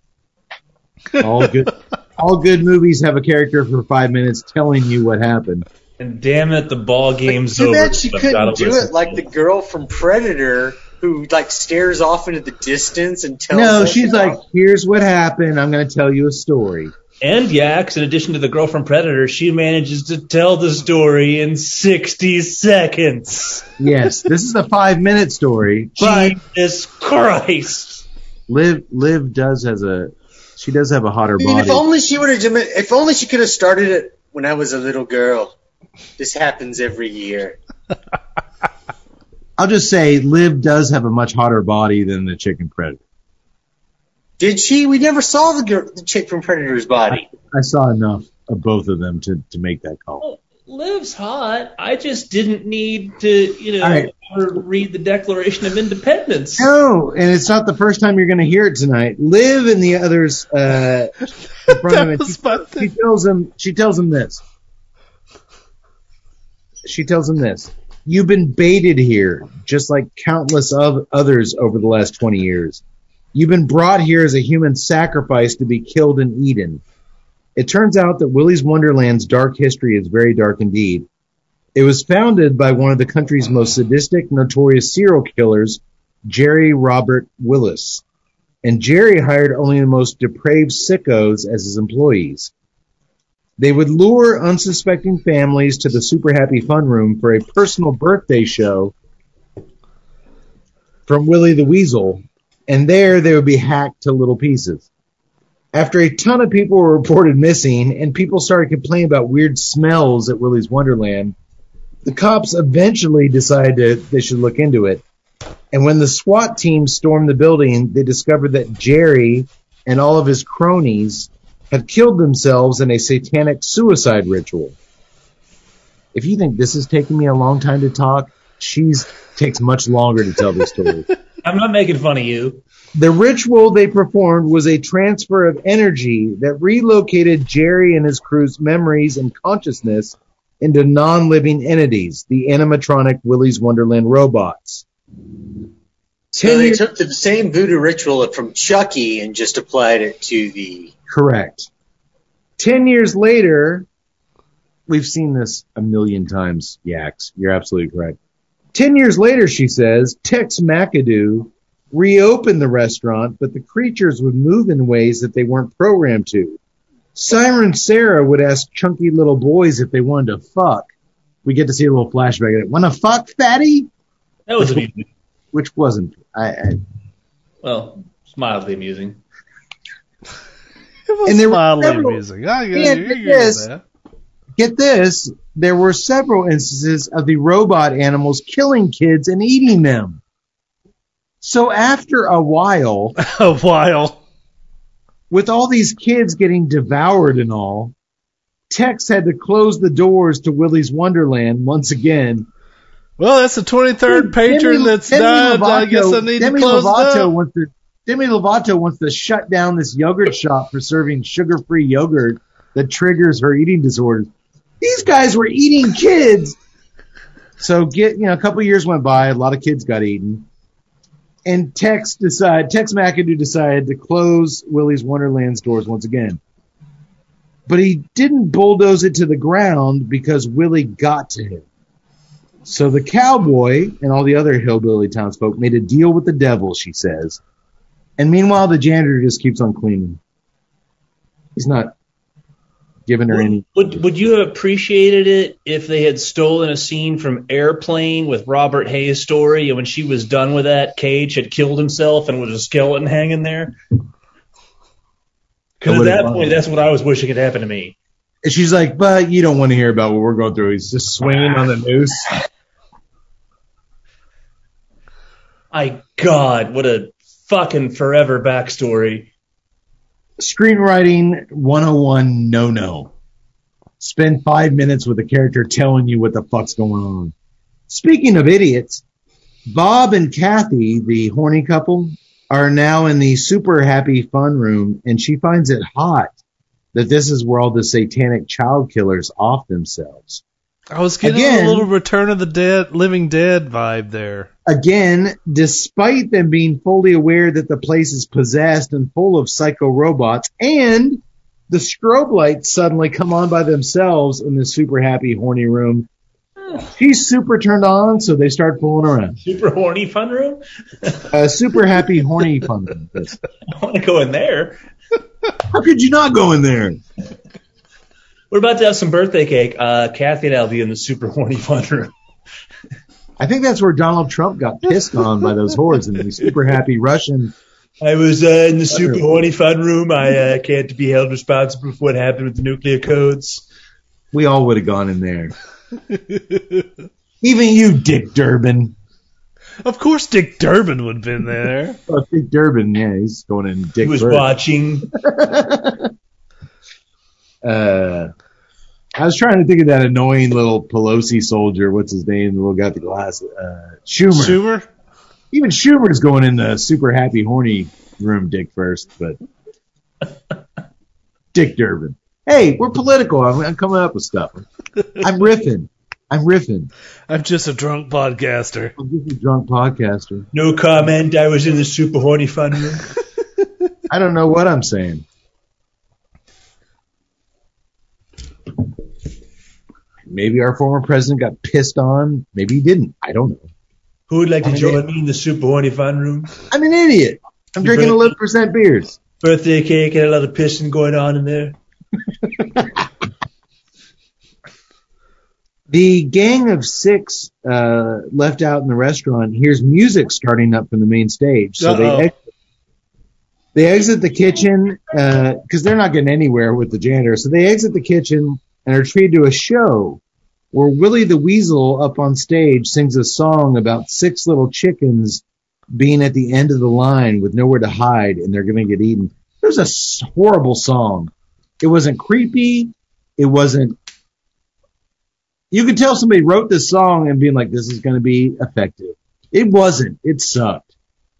All good. all good movies have a character for five minutes telling you what happened. And damn it, the ball game's Too over. bad she couldn't gotta do it like the girl from Predator who like stares off into the distance and tells No, she's about- like, "Here's what happened. I'm going to tell you a story." And Yax, in addition to the girl from Predator, she manages to tell the story in 60 seconds. Yes, this is a five minute story, but Jesus Christ. Liv Liv does has a she does have a hotter I mean, if only she would have. If only she could have started it when I was a little girl. This happens every year. I'll just say Liv does have a much hotter body than the chicken predator. Did she? We never saw the girl, the chick from Predator's body. I saw enough of both of them to, to make that call. Oh, Liv's hot. I just didn't need to, you know, right. read the Declaration of Independence. No, and it's not the first time you're going to hear it tonight. Liv and the others uh, confront him, That and was she, she tells him. She tells him this. She tells him this. You've been baited here, just like countless of others over the last 20 years. You've been brought here as a human sacrifice to be killed and eaten. It turns out that Willy's Wonderland's dark history is very dark indeed. It was founded by one of the country's most sadistic, notorious serial killers, Jerry Robert Willis. And Jerry hired only the most depraved sickos as his employees. They would lure unsuspecting families to the Super Happy Fun Room for a personal birthday show from Willy the Weasel, and there they would be hacked to little pieces. After a ton of people were reported missing and people started complaining about weird smells at Willy's Wonderland, the cops eventually decided they should look into it. And when the SWAT team stormed the building, they discovered that Jerry and all of his cronies have killed themselves in a satanic suicide ritual. If you think this is taking me a long time to talk, she's takes much longer to tell the story. I'm not making fun of you. The ritual they performed was a transfer of energy that relocated Jerry and his crew's memories and consciousness into non-living entities, the animatronic Willy's Wonderland robots. So they took the same voodoo ritual from Chucky and just applied it to the. Correct. Ten years later, we've seen this a million times, Yaks. You're absolutely correct. Ten years later, she says, Tex McAdoo reopened the restaurant, but the creatures would move in ways that they weren't programmed to. Siren Sarah would ask chunky little boys if they wanted to fuck. We get to see a little flashback of it. Wanna fuck, fatty? That was amusing. Which wasn't. I, I Well, it's mildly amusing. It was And there were mildly several- amusing. I get, Yeah, get this- Get this, there were several instances of the robot animals killing kids and eating them. So after a while, A while. with all these kids getting devoured and all, Tex had to close the doors to Willy's Wonderland once again. Well, that's the 23rd patron Demi- that's Demi died. I guess I need Demi to close Lovato it up. wants to Demi Lovato wants to shut down this yogurt shop for serving sugar-free yogurt that triggers her eating disorders. These guys were eating kids. So get you know a couple years went by, a lot of kids got eaten, and Tex decided Tex McAdoo decided to close Willy's Wonderland's doors once again. But he didn't bulldoze it to the ground because Willy got to him. So the cowboy and all the other hillbilly townsfolk made a deal with the devil, she says. And meanwhile, the janitor just keeps on cleaning. He's not giving her any. Would would you have appreciated it if they had stolen a scene from Airplane with Robert Hays' story, and when she was done with that, Cage had killed himself and was a skeleton hanging there? Because at that point, that's what I was wishing had happened to me. And she's like, but you don't want to hear about what we're going through. He's just swinging on the noose. My God, what a fucking forever backstory. Screenwriting 101 no no. Spend five minutes with a character telling you what the fuck's going on. Speaking of idiots, Bob and Kathy, the horny couple, are now in the super happy fun room, and she finds it hot that this is where all the satanic child killers off themselves. I was getting Again- a little Return of the Dead, Living Dead vibe there. Again, despite them being fully aware that the place is possessed and full of psycho robots, and the strobe lights suddenly come on by themselves in the super happy horny room. She's super turned on, so they start fooling around. Super horny fun room? Uh, super happy horny fun. room. I want to go in there. How could you not go in there? We're about to have some birthday cake. Uh, Kathy and I'll be in the super horny fun room. I think that's where Donald Trump got pissed on by those hordes in the super happy Russian. I was uh, in the super horny fun room. I uh, can't be held responsible for what happened with the nuclear codes. We all would have gone in there. Even you, Dick Durbin. Of course, Dick Durbin would have been there. Oh, Dick Durbin, yeah, he's going in Dick He was Bird. watching. Uh, I was trying to think of that annoying little Pelosi soldier. What's his name? The little guy with the glasses. Uh, Schumer. Schumer? Even Schumer's going in the super happy horny room, Dick first, but Dick Durbin. Hey, we're political. I'm, I'm coming up with stuff. I'm riffing. I'm riffing. I'm just a drunk podcaster. I'm just a drunk podcaster. No comment. I was in the super horny fun room. I don't know what I'm saying. Maybe our former president got pissed on. Maybe he didn't. I don't know. Who would like to I'm an join me in the super horny fun room? I'm an idiot. I'm You drinking better- 11% beers. Birthday cake and a lot of pissing going on in there. The gang of six uh, left out in the restaurant hears music starting up from the main stage. So they Uh-oh. ex- they exit the kitchen because they're not getting anywhere with the janitor. So they exit the kitchen and are treated to a show where Willy the Weasel up on stage sings a song about six little chickens being at the end of the line with nowhere to hide and they're going to get eaten. It was a horrible song. It wasn't creepy. It wasn't you could tell somebody wrote this song and being like, this is going to be effective. It wasn't. It sucked.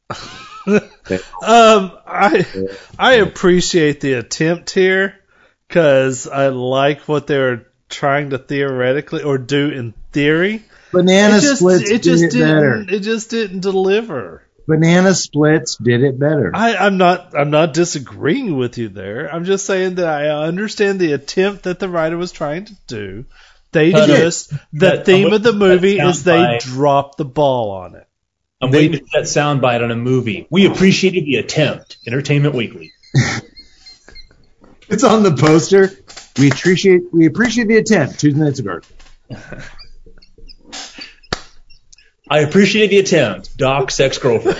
Um, I I appreciate the attempt here because I like what they're trying to theoretically or do in theory. Banana it just Splits it just did it didn't better. it just didn't deliver. Banana Splits did it better. I, I'm not I'm not disagreeing with you there. I'm just saying that I understand the attempt that the writer was trying to do. They But, uh, just the but theme of the movie is they soundbite. dropped the ball on it. I'm They- waiting for that soundbite on a movie. We appreciated the attempt. Entertainment Weekly. It's on the poster. We appreciate we appreciate the attempt. Tuesday nights ago. I appreciated the attempt. Doc's ex girlfriend.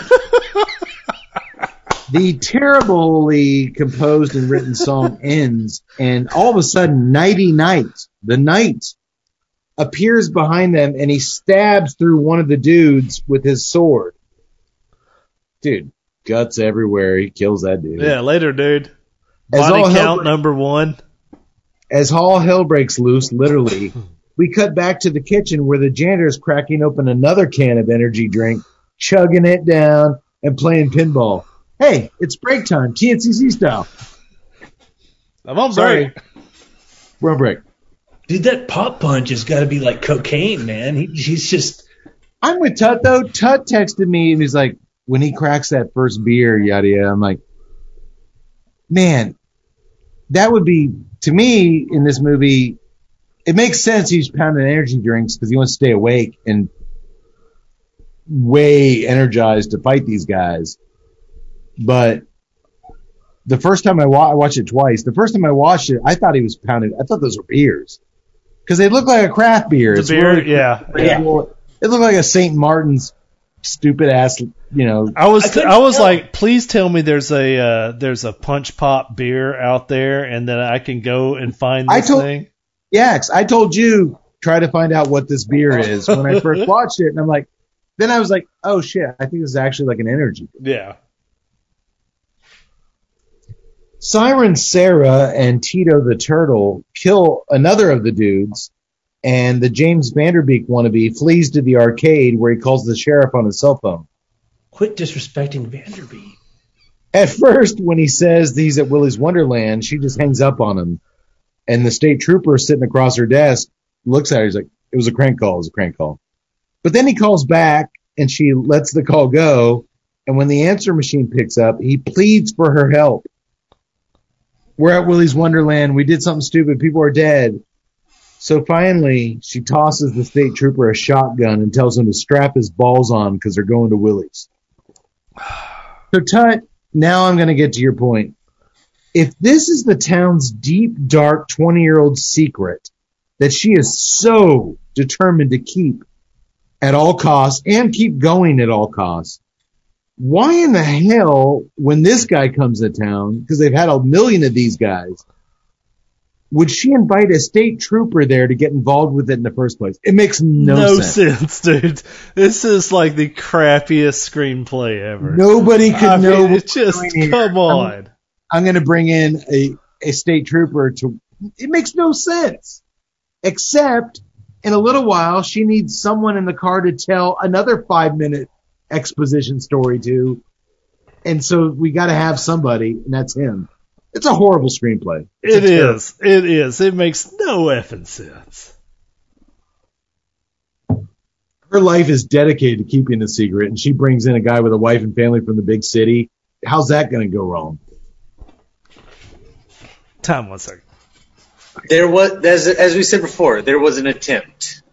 the terribly composed and written song ends, and all of a sudden, Knighty Knight, the knight, appears behind them, and he stabs through one of the dudes with his sword. Dude, guts everywhere. He kills that dude. Yeah, later, dude. As Body all hell count breaks- number one. As all hell breaks loose, literally, we cut back to the kitchen where the janitor is cracking open another can of energy drink, chugging it down, and playing pinball. Hey, it's break time, TNCC style. I'm on Sorry. break. We're on break. Dude, that pop punch has got to be like cocaine, man. He, he's just I'm with Tut though. Tut texted me and he's like, when he cracks that first beer, yada yada. I'm like, man, that would be to me in this movie. It makes sense he's pounding energy drinks because he wants to stay awake and way energized to fight these guys. But the first time I, wa- I watched it twice. The first time I watched it, I thought he was pounding. I thought those were beers because they look like a craft beer. The It's beer, really- yeah. Yeah. it looked like a St. Martin's stupid ass, you know. I was I I, was tell. like, please tell me there's a uh, there's a punch pop beer out there, and then I can go and find I this told- thing. Yeah, 'cause I told you try to find out what this beer is when I first watched it, and I'm like, then I was like, oh shit, I think this is actually like an energy. Yeah. Siren Sarah and Tito the Turtle kill another of the dudes, and the James Van Der Beek wannabe flees to the arcade where he calls the sheriff on his cell phone. quit disrespecting Van Der Beek. At first, when he says he's at Willy's Wonderland, she just hangs up on him. And the state trooper sitting across her desk looks at her. He's like, it was a crank call. It was a crank call. But then he calls back and she lets the call go. And when the answer machine picks up, he pleads for her help. We're at Willy's Wonderland. We did something stupid. People are dead. So finally, she tosses the state trooper a shotgun and tells him to strap his balls on because they're going to Willy's. So Tut, now I'm going to get to your point. If this is the town's deep, dark 20 year old secret that she is so determined to keep at all costs and keep going at all costs, why in the hell, when this guy comes to town, because they've had a million of these guys, would she invite a state trooper there to get involved with it in the first place? It makes no, No, sense. sense. dude. This is like the crappiest screenplay ever. Nobody could I know. mean, it's just come on. I'm going to bring in a, a state trooper to. It makes no sense. Except in a little while, she needs someone in the car to tell another five minute exposition story to. And so we got to have somebody, and that's him. It's a horrible screenplay. It's it terrible. is. It is. It makes no effing sense. Her life is dedicated to keeping a secret, and she brings in a guy with a wife and family from the big city. How's that going to go wrong? Time one second. There was, as, as we said before, there was an attempt.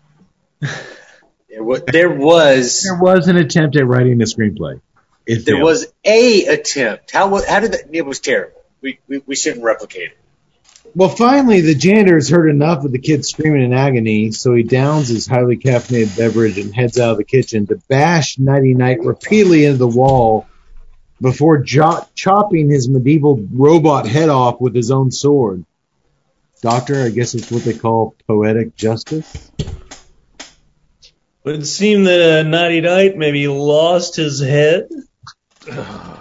There was, there was, There was an attempt at writing a screenplay. It there failed. was a attempt. How wa- how did that? It was terrible. We we, we shouldn't replicate it. Well, finally, the janitor has heard enough of the kid screaming in agony, so he downs his highly caffeinated beverage and heads out of the kitchen to bash Knighty Knight repeatedly into the wall before jo- chopping his medieval robot head off with his own sword. Doctor, I guess it's what they call poetic justice. Would seem that uh, Knighty Knight maybe lost his head.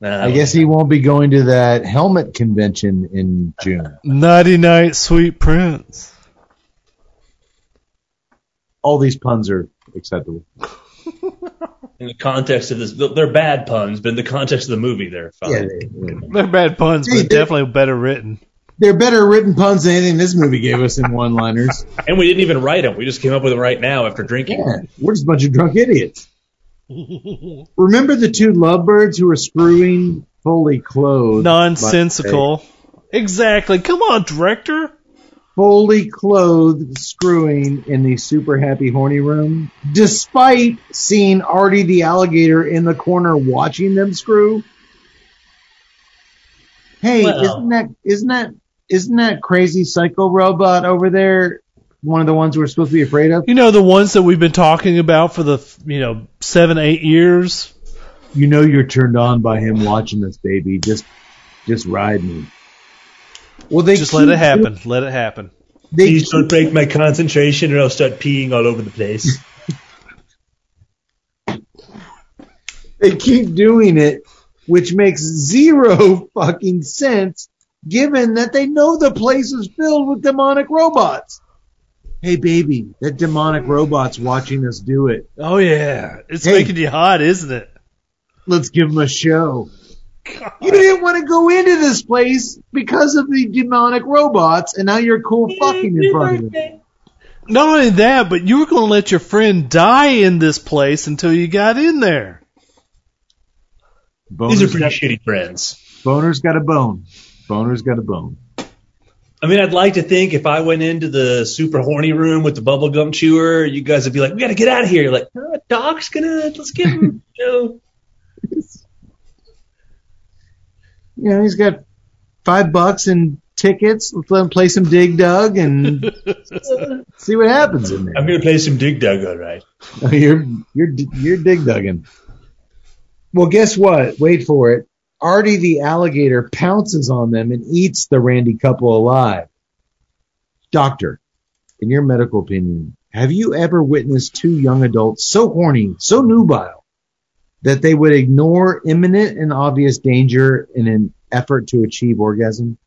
Nah, I guess he won't be going to that helmet convention in June. Nighty night, sweet prince. All these puns are acceptable. in the context of this, they're bad puns, but in the context of the movie, they're fine. Yeah, they- They're bad puns, Hey, but they're- definitely better written. they're better written puns than anything this movie gave us in one-liners. And we didn't even write them; we just came up with them right now after drinking. Yeah, we're just a bunch of drunk idiots. Remember the two lovebirds who were screwing fully clothed? Nonsensical. Exactly. Come on, director. Fully clothed screwing in the super happy horny room, despite seeing Artie the alligator in the corner watching them screw. Hey, Well- isn't that isn't that isn't that crazy psycho robot over there one of the ones we're supposed to be afraid of? You know the ones that we've been talking about for the you know seven eight years. You know you're turned on by him watching this, baby. Just, just ride me. Well, they Just let it happen. Let it happen. They Please don't break my concentration or I'll start peeing all over the place. they keep doing it, which makes zero fucking sense given that they know the place is filled with demonic robots. Hey baby, that demonic robot's watching us do it. Oh yeah, it's Hey. making you hot, isn't it? Let's give him a show. You didn't want to go into this place because of the demonic robots, and now you're cool fucking in front of them. Not only that, but you were going to let your friend die in this place until you got in there. These are Boner's pretty got, shitty friends. Boner's got a bone. Boner's got a bone. I mean, I'd like to think if I went into the super horny room with the bubblegum chewer, you guys would be like, we got to get out of here. You're like, uh, Doc's gonna, let's get him, you know. You know, he's got five bucks and tickets. Let's let him play some Dig Dug and see what happens in there. I'm gonna play some Dig Dug, all right. Oh, you're you're you're dig dugging. Well, guess what? Wait for it. Artie the alligator pounces on them and eats the Randy couple alive. Doctor, in your medical opinion, have you ever witnessed two young adults so horny, so nubile, that they would ignore imminent and obvious danger in an effort to achieve orgasm?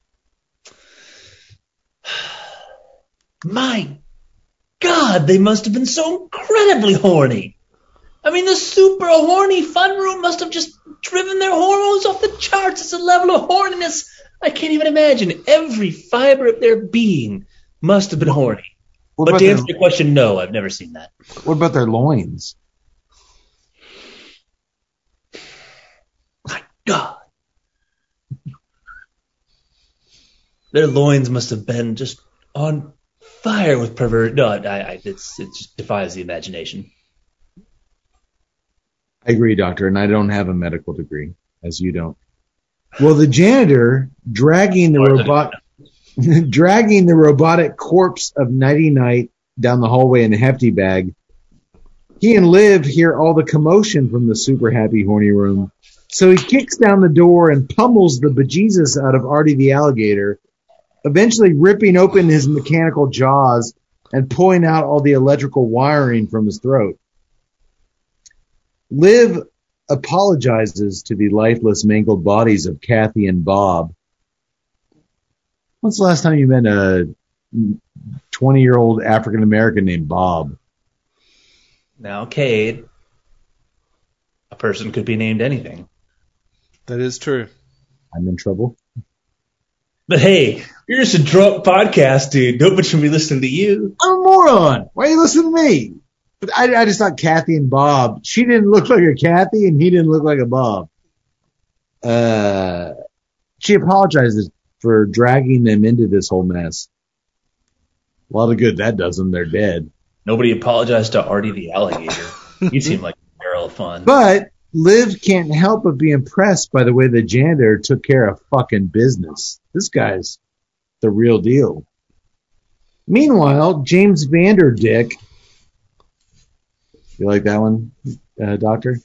My God, they must have been so incredibly horny. I mean, the super horny fun room must have just driven their hormones off the charts. It's a level of horniness I can't even imagine. Every fiber of their being must have been horny. What But to answer your question, no, I've never seen that. what about their loins? My God. Their loins must have been just on fire with pervert. No, I, I, it's, it just defies the imagination. I agree, doctor, and I don't have a medical degree, as you don't. Well, the janitor dragging the Or robot, dragging the robotic corpse of Knighty Knight down the hallway in a hefty bag. He and Liv hear all the commotion from the super happy horny room, so he kicks down the door and pummels the bejesus out of Artie the alligator, eventually ripping open his mechanical jaws and pulling out all the electrical wiring from his throat. Liv apologizes to the lifeless, mangled bodies of Kathy and Bob. When's the last time you met a 20 year old African American named Bob? Now, Cade, a person could be named anything. That is true. I'm in trouble. But hey, you're just a drunk podcast, dude. Nobody should be listening to you. I'm a moron. Why are you listening to me? But I, I just thought Kathy and Bob, she didn't look like a Kathy and he didn't look like a Bob. Uh, she apologizes for dragging them into this whole mess. A lot of good that does them. They're dead. Nobody apologized to Artie the alligator. he seemed like a barrel of fun. But Liv can't help but be impressed by the way the janitor took care of fucking business. This guy's the real deal. Meanwhile, James Vanderdick. You like that one, uh, Doctor?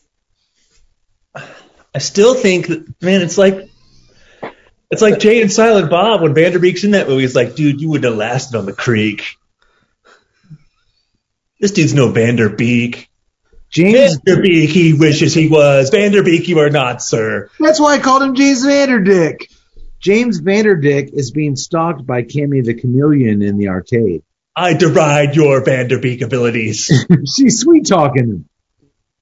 I still think that, man, it's like, it's like Jay and Silent Bob when Van Der Beek's in that movie. He's like, dude, you wouldn't have lasted on the creek. This dude's no Van Der Beek. James. Van Der Beek, he wishes he was. Van Der Beek, you are not, sir. That's why I called him James Vanderdick. James Vanderdick is being stalked by Cammy the Chameleon in the arcade. I deride your Van Der Beek abilities. She's sweet talking him,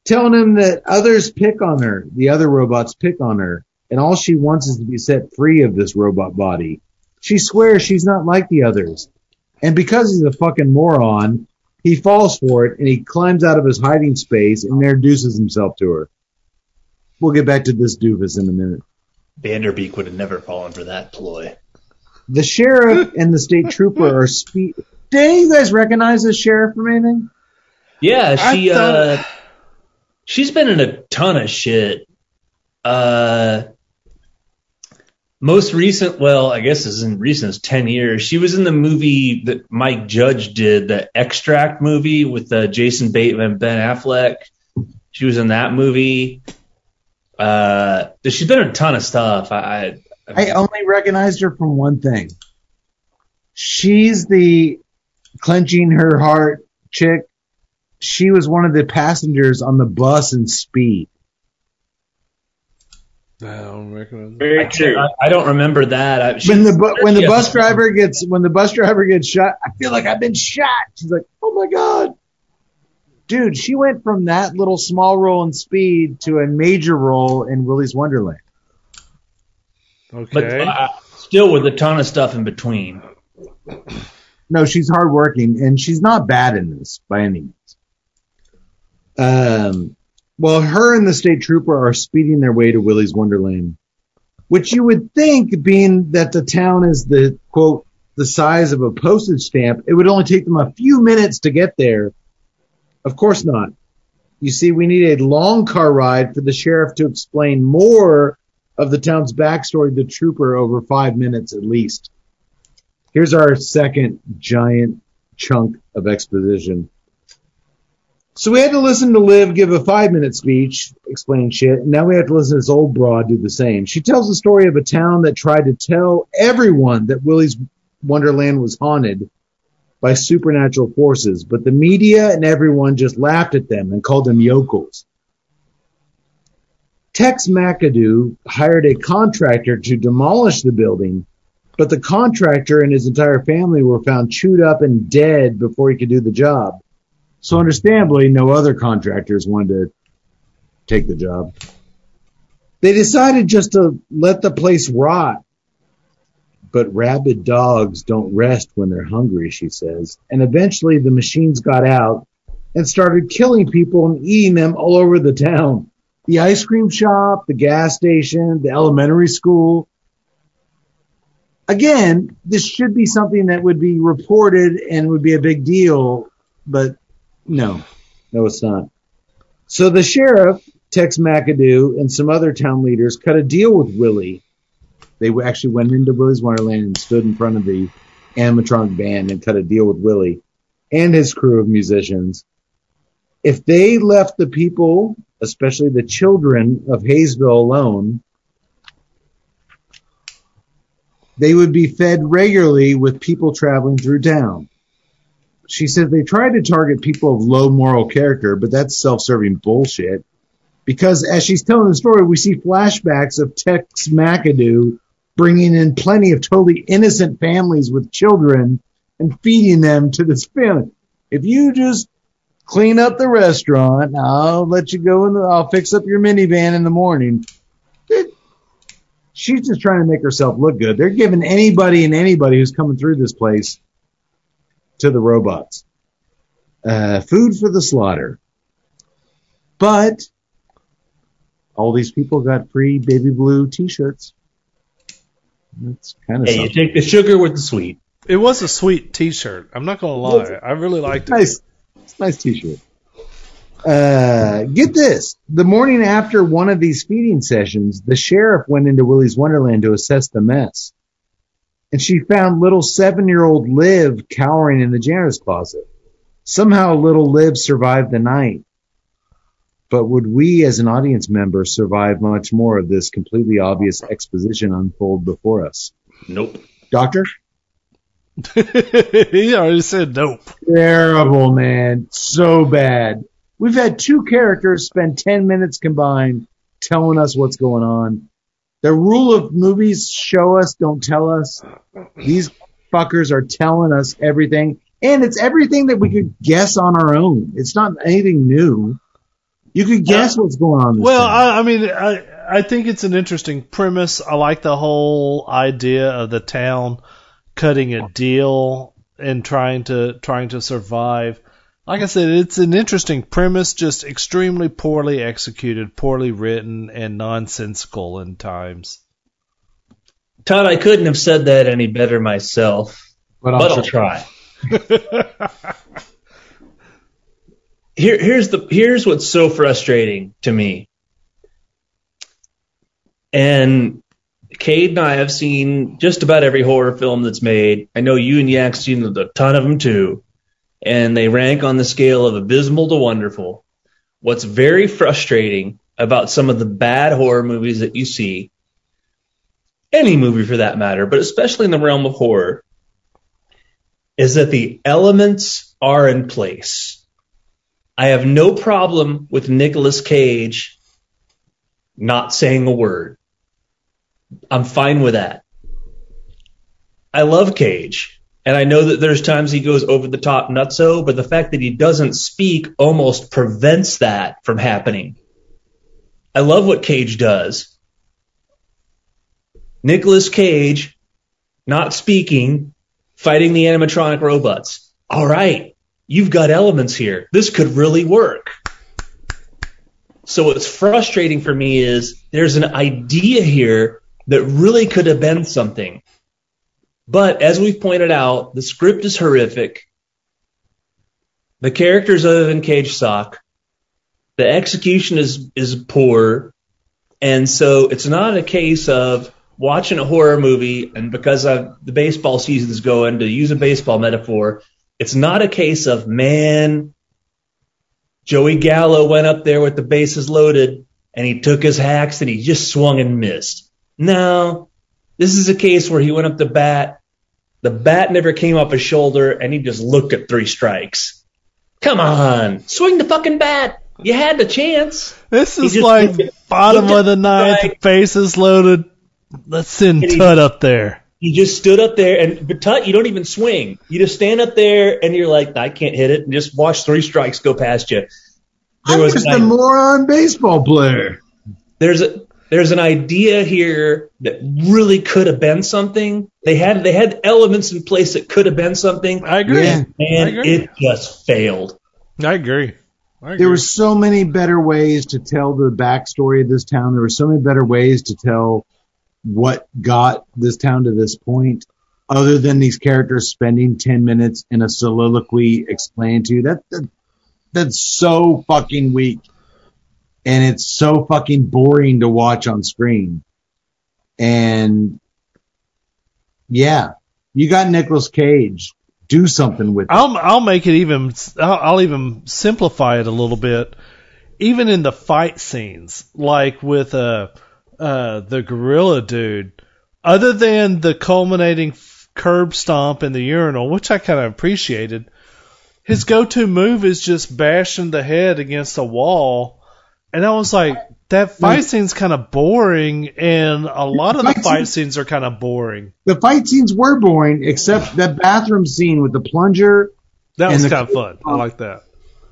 telling him that others pick on her, the other robots pick on her, and all she wants is to be set free of this robot body. She swears she's not like the others. And because he's a fucking moron, he falls for it and he climbs out of his hiding space and introduces himself to her. We'll get back to this doofus in a minute. Van Der Beek would have never fallen for that ploy. The sheriff and the state trooper are speed. Do any of you guys recognize the sheriff from anything? Yeah, she thought- uh she's been in a ton of shit. Uh most recent well, I guess is in recent as ten years. She was in the movie that Mike Judge did, the extract movie with uh, Jason Bateman and Ben Affleck. She was in that movie. Uh, she's been in a ton of stuff. I, I, I only recognized her from one thing. She's the clenching her heart chick. She was one of the passengers on the bus in Speed. I don't recognize. Very true. I, I don't remember that. I, she- When the bu- when the Yeah. bus driver gets when the bus driver gets shot, I feel like I've been shot. She's like, "Oh my god." Dude, she went from that little small role in Speed to a major role in Willy's Wonderland. Okay. but uh, still with a ton of stuff in between. No, she's hardworking and she's not bad in this by any means. Um, well, her and the state trooper are speeding their way to Willy's Wonderland, which you would think, being that the town is the quote the size of a postage stamp, it would only take them a few minutes to get there. Of course not. You see, we need a long car ride for the sheriff to explain more of the town's backstory to the trooper over five minutes at least. Here's our second giant chunk of exposition. So we had to listen to Liv give a five minute speech explaining shit, and now we have to listen to this old broad do the same. She tells the story of a town that tried to tell everyone that Willy's Wonderland was haunted by supernatural forces, but the media and everyone just laughed at them and called them yokels. Tex McAdoo hired a contractor to demolish the building, but the contractor and his entire family were found chewed up and dead before he could do the job. So understandably, no other contractors wanted to take the job. They decided just to let the place rot. But rabid dogs don't rest when they're hungry, she says. And eventually the machines got out and started killing people and eating them all over the town. The ice cream shop, the gas station, the elementary school. Again, this should be something that would be reported and would be a big deal, but no, no, it's not. So the sheriff, Tex McAdoo, and some other town leaders cut a deal with Willy. They actually went into Willy's Wonderland and stood in front of the animatronic band and cut a deal with Willy and his crew of musicians. If they left the people, especially the children of Hayesville alone, they would be fed regularly with people traveling through town. She said they tried to target people of low moral character, but that's self-serving bullshit. Because as she's telling the story, we see flashbacks of Tex McAdoo bringing in plenty of totally innocent families with children and feeding them to this family. If you just clean up the restaurant, I'll let you go the, I'll fix up your minivan in the morning. It- she's just trying to make herself look good. They're giving anybody and anybody who's coming through this place to the robots. Uh, food for the slaughter. But all these people got free baby blue t-shirts. That's kind of Hey, you take the sugar with the sweet. It was a sweet T-shirt. I'm not gonna lie. I really liked it. nice. It's a nice t-shirt. Uh, get this. The morning after one of these feeding sessions, the sheriff went into Willy's Wonderland to assess the mess. And she found little seven-year-old Liv cowering in the janitor's closet. Somehow little Liv survived the night. But would we as an audience member survive much more of this completely obvious exposition unfold before us? Nope. Doctor? he already said nope. Terrible, man. So bad. We've had two characters spend 10 minutes combined telling us what's going on. The rule of movies show us, don't tell us. These fuckers are telling us everything. And it's everything that we could guess on our own. It's not anything new. You could guess what's going on. Well. I, I mean, I I think it's an interesting premise. I like the whole idea of the town cutting a deal and trying to trying to survive. Like I said, it's an interesting premise, just extremely poorly executed, poorly written, and nonsensical in times. Todd, I couldn't have said that any better myself, but but I'll try. Here, here's the here's what's so frustrating to me. And Cade and I have seen just about every horror film that's made. I know you and Yak's seen a ton of them too, and they rank on the scale of abysmal to wonderful. What's very frustrating about some of the bad horror movies that you see, any movie for that matter, but especially in the realm of horror, is that the elements are in place. I have no problem with Nicolas Cage not saying a word. I'm fine with that. I love Cage. And I know that there's times he goes over the top nutso, but the fact that he doesn't speak almost prevents that from happening. I love what Cage does. Nicolas Cage not speaking, fighting the animatronic robots. All right, you've got elements here. This could really work. So what's frustrating for me is there's an idea here that really could have been something. But as we've pointed out, the script is horrific. The characters other than Cage suck. The execution is is poor. And so it's not a case of watching a horror movie and because the baseball season's going to use a baseball metaphor, it's not a case of man Joey Gallo went up there with the bases loaded and he took his hacks and he just swung and missed. No, this is a case where he went up to bat. The bat never came off his shoulder and he just looked at three strikes. Come on, swing the fucking bat. You had the chance. This is like looked at- bottom of the ninth, strike. faces loaded. Let's send he- Tut up there. He just stood up there and but Tut, you don't even swing. You just stand up there and you're like, I can't hit it, and just watch three strikes go past you. There I'm was just a moron baseball player. there's a there's an idea here that really could have been something. They had they had elements in place that could have been something, I agree. Yeah. I and agree. it just failed. I agree. I agree. There were so many better ways to tell the backstory of this town. There were so many better ways to tell what got this town to this point, other than these characters spending ten minutes in a soliloquy explaining to you. That, that that's so fucking weak, and it's so fucking boring to watch on screen. And yeah, you got Nicolas Cage. Do something with it. I'll I'll make it even. I'll, I'll even simplify it a little bit. Even in the fight scenes, like with uh, uh, the gorilla dude, other than the culminating f- curb stomp in the urinal, which I kind of appreciated, his go-to move is just bashing the head against a wall, and I was like, that fight Like- scene's kind of boring, and a lot of the Fight fight scene- scenes are kind of boring. the fight scenes were boring, except that bathroom scene with the plunger. That was kind of fun. I like that.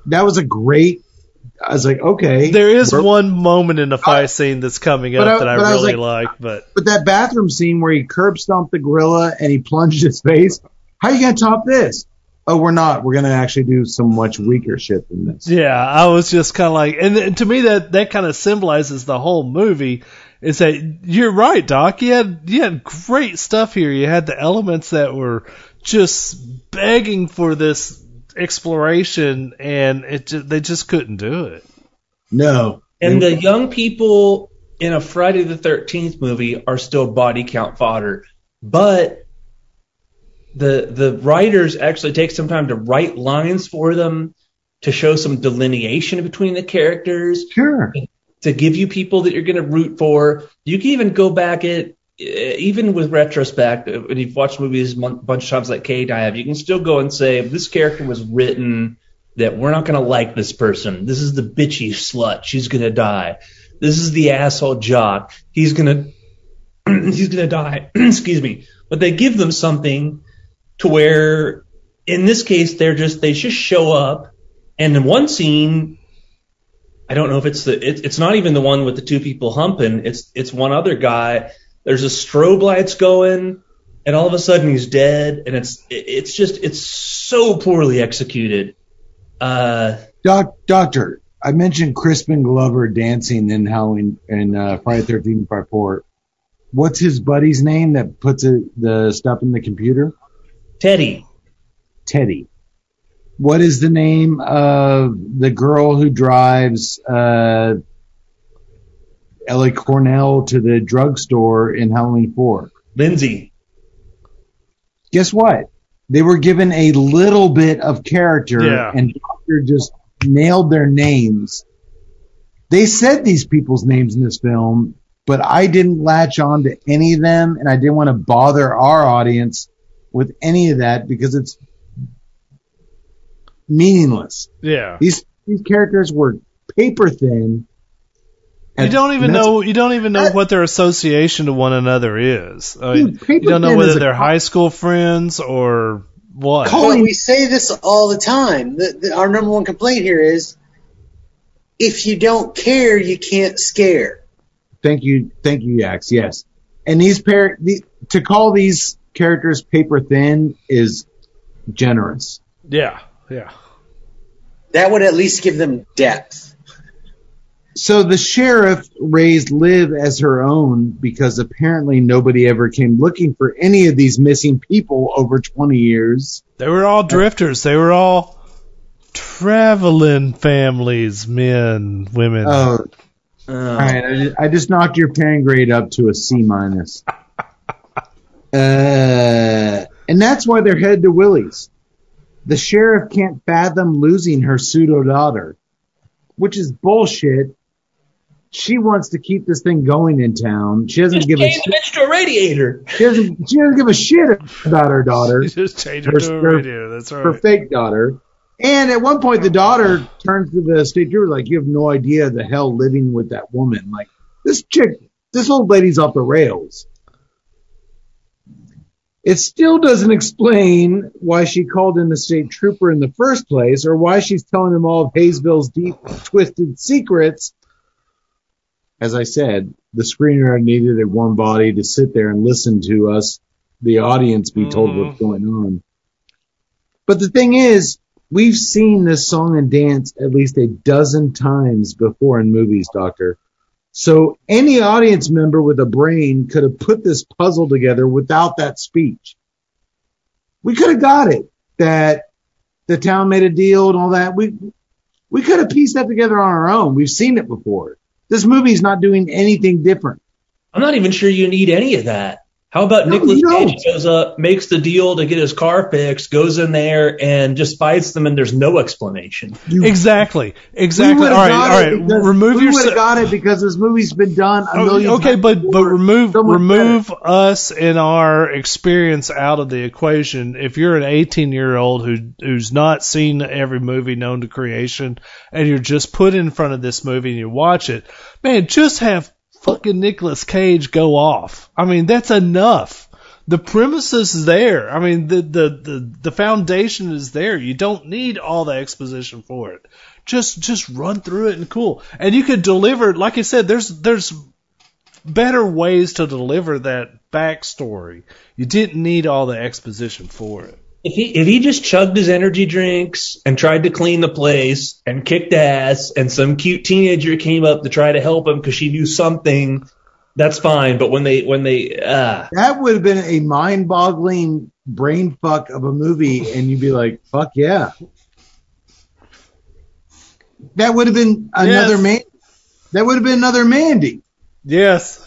That was a great. I was like, okay. There is one moment in the uh, fight scene that's coming up I- that I really like- like, but But that bathroom scene where he curb stomped the gorilla and he plunged his face. How are you gonna top this? Oh, we're not. We're gonna actually do some much weaker shit than this. yeah, I was just kind of like, and th- to me that that kind of symbolizes the whole movie. Is that you're right, Doc? You had you had great stuff here. You had the elements that were just begging for this exploration, and it ju- they just couldn't do it. No. And the young people in a Friday the 13th movie are still body count fodder. But the the writers actually take some time to write lines for them to show some delineation between the characters, sure. to give you people that you're going to root for. You can even go back at even with retrospect, when you've watched movies a bunch of times like Cade and I have, you can still go and say this character was written that we're not going to like this person. This is the bitchy slut. She's going to die. This is the asshole jock. He's going to he's going to die. Excuse me. But they give them something to where in this case they're just they just show up and in one scene I don't know if it's the it, it's not even the one with the two people humping. It's it's one other guy. There's a strobe lights going, and all of a sudden he's dead, and it's it, it's just it's so poorly executed. Uh, Doc, doctor, I mentioned Crispin Glover dancing in Halloween in uh, Friday Thirteenth Part Four. What's his buddy's name that puts it, the stuff in the computer? Teddy, Teddy. What is the name of the girl who drives uh, Ellie Cornell to the drugstore in Halloween 4? Lindsay, Guess what? They were given a little bit of character, Yeah. and Doctor just nailed their names. They said these people's names in this film, but I didn't latch on to any of them, and I didn't want to bother our audience with any of that because it's meaningless. Yeah. These these characters were paper thin. You don't even know. You don't even know that- what their association to one another is. I mean, Dude, paper you don't know thin whether they're co- high school friends or what. Col- But we say this all the time. The, the, our number one complaint here is if you don't care, you can't scare. Thank you, thank you, Yax. Yes, and these pair the, to call these characters paper thin is generous. Yeah, yeah. That would at least give them depth. So the sheriff raised Liv as her own because apparently nobody ever came looking for any of these missing people over 20 years. They were all drifters. They were all traveling families, men, women. Oh, Oh. all right. I just, I just knocked your pan grade up to a C minus. Uh, and that's why they're headed to Willy's. The sheriff can't fathom losing her pseudo daughter, which is bullshit. She wants to keep this thing going in town. She doesn't Just give a change the shit. bitch to a radiator. She doesn't, she doesn't give a shit about her daughter. You just changed it Her- to a her- radio. That's her fake daughter. And at one point, the daughter turns to the state trooper like, "You have no idea the hell living with that woman. Like this chick, this old lady's off the rails." It still doesn't explain why she called in the state trooper in the first place, or why she's telling him all of Hayesville's deep, twisted secrets. As I said, the screenwriter needed a warm body to sit there and listen to us, the audience, be told Mhm. what's going on. But the thing is, we've seen this song and dance at least a dozen times before in movies, Doctor. So any audience member with a brain could have put this puzzle together without that speech. We could have got it that the town made a deal and all that. We we could have pieced that together on our own. We've seen it before. This movie's not doing anything different. I'm not even sure you need any of that. How about No, Nicolas you don't. Cage goes up, makes the deal to get his car fixed, goes in there and just fights them, and there's no explanation. Exactly. Exactly. All would've right. got All it right. because- Remove we your. would have got it because this movie's been done a Oh, million okay, times but but remove So much remove us and our experience out of the equation. If you're an 18 year old who who's not seen every movie known to creation, and you're just put in front of this movie and you watch it, man, just have fucking Nicolas Cage go off. I mean, that's enough. The premise is there. I mean, the, the, the, the foundation is there. You don't need all the exposition for it. Just just run through it and cool. And you could deliver, like I said, there's there's better ways to deliver that backstory. You didn't need all the exposition for it. If he if he just chugged his energy drinks and tried to clean the place and kicked ass, and some cute teenager came up to try to help him because she knew something, that's fine. But when they when they ah That would have been a mind-boggling brain fuck of a movie, and you'd be like, "Fuck yeah!" That would have been another Yes. man. That would have been another Mandy. Yes.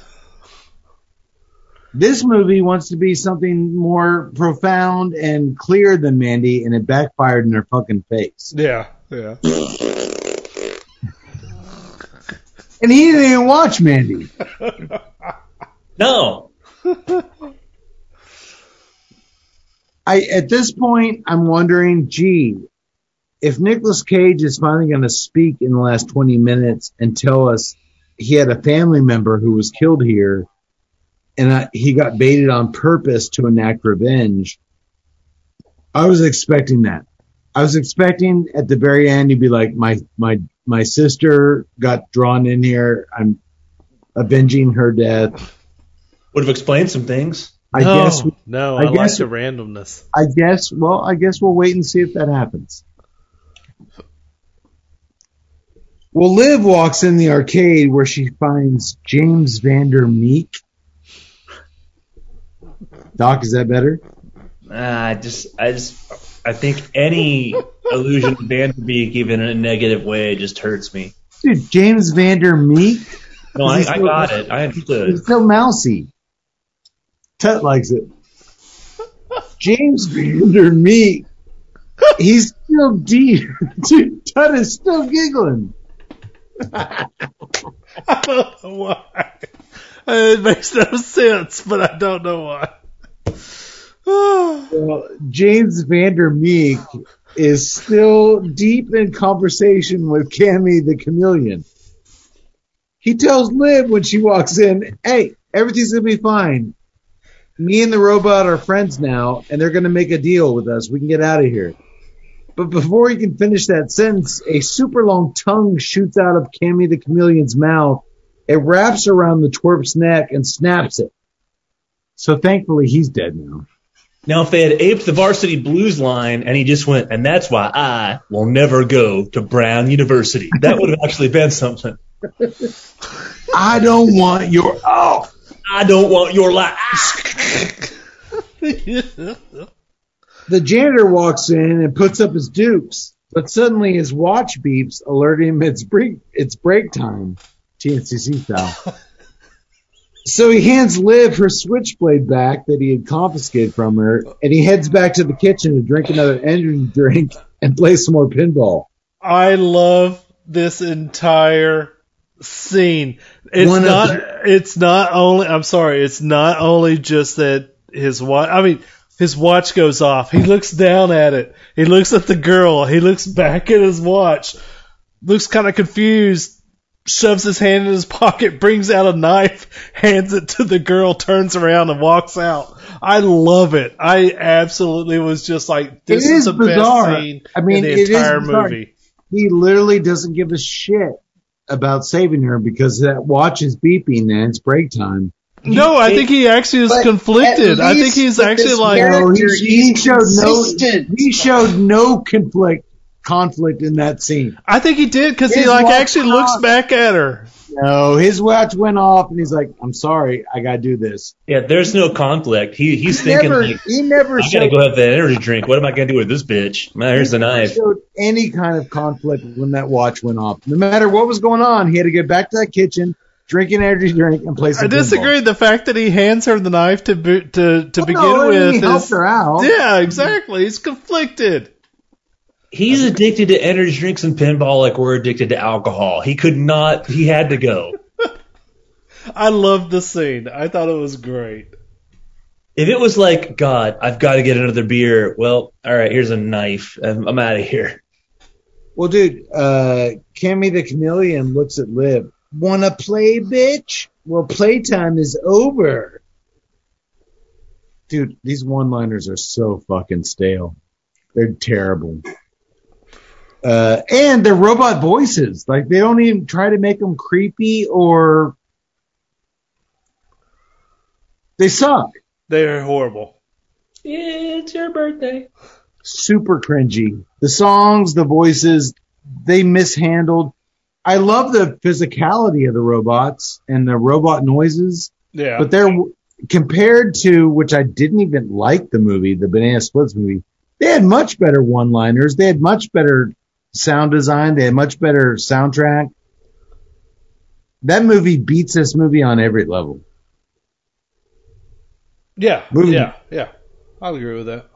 This movie wants to be something more profound and clear than Mandy, and it backfired in her fucking face. Yeah. Yeah. And he didn't even watch Mandy. no, I at this point I'm wondering, gee, if Nicolas Cage is finally going to speak in the last 20 minutes and tell us he had a family member who was killed here, and uh, he got baited on purpose to enact revenge. I was expecting that. I was expecting at the very end he'd be like, my my my sister got drawn in here. I'm avenging her death. would have explained some things. I no, guess no, I I, like guess- the randomness. I guess. Well, I guess we'll wait and see if that happens. Well, Liv walks in the arcade where she finds James Vander Meek. Doc, is that better? Ah, I just I just I think any allusion to Van Der Beek, even in a negative way, just hurts me. Dude, James Vander Meek. No, I, I got it. I understood. He's so mousy. Tut likes it. James Vander Meek. He's still deep. Dude, Tut is still giggling. I don't know why. It makes no sense, but I don't know why. Well, James Vander Meek is still deep in conversation with Cammy the chameleon. He tells Liv when she walks in, hey, everything's gonna be fine. Me and the robot are friends now, and they're gonna make a deal with us. We can get out of here. But before he can finish that sentence, a super long tongue shoots out of Cammy the chameleon's mouth. It wraps around the twerp's neck and snaps it. So thankfully he's dead now. Now, if they had aped the varsity blues line and he just went, and that's why I will never go to Brown University, that would have actually been something. I don't want your oh I don't want your life. The janitor walks in and puts up his dukes, but suddenly his watch beeps, alerting him it's break it's break time, TNCC style. So he hands Liv her switchblade back that he had confiscated from her, and he heads back to the kitchen to drink another energy drink and play some more pinball. I love this entire scene. It's One not. It's not only. I'm sorry. It's not only just that his watch. I mean, his watch goes off. He looks down at it. He looks at the girl. He looks back at his watch. Looks kind of confused. Shoves his hand in his pocket, brings out a knife, hands it to the girl, turns around and walks out. I love it. I absolutely was just like, this It is, is the bizarre. best scene I mean, in the is entire bizarre. movie. He literally doesn't give a shit about saving her because that watch is beeping and it's break time. No, I think he actually is But conflicted. I think he's actually like, No, he, he showed no he showed no conflict conflict in that scene. I think he did because he like actually looks off. back at her. No, his watch went off and he's like, "I'm sorry, I gotta do this." Yeah, there's no conflict. He he's He thinking never, like, he never I gotta go have that energy drink. What am I gonna do with this bitch? Man, here's the knife. showed any kind of conflict when that watch went off. No matter what was going on, he had to get back to that kitchen, drink an energy drink, and play some. I disagree. pinball. The fact that he hands her the knife to bo- to to Well, begin no, with he helped is her out. yeah, exactly. He's conflicted. He's addicted to energy drinks and pinball like we're addicted to alcohol. He could not. He had to go. I loved the scene. I thought it was great. If it was like, God, I've got to get another beer. Well, all right, here's a knife. I'm, I'm out of here. Well, dude, uh, Cammy the Chameleon looks at Liv. Wanna play, bitch? Well, playtime is over. Dude, these one-liners are so fucking stale. They're terrible. Uh, and they're robot voices. Like, they don't even try to make them creepy or. They suck. They're horrible. It's your birthday. super cringy. The songs, the voices, they mishandled. I love the physicality of the robots and the robot noises, Yeah. but they're compared to which I didn't even like the movie, the Banana Splits movie. They had much better one-liners. They had much better sound design. They had much better soundtrack. That movie beats this movie on every level. yeah. Movie. Yeah. Yeah. I'll agree with that.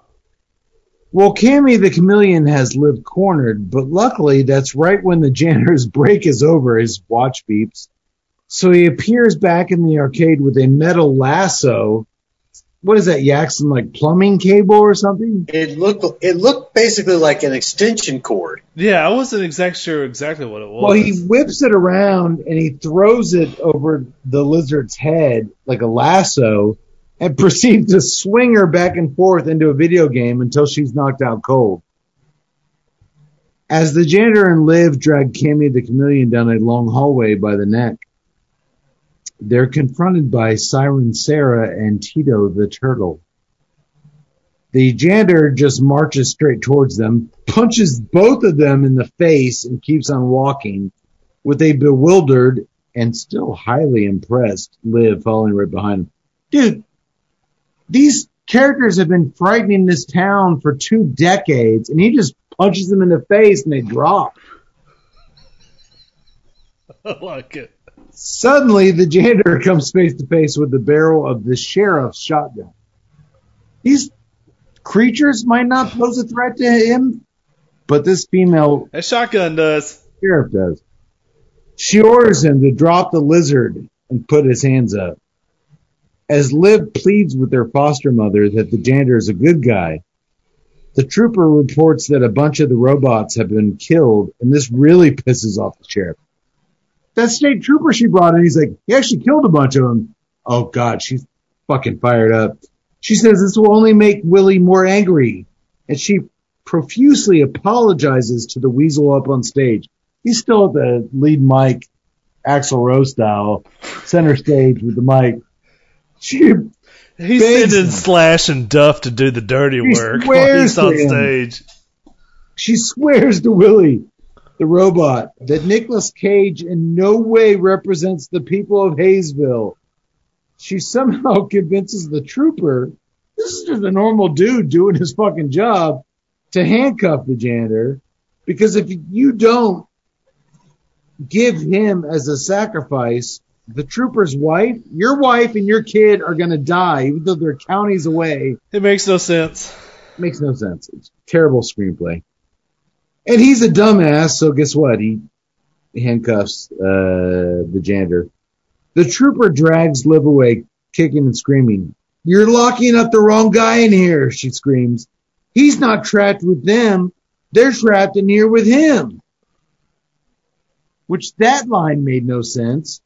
Well, Cammy the chameleon has lived cornered, but luckily that's right when the janitor's break is over, his watch beeps. So he appears back in the arcade with a metal lasso. What is that, Yak? Some like plumbing cable or something? It looked it looked basically like an extension cord. Yeah, I wasn't exactly sure exactly what it was. Well, he whips it around and he throws it over the lizard's head like a lasso and proceeds to swing her back and forth into a video game until she's knocked out cold. As the janitor and Liv drag Cammy the chameleon down a long hallway by the neck, they're confronted by Siren Sarah and Tito the turtle. The janitor just marches straight towards them, punches both of them in the face, and keeps on walking with a bewildered and still highly impressed Liv following right behind him. Dude, these characters have been frightening this town for two decades, and he just punches them in the face and they drop. I like it. Suddenly, the janitor comes face to face with the barrel of the sheriff's shotgun. These creatures might not pose a threat to him, but this female A shotgun does. sheriff does. She orders him to drop the lizard and put his hands up. As Liv pleads with their foster mother that the janitor is a good guy, the trooper reports that a bunch of the robots have been killed, and this really pisses off the sheriff. That state trooper she brought in, he's like, he actually killed a bunch of them. Oh God, she's fucking fired up. She says this will only make Willy more angry, and she profusely apologizes to the weasel up on stage. He's still at the lead mic, Axl Rose style, center stage with the mic. She He's sending him. Slash and Duff to do the dirty He work while he's on him. stage. She swears to Willy, the robot, that Nicolas Cage in no way represents the people of Hayesville. She somehow convinces the trooper, this is just a normal dude doing his fucking job, to handcuff the janitor, because if you don't give him as a sacrifice, the trooper's wife, your wife and your kid are gonna die, even though they're counties away. It makes no sense. Makes no sense. It's terrible screenplay. And he's a dumbass, so guess what? He handcuffs uh, the janitor. The trooper drags Liv away, kicking and screaming. You're locking up the wrong guy in here, she screams. He's not trapped with them. They're trapped in here with him. Which that line made no sense.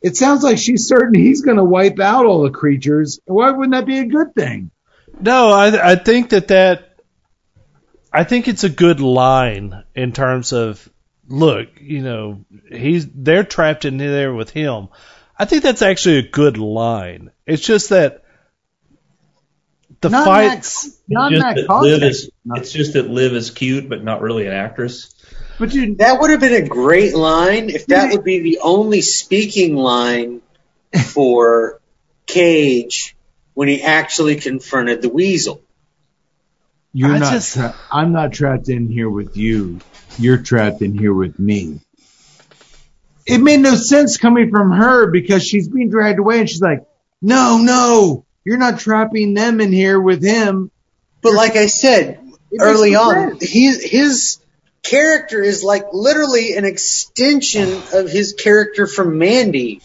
It sounds like she's certain he's going to wipe out all the creatures. Why wouldn't that be a good thing? No, I I think that that I think it's a good line in terms of look, you know, he's they're trapped in there with him. I think that's actually a good line. It's just that the Not fights Not just that that. Liv is, it's just that Liv is cute, but not really an actress. But dude, That would have been a great line if that would be the only speaking line for Cage when he actually confronted the weasel. You're I not. just- tra- I'm not trapped in here with you. You're trapped in here with me. It made no sense coming from her because she's being dragged away, and she's like, "No, no, you're not trapping them in here with him." But like I said early on, his his character is like literally an extension of his character from Mandy.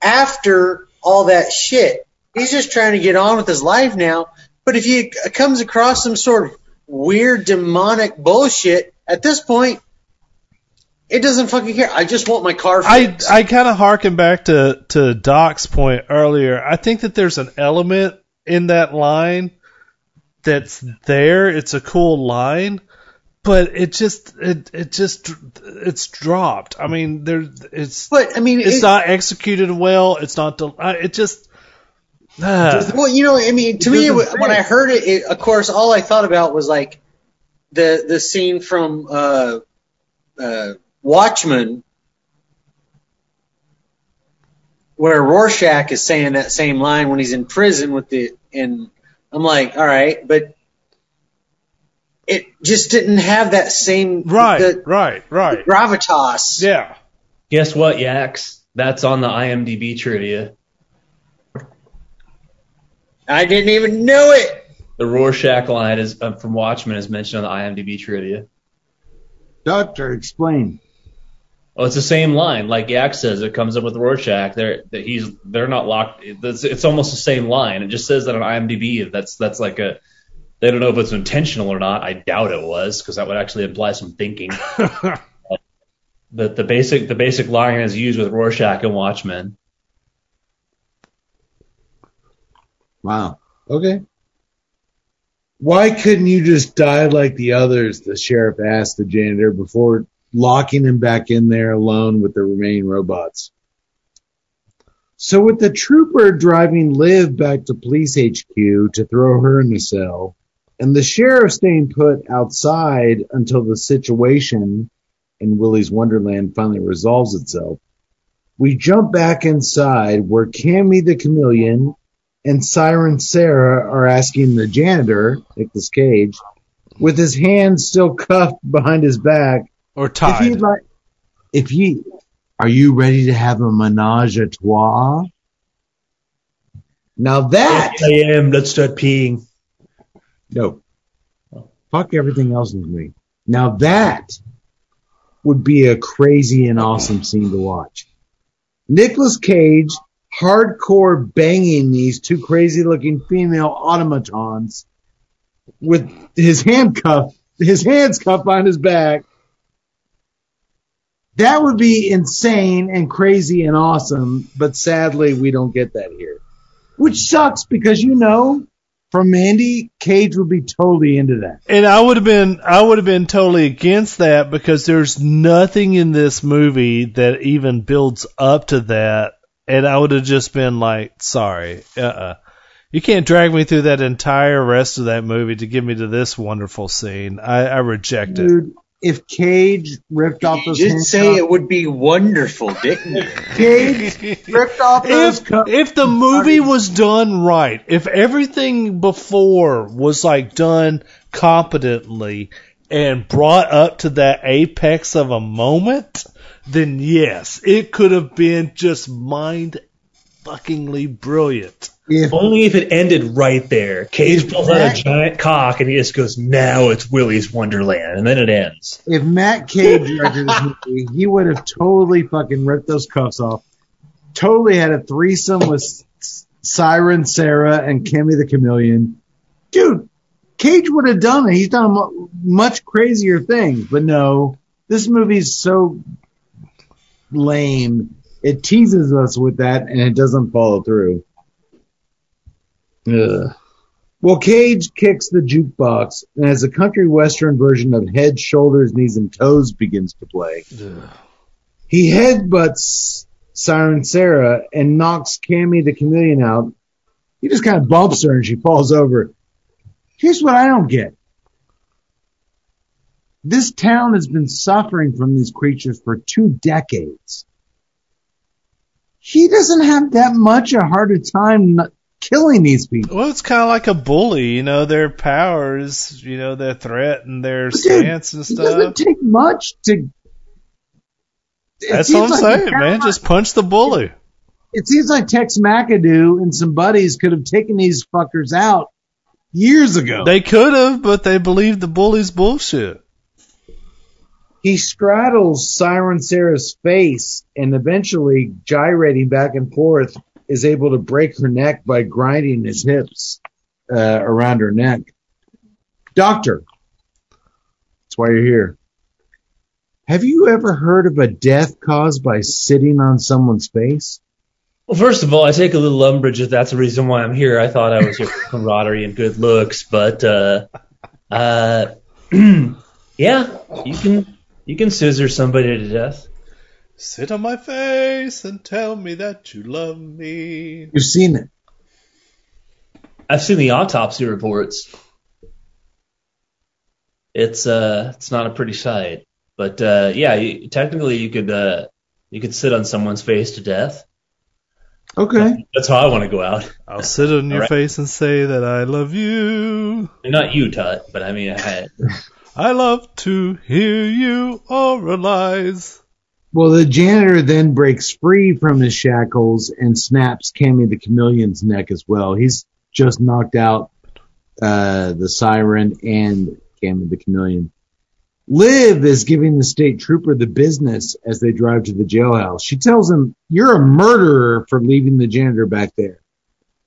After all that shit, he's just trying to get on with his life now. But if he comes across some sort of weird demonic bullshit, at this point, it doesn't fucking care. I just want my car I fixed. I I kind of harken back to to Doc's point earlier. I think that there's an element in that line that's there. It's a cool line, but it just it it just it's dropped. I mean, there it's but I mean, it's it- not executed well. It's not. del- It just. Ah. Well, you know, I mean, to me, doesn't when. I heard it, it, of course, all I thought about was like the the scene from uh, uh, Watchmen, where Rorschach is saying that same line when he's in prison with the, and I'm like, all right, but it just didn't have that same right, the right, right. gravitas. Yeah. Guess what, Yaks? That's on the IMDb trivia. I didn't even know it. The Rorschach line is uh, from Watchmen is mentioned on the IMDb trivia. Doctor, explain. Oh, it's the same line. Like Yak says, it comes up with Rorschach. They're that he's they're not locked. It's, it's almost the same line. It just says that on IMDb. That's that's like a. They don't know if it's intentional or not. I doubt it was because that would actually imply some thinking. But the basic the basic line is used with Rorschach and Watchmen. Wow. Okay. Why couldn't you just die like the others? The sheriff asked the janitor before locking him back in there alone with the remaining robots. So with the trooper driving Liv back to police HQ to throw her in the cell, and the sheriff staying put outside until the situation in Willy's Wonderland finally resolves itself, we jump back inside where Cammy the Chameleon and Siren Sarah are asking the janitor, Nicolas Cage, with his hands still cuffed behind his back, Or if he'd tied. like, if he, are you ready to have a menage a trois? Now that, I am. Let's start peeing. no, fuck everything else with me. Now that would be a crazy and awesome scene to watch. Nicolas Cage hardcore banging these two crazy looking female automatons with his handcuff, his hands cuffed behind his back. That would be insane and crazy and awesome, but sadly we don't get that here. Which sucks because you know, from Mandy, Cage would be totally into that. And I would have been I would have been totally against that because there's nothing in this movie that even builds up to that and I would have just been like, sorry, uh-uh. You can't drag me through that entire rest of that movie to get me to this wonderful scene. I, I reject it. Dude, if Cage ripped off You those did handcuffs, say it would be wonderful, didn't you? Cage ripped off those If, cuffs. if the movie was done right, if everything before was like done competently and brought up to that apex of a moment, then yes, it could have been just mind fuckingly brilliant. If Only if it ended right there. Cage pulls out a giant cock and he just goes, "Now it's Willy's Wonderland," and then it ends. if Matt Cage directed this movie, he would have totally fucking ripped those cuffs off. Totally had a threesome with Siren Sarah and Kimmy the Chameleon. Dude, Cage would have done it. He's done mu- much crazier things, but no, this movie's so lame. It teases us with that and it doesn't follow through. Ugh. Well, Cage kicks the jukebox, and as a country western version of Head, Shoulders, Knees, and Toes begins to play, he headbutts Siren Sarah and knocks Cammy the Chameleon out. He just kind of bumps her and she falls over. Here's what I don't get. This town has been suffering from these creatures for two decades. He doesn't have that much a harder time killing these people. Well, it's kind of like a bully, you know, their powers, you know, their threat and their But dude, stance and stuff. It doesn't take much to. That's what I'm like saying, man. Just punch the bully. It seems like Tex McAdoo and some buddies could have taken these fuckers out years ago. They could have, but they believed the bully's bullshit. He straddles Siren Sarah's face and eventually, gyrating back and forth, is able to break her neck by grinding his hips uh, around her neck. Doctor, that's why you're here. Have you ever heard of a death caused by sitting on someone's face? Well, first of all, I take a little umbrage if that's the reason why I'm here. I thought I was here for camaraderie and good looks, but uh, uh, yeah, you can you can scissor somebody to death. Sit on my face and tell me that you love me. You've seen it. I've seen the autopsy reports. It's uh, it's not a pretty sight, but uh, yeah, you, technically you could uh, you could sit on someone's face to death. Okay. That's how I want to go out. I'll sit on your Alright. face and say that I love you. Not you, Tut, but I mean, I, I love to hear you oralize. Well, the janitor then breaks free from his shackles and snaps Cammy the Chameleon's neck as well. He's just knocked out uh, the siren and Cammy the Chameleon. Liv is giving the state trooper the business as they drive to the jailhouse. She tells him, You're a murderer for leaving the janitor back there.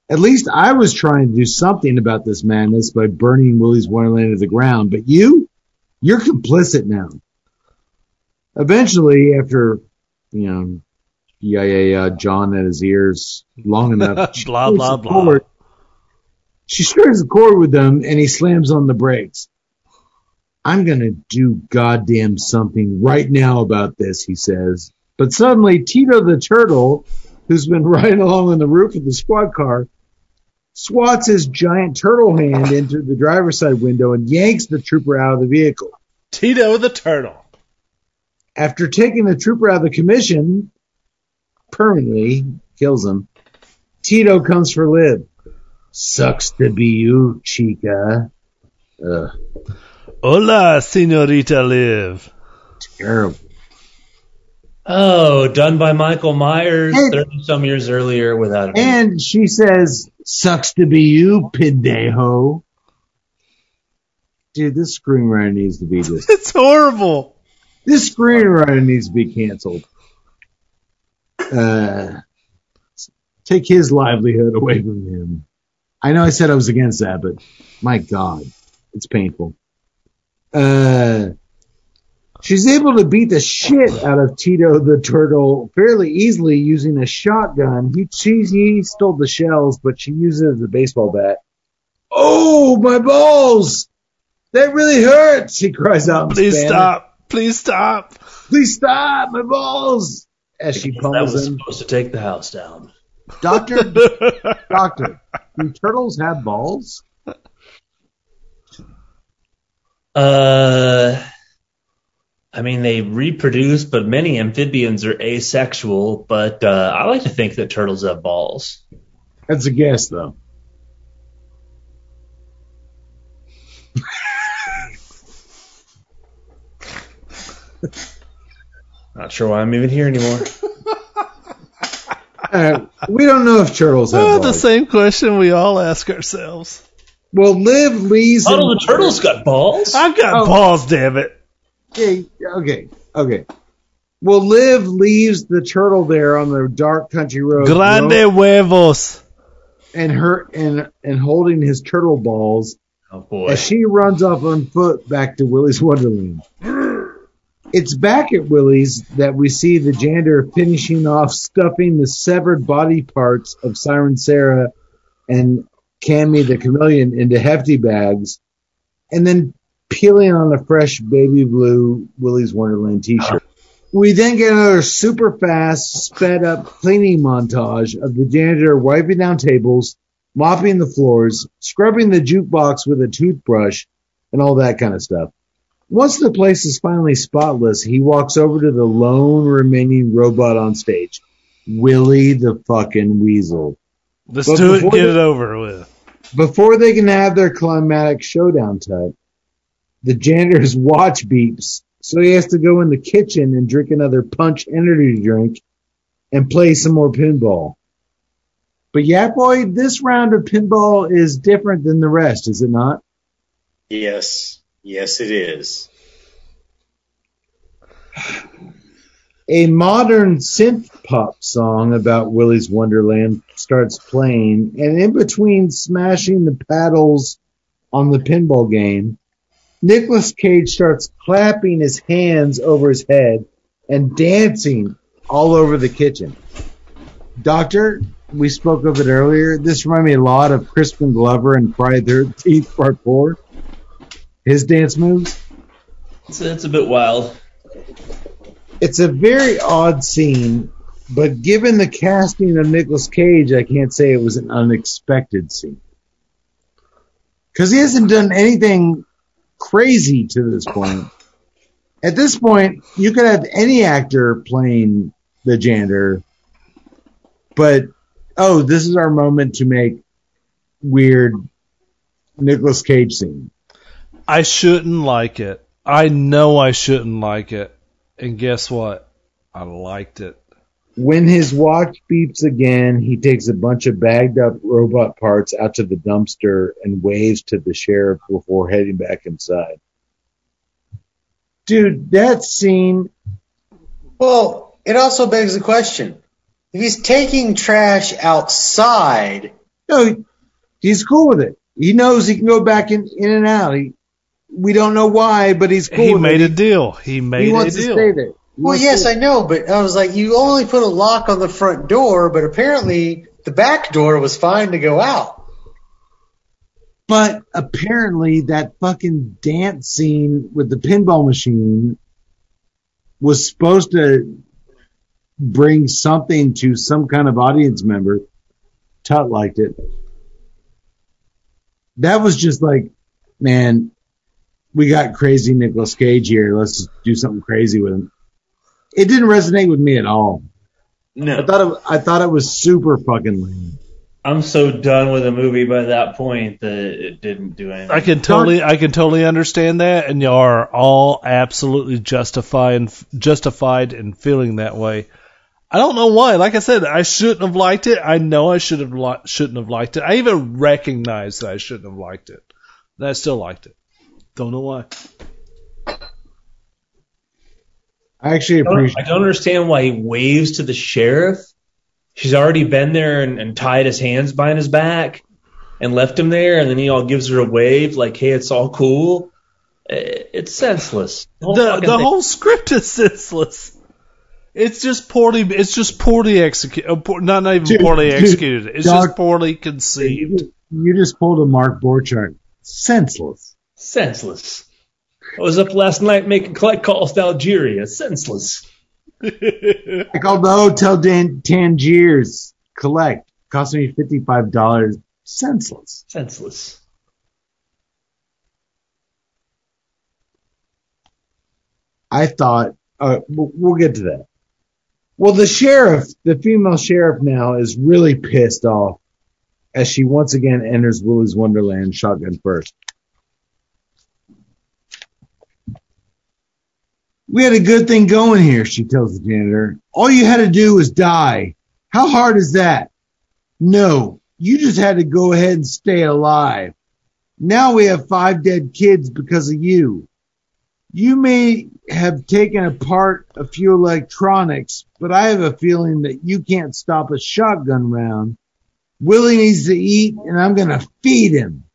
At least I was trying to do something about this madness by burning Willy's Wonderland to the ground, but you, you're complicit now. Eventually, after, you know, yeah, uh, yeah, yeah, John at his ears long enough, she Blah, blah, blah. chord- She strikes a chord with them and he slams on the brakes. I'm gonna do goddamn something right now about this, he says. But suddenly, Tito the turtle, who's been riding along on the roof of the squad car, swats his giant turtle hand into the driver's side window and yanks the trooper out of the vehicle. Tito the turtle. After taking the trooper out of the commission, permanently kills him, Tito comes for Liv. Sucks to be you, chica. Ugh, Hola, senorita Liv. terrible. oh, done by Michael Myers And- thirty some years earlier without it. And she says, sucks to be you, pendejo. Dude, this screenwriter needs to be just. It's horrible. This screenwriter needs to be canceled. Uh, take his livelihood away from him. I know I said I was against that, but my God, it's painful. Uh, she's able to beat the shit out of Tito the turtle fairly easily using a shotgun. He she, he stole the shells, but she uses it as a baseball bat. Oh, my balls! That really hurts! He cries out. Please Spanish. stop. Please stop. Please stop! My balls! As she That pummels was him. supposed to take the house down. Doctor, doctor, do turtles have balls? Uh, I mean, they reproduce, but many amphibians are asexual. But uh, I like to think that turtles have balls. That's a guess, though. Not sure why I'm even here anymore. Uh, we don't know if turtles have Oh, the same question we all ask ourselves. Well, Liv Lee's. Puddle the turtle's got balls. I've got Oh. balls, damn it. Okay, okay, okay. Well, Liv leaves the turtle there on the dark country road. Grande huevos. and her and and holding his turtle balls Oh boy. as she runs off on foot back to Willy's Wonderland. It's back at Willy's that we see the janitor finishing off stuffing the severed body parts of Siren Sarah and Cammy the chameleon into hefty bags, and then peeling on a fresh baby blue Willy's Wonderland t-shirt. We then get another super fast, sped up cleaning montage of the janitor wiping down tables, mopping the floors, scrubbing the jukebox with a toothbrush, and all that kind of stuff. Once the place is finally spotless, he walks over to the lone remaining robot on stage, Willy the fucking Weasel. Let's But do it get the- it over with. Before they can have their climatic showdown tut, the janitor's watch beeps, so he has to go in the kitchen and drink another punch energy drink and play some more pinball. But yeah, boy, this round of pinball is different than the rest, is it not? Yes. Yes, it is. A modern synth pop song about Willy's Wonderland starts playing, and in between smashing the paddles on the pinball game, Nicolas Cage starts clapping his hands over his head and dancing all over the kitchen. Doctor, we spoke of it earlier. This reminded me a lot of Crispin Glover and Friday the 13th Part 4. His dance moves. It's, it's a bit wild. It's a very odd scene, but given the casting of Nicolas Cage, I can't say it was an unexpected scene. Because he hasn't done anything crazy to this point. At this point, you could have any actor playing the janitor, but oh, this is our moment to make weird Nicolas Cage scene. I shouldn't like it. I know I shouldn't like it. And guess what? I liked it. When his watch beeps again, he takes a bunch of bagged up robot parts out to the dumpster and waves to the sheriff before heading back inside. Dude, that scene, Well, it also begs the question. If he's taking trash outside, no, he's cool with it. He knows he can go back in, in and out. He, we don't know why, but he's cool he with made it. a deal. He made a deal. he a wants to stay there. Well, wants yes, to- I know, but I was like, you only put a lock on the front door, but apparently the back door was fine to go out. But apparently that fucking dance scene with the pinball machine was supposed to bring something to some kind of audience member. Tut liked it. That was just like, man, we got crazy Nicolas Cage here. Let's just do something crazy with him. It didn't resonate with me at all. No, I thought it, I thought it was super fucking lame. I'm so done with the movie by that point that it didn't do anything. I can totally, I can totally understand that, and you are all absolutely justified, justified in feeling that way. I don't know why. Like I said, I shouldn't have liked it. I know I should have li- shouldn't have liked it. I even recognize that I shouldn't have liked it, and I still liked it. Don't know why. I actually I don't, appreciate. I don't understand why he waves to the sheriff. She's already been there and, and tied his hands behind his back and left him there, and then he all gives her a wave like, "Hey, it's all cool." It's senseless. whole the the whole script is senseless. It's just poorly. It's just poorly executed. Uh, not not even Dude, poorly dude, executed. It's dog- just poorly conceived. You, you just pulled a Mark Borchardt. Senseless. senseless. I was up last night making collect calls to Algeria. Senseless. I called the hotel Dan- Tangiers. Collect. Cost me fifty-five dollars. Senseless. Senseless. I thought. Uh, we'll, we'll get to that. Well, the sheriff, the female sheriff now is really pissed off as she once again enters Willy's Wonderland shotgun first. We had a good thing going here, she tells the janitor. All you had to do was die. How hard is that? No, you just had to go ahead and stay alive. Now we have five dead kids because of you. You may have taken apart a few electronics, but I have a feeling that you can't stop a shotgun round. Willy needs to eat, and I'm going to feed him.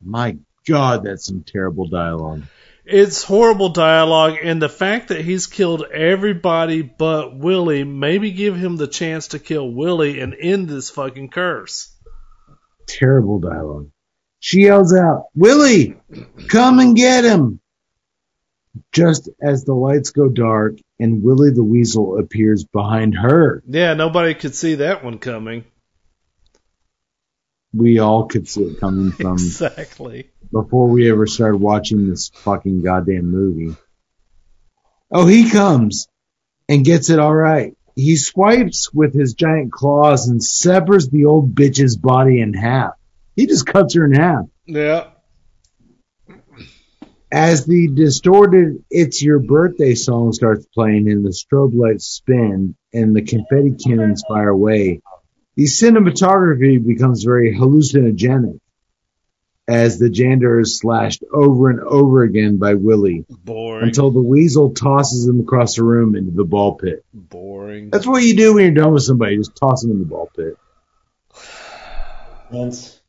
My God, that's some terrible dialogue. It's horrible dialogue, and the fact that he's killed everybody but Willy, maybe give him the chance to kill Willy and end this fucking curse. Terrible dialogue. She yells out, Willy, come and get him. Just as the lights go dark and Willy the Weasel appears behind her, Yeah, nobody could see that one coming. We all could see it coming from exactly. before we ever started watching this fucking goddamn movie. Oh, he comes and gets it all right. He swipes with his giant claws and severs the old bitch's body in half. He just cuts her in half. Yeah. As the distorted It's Your Birthday song starts playing and the strobe lights spin and the confetti cannons fire away, the cinematography becomes very hallucinogenic as the janitor is slashed over and over again by Willy Boring. until the weasel tosses him across the room into the ball pit. Boring. That's what you do when you're done with somebody, just toss them in the ball pit. Once.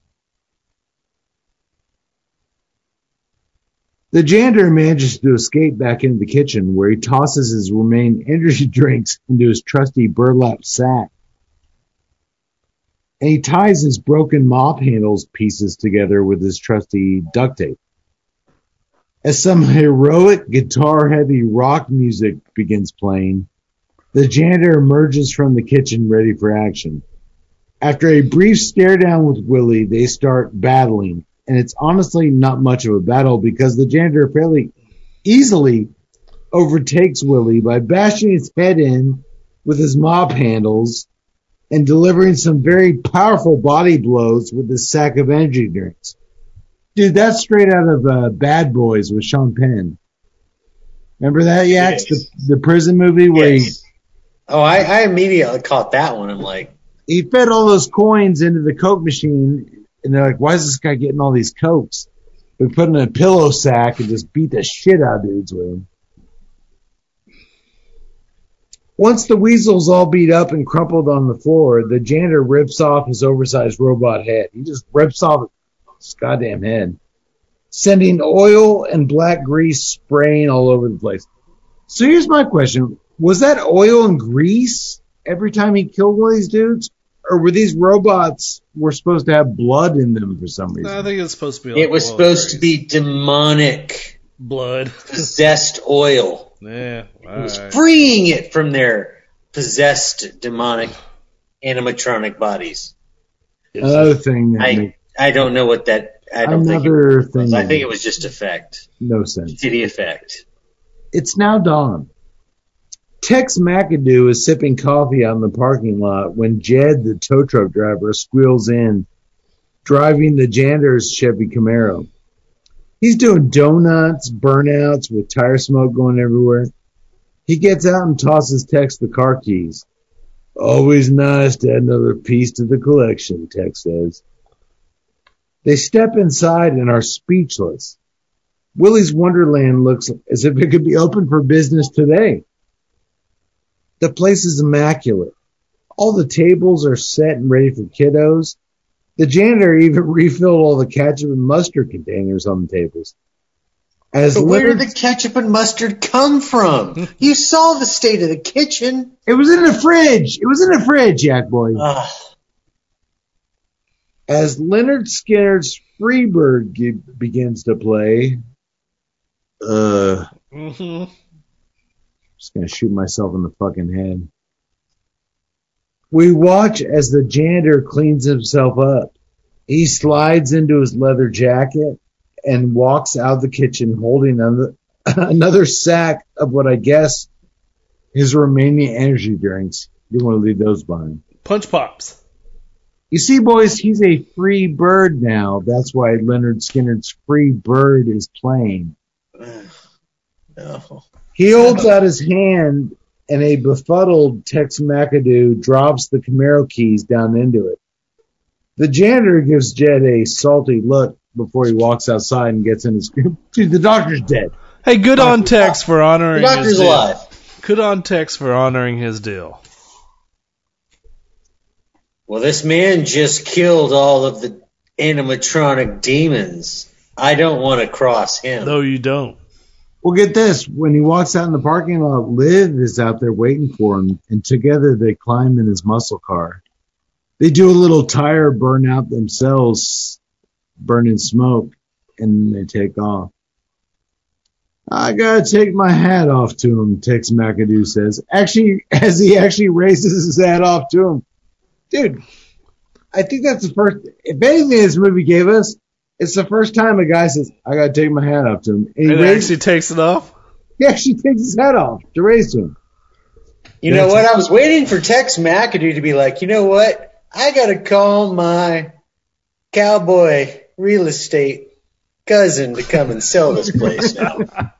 The janitor manages to escape back into the kitchen where he tosses his remaining energy drinks into his trusty burlap sack. And he ties his broken mop handles pieces together with his trusty duct tape. As some heroic guitar heavy rock music begins playing, the janitor emerges from the kitchen ready for action. After a brief stare down with Willy, they start battling, and it's honestly not much of a battle because the janitor fairly easily overtakes Willy by bashing his head in with his mop handles and delivering some very powerful body blows with his sack of energy drinks. Dude, that's straight out of uh, Bad Boys with Sean Penn. Remember that, Yax? Yes. The, the prison movie where he, Oh, I, I immediately caught that one. I'm like, he fed all those coins into the Coke machine, and they're like, why is this guy getting all these Cokes? We put in a pillow sack and just beat the shit out of dudes with him. Once the weasel's all beat up and crumpled on the floor, the janitor rips off his oversized robot head. He just rips off his goddamn head, sending oil and black grease spraying all over the place. So here's my question. Was that oil and grease every time he killed one of these dudes? Or were these robots were supposed to have blood in them for some reason? I think it's supposed to be. Like it was supposed to be demonic, blood. possessed oil. yeah. It was freeing it from their possessed demonic animatronic bodies. Another thing that I makes I don't know what that. I don't think. It another was. thing I think it was just effect, no sense. shitty effect. It's now dawn. Tex McAdoo is sipping coffee out in the parking lot when Jed, the tow truck driver, squeals in, driving the janitor's Chevy Camaro. He's doing donuts, burnouts with tire smoke going everywhere. He gets out and tosses Tex the car keys. Always nice to add another piece to the collection, Tex says. They step inside and are speechless. Willy's Wonderland looks as if it could be open for business today. The place is immaculate. All the tables are set and ready for kiddos. The janitor even refilled all the ketchup and mustard containers on the tables. As But where did the ketchup and mustard come from? you saw the state of the kitchen. it was in the fridge. It was in the fridge, Jack Boy. Ugh. As Lynyrd Skynyrd's Freebird ge- begins to play, uh, hmm just gonna shoot myself in the fucking head. We watch as the janitor cleans himself up. He slides into his leather jacket and walks out of the kitchen holding another, another sack of what I guess his remaining energy drinks. You want to leave those behind. Punch pops. You see, boys, he's a free bird now. That's why Lynyrd Skynyrd's Free Bird is playing. No. He holds out his hand, and a befuddled Tex McAdoo drops the Camaro keys down into it. The janitor gives Jed a salty look before he walks outside and gets in his. Dude, the doctor's dead. Hey, good on Tex for The honoring doctor's his deal. Doctor's alive. Good on Tex for honoring his deal. Well, this man just killed all of the animatronic demons. I don't want to cross him. No, you don't. Well, get this. When he walks out in the parking lot, Liv is out there waiting for him, and together they climb in his muscle car. They do a little tire burnout themselves, burning smoke, and they take off. I gotta take my hat off to him, Tex McAdoo says. Actually, as he actually raises his hat off to him. Dude, I think that's the first, if anything this movie gave us, it's the first time a guy says, I gotta take my hat off to him. And he It raises- actually takes it off. he actually takes his hat off to raise to him. You know what? I was waiting for Tex McAdoo to be like, you know what? I gotta call my cowboy real estate cousin to come and sell this place now.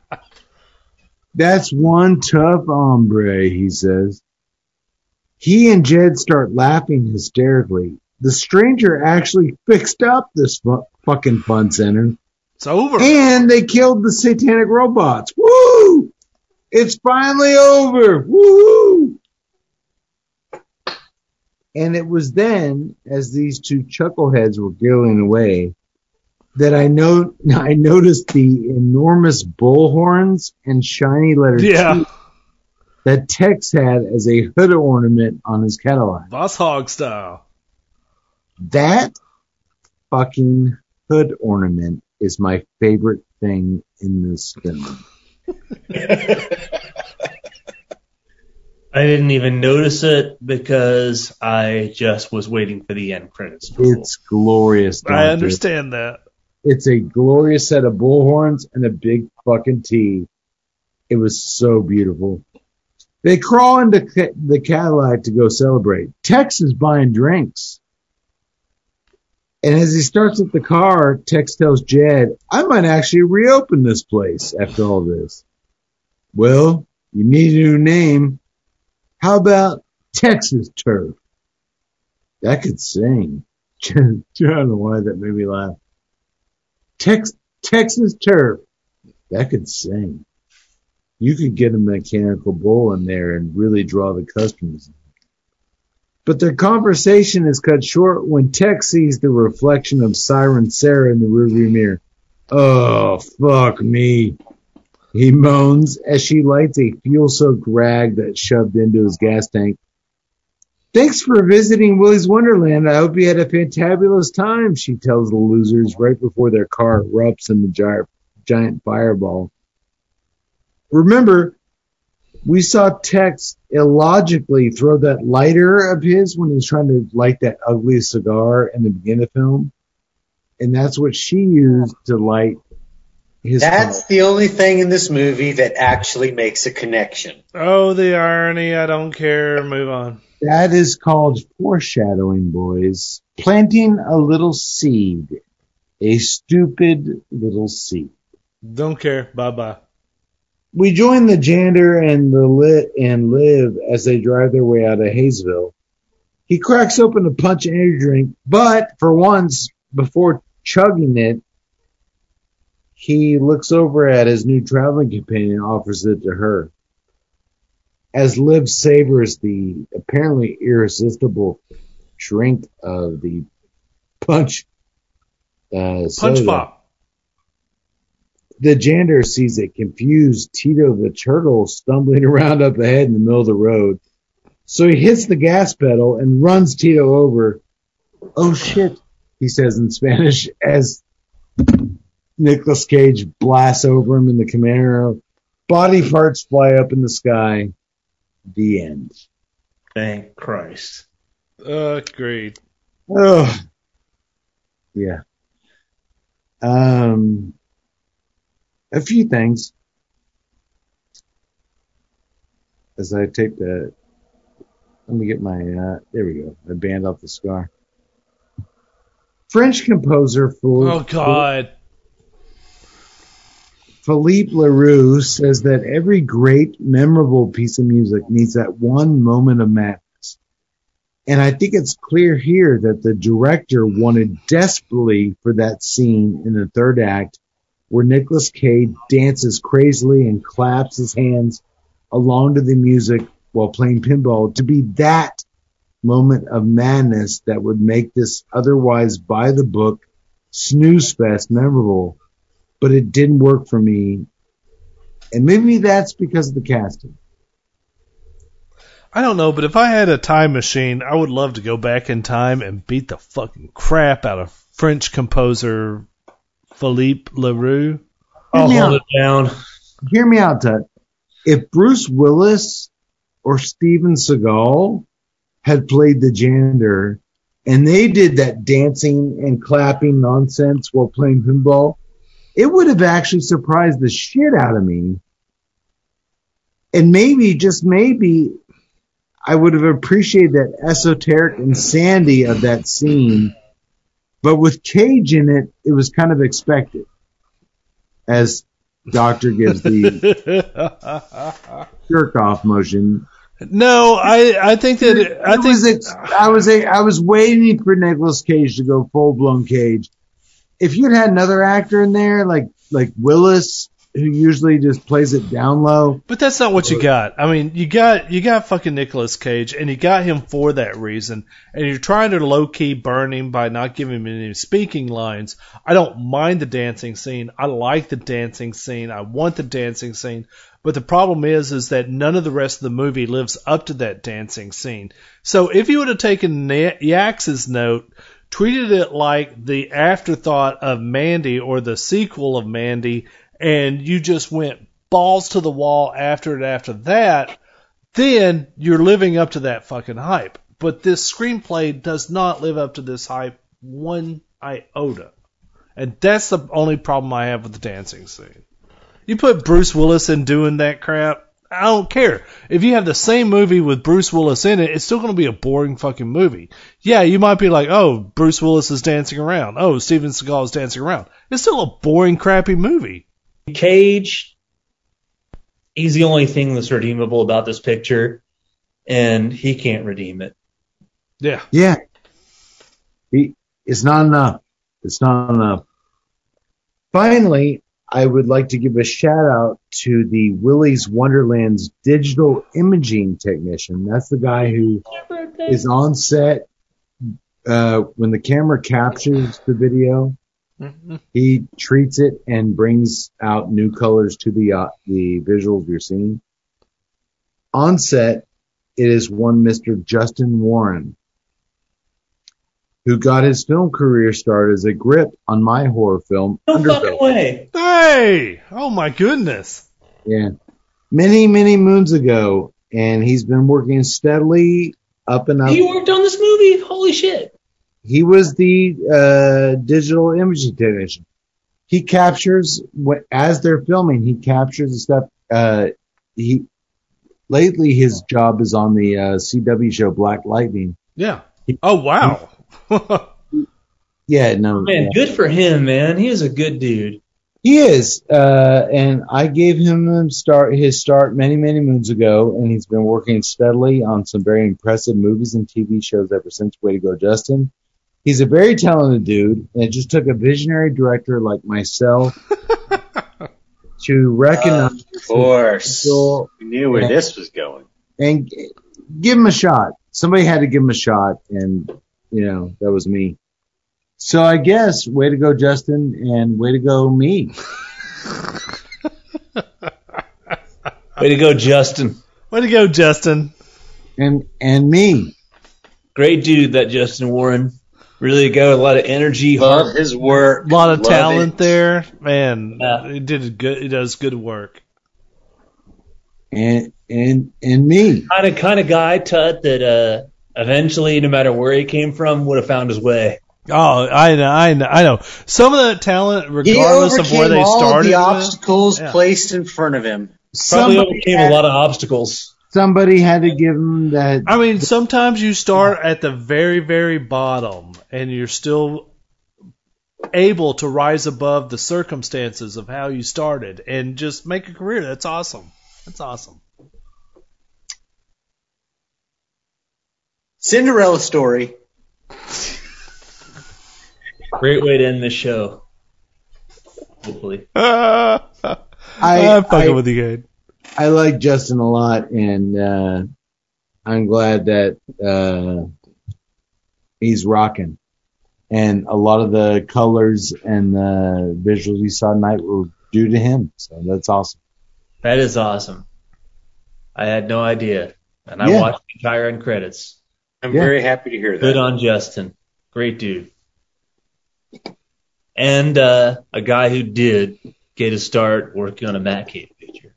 That's one tough hombre, he says. He and Jed start laughing hysterically. The stranger actually fixed up this fu- fucking fun center. It's over. And they killed the satanic robots. Woo! It's finally over. Woo! And it was then, as these two chuckleheads were giggling away, that I know I noticed the enormous bull horns and shiny letter Yeah. T that Tex had as a hood ornament on his Cadillac. Boss hog style. That fucking hood ornament is my favorite thing in this film. I didn't even notice it because I just was waiting for the end credits. to roll. It's glorious. I Doctor. understand that. It's a glorious set of bullhorns and a big fucking T. It was so beautiful. They crawl into the Cadillac to go celebrate. Tex is buying drinks. And as he starts up the car, Tex tells Jed, I might actually reopen this place after all this. Well, you need a new name. How about Texas Turf? That could sing. I don't know why that made me laugh. Tex- Texas Turf. That could sing. You could get a mechanical bull in there and really draw the customers. But their conversation is cut short when Tex sees the reflection of Siren Sarah in the rearview mirror. Oh, fuck me. He moans as she lights a fuel-soaked rag that's shoved into his gas tank. Thanks for visiting Willy's Wonderland. I hope you had a fantabulous time, she tells the losers right before their car erupts in the giant, giant fireball. Remember, we saw Tex illogically throw that lighter of his when he was trying to light that ugly cigar in the beginning of the film. And that's what she used to light his That's car. the only thing in this movie that actually makes a connection. Oh, the irony. I don't care. Move on. That is called foreshadowing, boys. Planting a little seed. A stupid little seed. Don't care. Bye bye. We join the janitor and the lit and Liv as they drive their way out of Hayesville. He cracks open a punch energy drink, but for once, before chugging it, he looks over at his new traveling companion and offers it to her. As Liv savors the apparently irresistible drink of the punch uh, Punch soda, pop. the janitor sees a confused Tito the turtle stumbling around up ahead in the middle of the road. So he hits the gas pedal and runs Tito over. Oh shit, he says in Spanish as Nicolas Cage blasts over him in the Camaro. Body parts fly up in the sky. The end. Thank Christ. Agreed. Oh, yeah. Um, a few things. As I take the, let me get my, uh, there we go. I band off the scar. French composer Phil- Oh God. Philippe Leroux says that every great, memorable piece of music needs that one moment of madness. And I think it's clear here that the director wanted desperately for that scene in the third act where Nicolas Cage dances crazily and claps his hands along to the music while playing pinball to be that moment of madness that would make this otherwise by the book snooze fest memorable but it didn't work for me. And maybe that's because of the casting. I don't know, but if I had a time machine, I would love to go back in time and beat the fucking crap out of French composer Philippe Leroux. I'll hold out. it down. Hear me out, Tut. If Bruce Willis or Steven Seagal had played the janitor and they did that dancing and clapping nonsense while playing pinball, it would have actually surprised the shit out of me. And maybe, just maybe, I would have appreciated that esoteric insanity of that scene. But with Cage in it, it was kind of expected. As Doctor gives the jerk off motion. no, I I think that it, I think was ex- I was a, I was waiting for Nicolas Cage to go full blown Cage. If you'd had another actor in there like like Willis, who usually just plays it down low, But that's not what you got. I mean, you got you got fucking Nicolas Cage, and you got him for that reason. And you're trying to low key burn him by not giving him any speaking lines. I don't mind the dancing scene. I like the dancing scene. I want the dancing scene. But the problem is, is that none of the rest of the movie lives up to that dancing scene. So if you would have taken Yax's note, treated it like the afterthought of Mandy or the sequel of Mandy, and you just went balls to the wall after it after that, then you're living up to that fucking hype. But this screenplay does not live up to this hype one iota. And that's the only problem I have with the dancing scene. You put Bruce Willis in doing that crap, I don't care. If you have the same movie with Bruce Willis in it, it's still going to be a boring fucking movie. Yeah, you might be like, oh, Bruce Willis is dancing around. Oh, Steven Seagal is dancing around. It's still a boring, crappy movie. Cage, he's the only thing that's redeemable about this picture, and he can't redeem it. Yeah. yeah, he, it's not enough. It's not enough. Finally, I would like to give a shout out to the Willy's Wonderland's digital imaging technician. That's the guy who is on set uh, when the camera captures the video. He treats it and brings out new colors to the uh, the visuals you're seeing. On set, it is one Mr. Justin Warren, who got his film career started as a grip on my horror film No Underbelly. fucking way. Hey! Oh my goodness. Yeah. Many, many moons ago. And he's been working steadily up and up. He worked on this movie? Holy shit. He was the uh, digital imaging technician. He captures, as they're filming, he captures the stuff. Uh, he Lately, his job is on the uh, CW show Black Lightning. Yeah. Oh wow. Yeah, no. Man, good for him, man. He is a good dude. He is, uh, and I gave him start his start many many moons ago, and he's been working steadily on some very impressive movies and TV shows ever since. Way to go, Justin! He's a very talented dude, and it just took a visionary director like myself to recognize Of course. We knew where this was going. and give him a shot. Somebody had to give him a shot, and you know that was me. So I guess way to go, Justin, and way to go, me. Way to go, Justin. Way to go, Justin. and and me. Great dude, that Justin Warren. Really got a lot of energy, Love heart. his work. A lot of Love talent it. there, man. Yeah. He did good. He does good work. and and and me. Kind of, kind of guy, Tut, that uh, eventually, no matter where he came from, would have found his way. Oh, I know, I know, I know. Some of that talent, regardless of where they all started, the with, obstacles Yeah. placed in front of him. Probably Somebody overcame had, a lot of obstacles. somebody had to give him that. I mean, sometimes you start at the very, very bottom, and you're still able to rise above the circumstances of how you started and just make a career. That's awesome. That's awesome. Cinderella story. Great way to end this show. Hopefully. I, I, am fucking I, with you, Gabe. I like Justin a lot, and uh, I'm glad that uh, he's rocking. And a lot of the colors and the visuals you saw tonight were due to him, so that's awesome. That is awesome. I had no idea. And I Yeah. watched the entire end credits. I'm Yeah. very happy to hear that. Good on Justin. Great dude. And uh, a guy who did get a start working on a Matt Cade picture.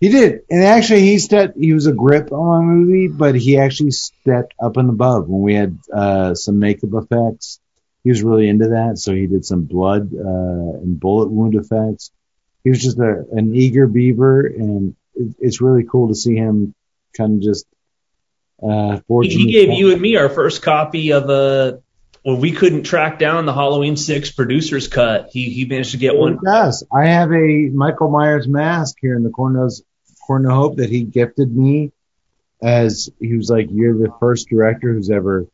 He did, and actually, he stepped. He was a grip on my movie, but he actually stepped up and above when we had uh, some makeup effects. He was really into that, so he did some blood uh, and bullet wound effects. He was just a, an eager beaver, and it, it's really cool to see him kind of just uh, He, gave you and me our first copy of a. When we couldn't track down the Halloween Six producer's cut, he he managed to get He one. does. I have a Michael Myers mask here in the Corners Corner Hope that he gifted me as he was like, You're the first director who's ever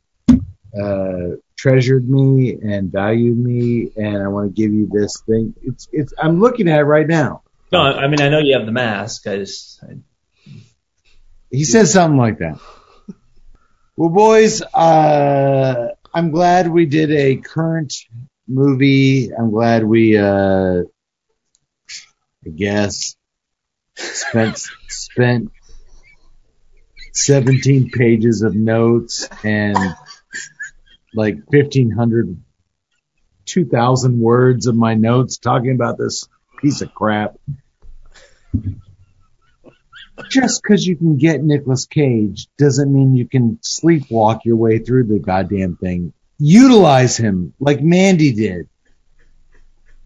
uh treasured me and valued me and I want to give you this thing. It's it's I'm looking at it right now. No, I mean I know you have the mask. I just I, He said something like that. Well boys, uh I'm glad we did a current movie. I'm glad we uh I guess spent spent 17 pages of notes and like 1500 2000 words of my notes talking about this piece of crap just because you can get Nicolas Cage doesn't mean you can sleepwalk your way through the goddamn thing. Utilize him like Mandy did.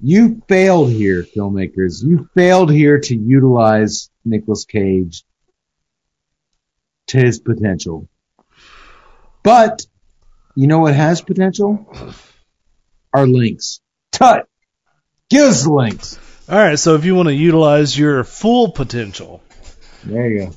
You failed here, filmmakers. You failed here to utilize Nicolas Cage to his potential. But you know what has potential? Our links. Tut. Give us the links. All right, so if you want to utilize your full potential, There you go.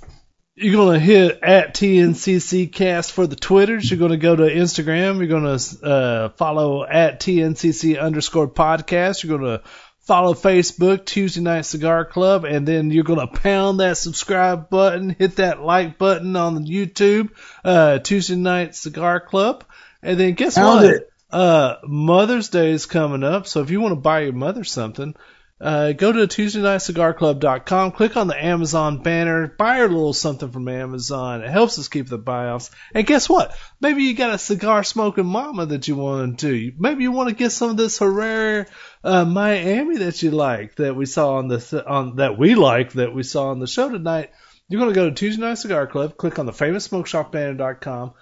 you're going to hit at TNCC Cast for the Twitters. You're going to go to Instagram. You're going to uh, follow at TNCC underscore podcast. You're going to follow Facebook, Tuesday Night Cigar Club, and then you're going to pound that subscribe button, hit that like button on the YouTube, uh, Tuesday Night Cigar Club. And then guess Pound what? Uh, Mother's Day is coming up, so if you want to buy your mother something, uh, go to TuesdayNightCigarClub.com, click on the Amazon banner, buy a little something from Amazon. It helps us keep the buy-offs. And guess what? Maybe you got a cigar smoking mama that you want to. Do. Maybe you want to get some of this Herrera uh, Miami that you like that we saw on the on that we like that we saw on the show tonight. You're going to go to Tuesday Night Cigar Club, click on the FamousSmokeShopBanner.com,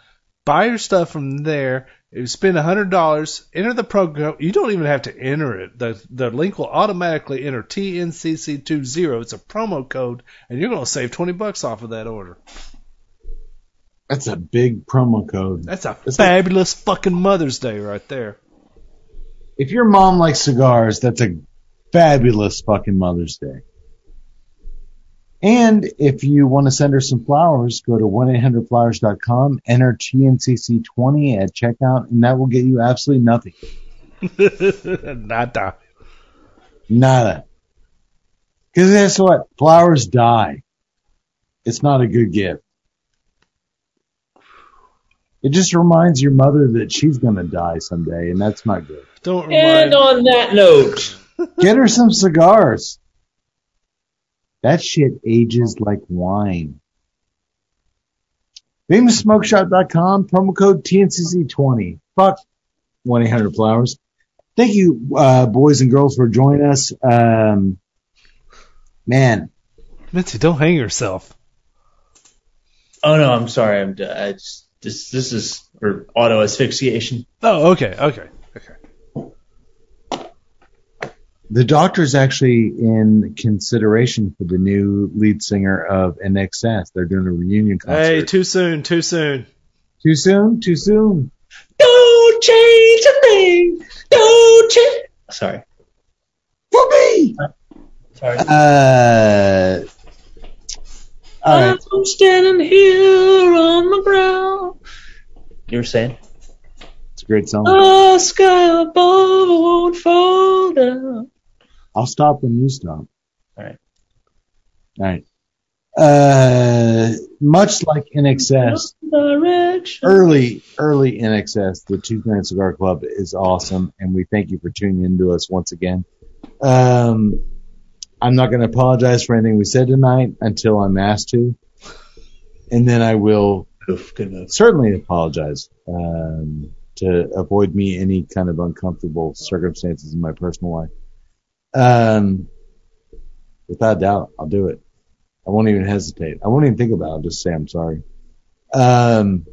buy your stuff from there. If you spend hundred dollars, enter the program. You don't even have to enter it. The the link will automatically enter TNCC20. It's a promo code, and you're going to save twenty bucks off of that order. That's a big promo code. That's a like- fabulous fucking Mother's Day right there. if your mom likes cigars, that's a fabulous fucking Mother's Day. And if you want to send her some flowers, go to 1-800-Flowers.com, enter TNCC20 at checkout, and that will get you absolutely nothing. Nada. Nada. Because guess what? Flowers die. It's not a good gift. It just reminds your mother that she's going to die someday, and that's not good. Don't And remind. on that note, Get her some cigars. That shit ages like wine. FamousSmokeShop.com, promo code TNCC20. Fuck 1-800-Flowers. Thank you, uh, boys and girls, for joining us. Um, man, Mitzi, don't hang yourself. oh no, I'm sorry. I'm I just, this this is for auto asphyxiation. Oh, okay, okay, okay. The doctor's actually in consideration for the new lead singer of INXS. They're doing a reunion concert. Hey, too soon, too soon. Too soon? Too soon? Don't change a thing. Don't change. Sorry, For me! sorry. Uh, all right. I'm standing here on the ground. You were saying? It's a great song. The sky above won't fall down. I'll stop when you stop. All right. All right. Uh, much like INXS, Direction. early, early INXS, the Two Night Cigar Club is awesome, and we thank you for tuning in to us once again. Um, I'm not going to apologize for anything we said tonight until I'm asked to, and then I will Oof, certainly apologize um, to avoid me any kind of uncomfortable circumstances in my personal life. Um, without a doubt, I'll do it. I won't even hesitate. I won't even think about it. I'll just say I'm sorry. Um,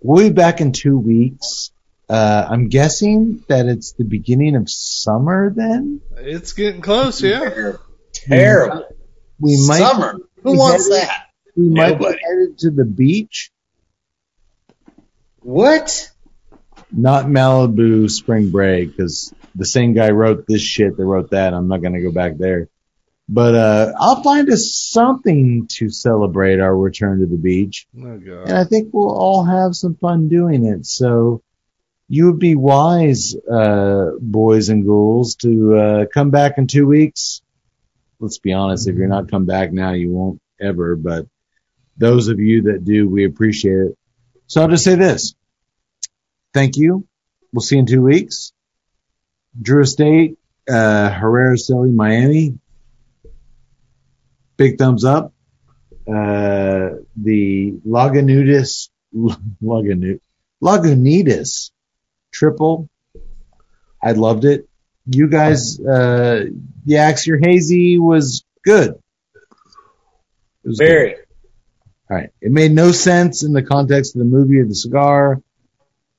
we'll be back in two weeks. Uh, I'm guessing that it's the beginning of summer then. It's getting close, yeah. Terrible. We might, Summer. Who we wants headed- that? we might be headed to the beach. What? not Malibu spring break because the same guy wrote this shit that wrote that. I'm not going to go back there. But uh, I'll find us something to celebrate our return to the beach, Oh and. I think we'll all have some fun doing it. So you would be wise, uh, boys and ghouls, to uh, come back in two weeks. Let's be honest, if you're not come back now, you won't ever. But those of you that do, we appreciate it. So I'll just say this. Thank you. We'll see you in two weeks. Drew Estate, uh, Herrera Esteli, Miami. Big thumbs up. Uh, the Lagunitas, Lagunu, Lagunitas triple. I loved it. You guys, uh, the Axier Hazy was good. It was good. Very. All right. It made no sense in the context of the movie or the cigar,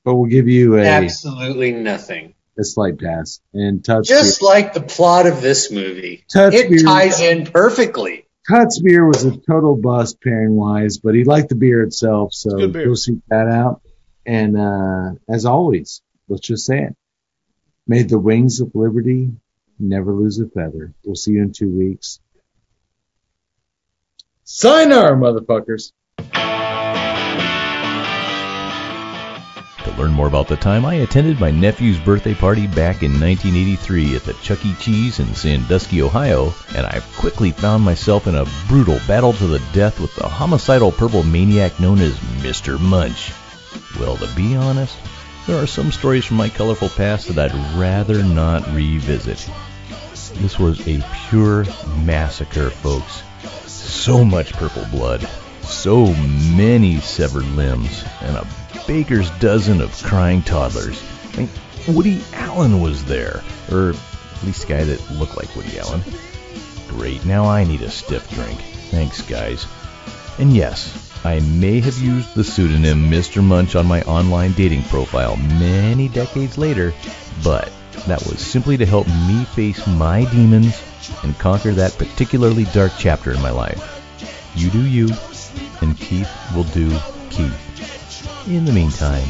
but we'll give you a, Absolutely nothing. A slight pass. And touch Just like the plot of this movie. Touch it beer. ties in perfectly. Cuts beer was a total bust pairing wise, but he liked the beer itself, so good beer. go seek that out. And uh, as always, let's just say it. May the wings of liberty never lose a feather. We'll see you in two weeks. Sign our motherfuckers. Learn more about the time I attended my nephew's birthday party back in 1983 at the Chuck E. Cheese in Sandusky, Ohio, and I quickly found myself in a brutal battle to the death with the homicidal purple maniac known as Mr. Munch. Well, to be honest, there are some stories from my colorful past that I'd rather not revisit. This was a pure massacre, folks. So much purple blood, so many severed limbs, and a baker's dozen of crying toddlers. I mean, Woody Allen was there, or at least a guy that looked like Woody Allen. Great, now I need a stiff drink. Thanks, guys. And yes, I may have used the pseudonym Mr. Munch on my online dating profile many decades later, but that was simply to help me face my demons and conquer that particularly dark chapter in my life. You do you, and Keith will do Keith. In the meantime,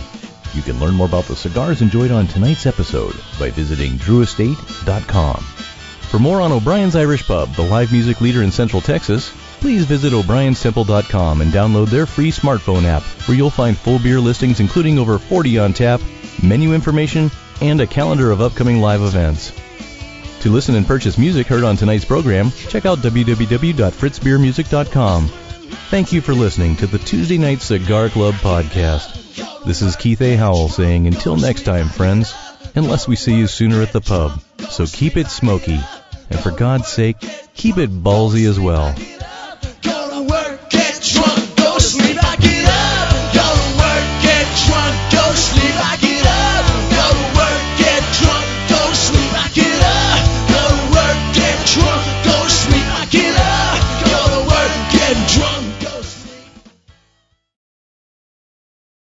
you can learn more about the cigars enjoyed on tonight's episode by visiting drewestate.com. For more on O'Brien's Irish Pub, the live music leader in Central Texas, please visit o'brienstemple.com and download their free smartphone app where you'll find full beer listings including over 40 on tap, menu information, and a calendar of upcoming live events. To listen and purchase music heard on tonight's program, check out www.fritzbeermusic.com. Thank you for listening to the Tuesday Night Cigar Club podcast. This is Keith A. Howell saying until next time, friends, unless we see you sooner at the pub. So keep it smoky, and for God's sake, keep it ballsy as well.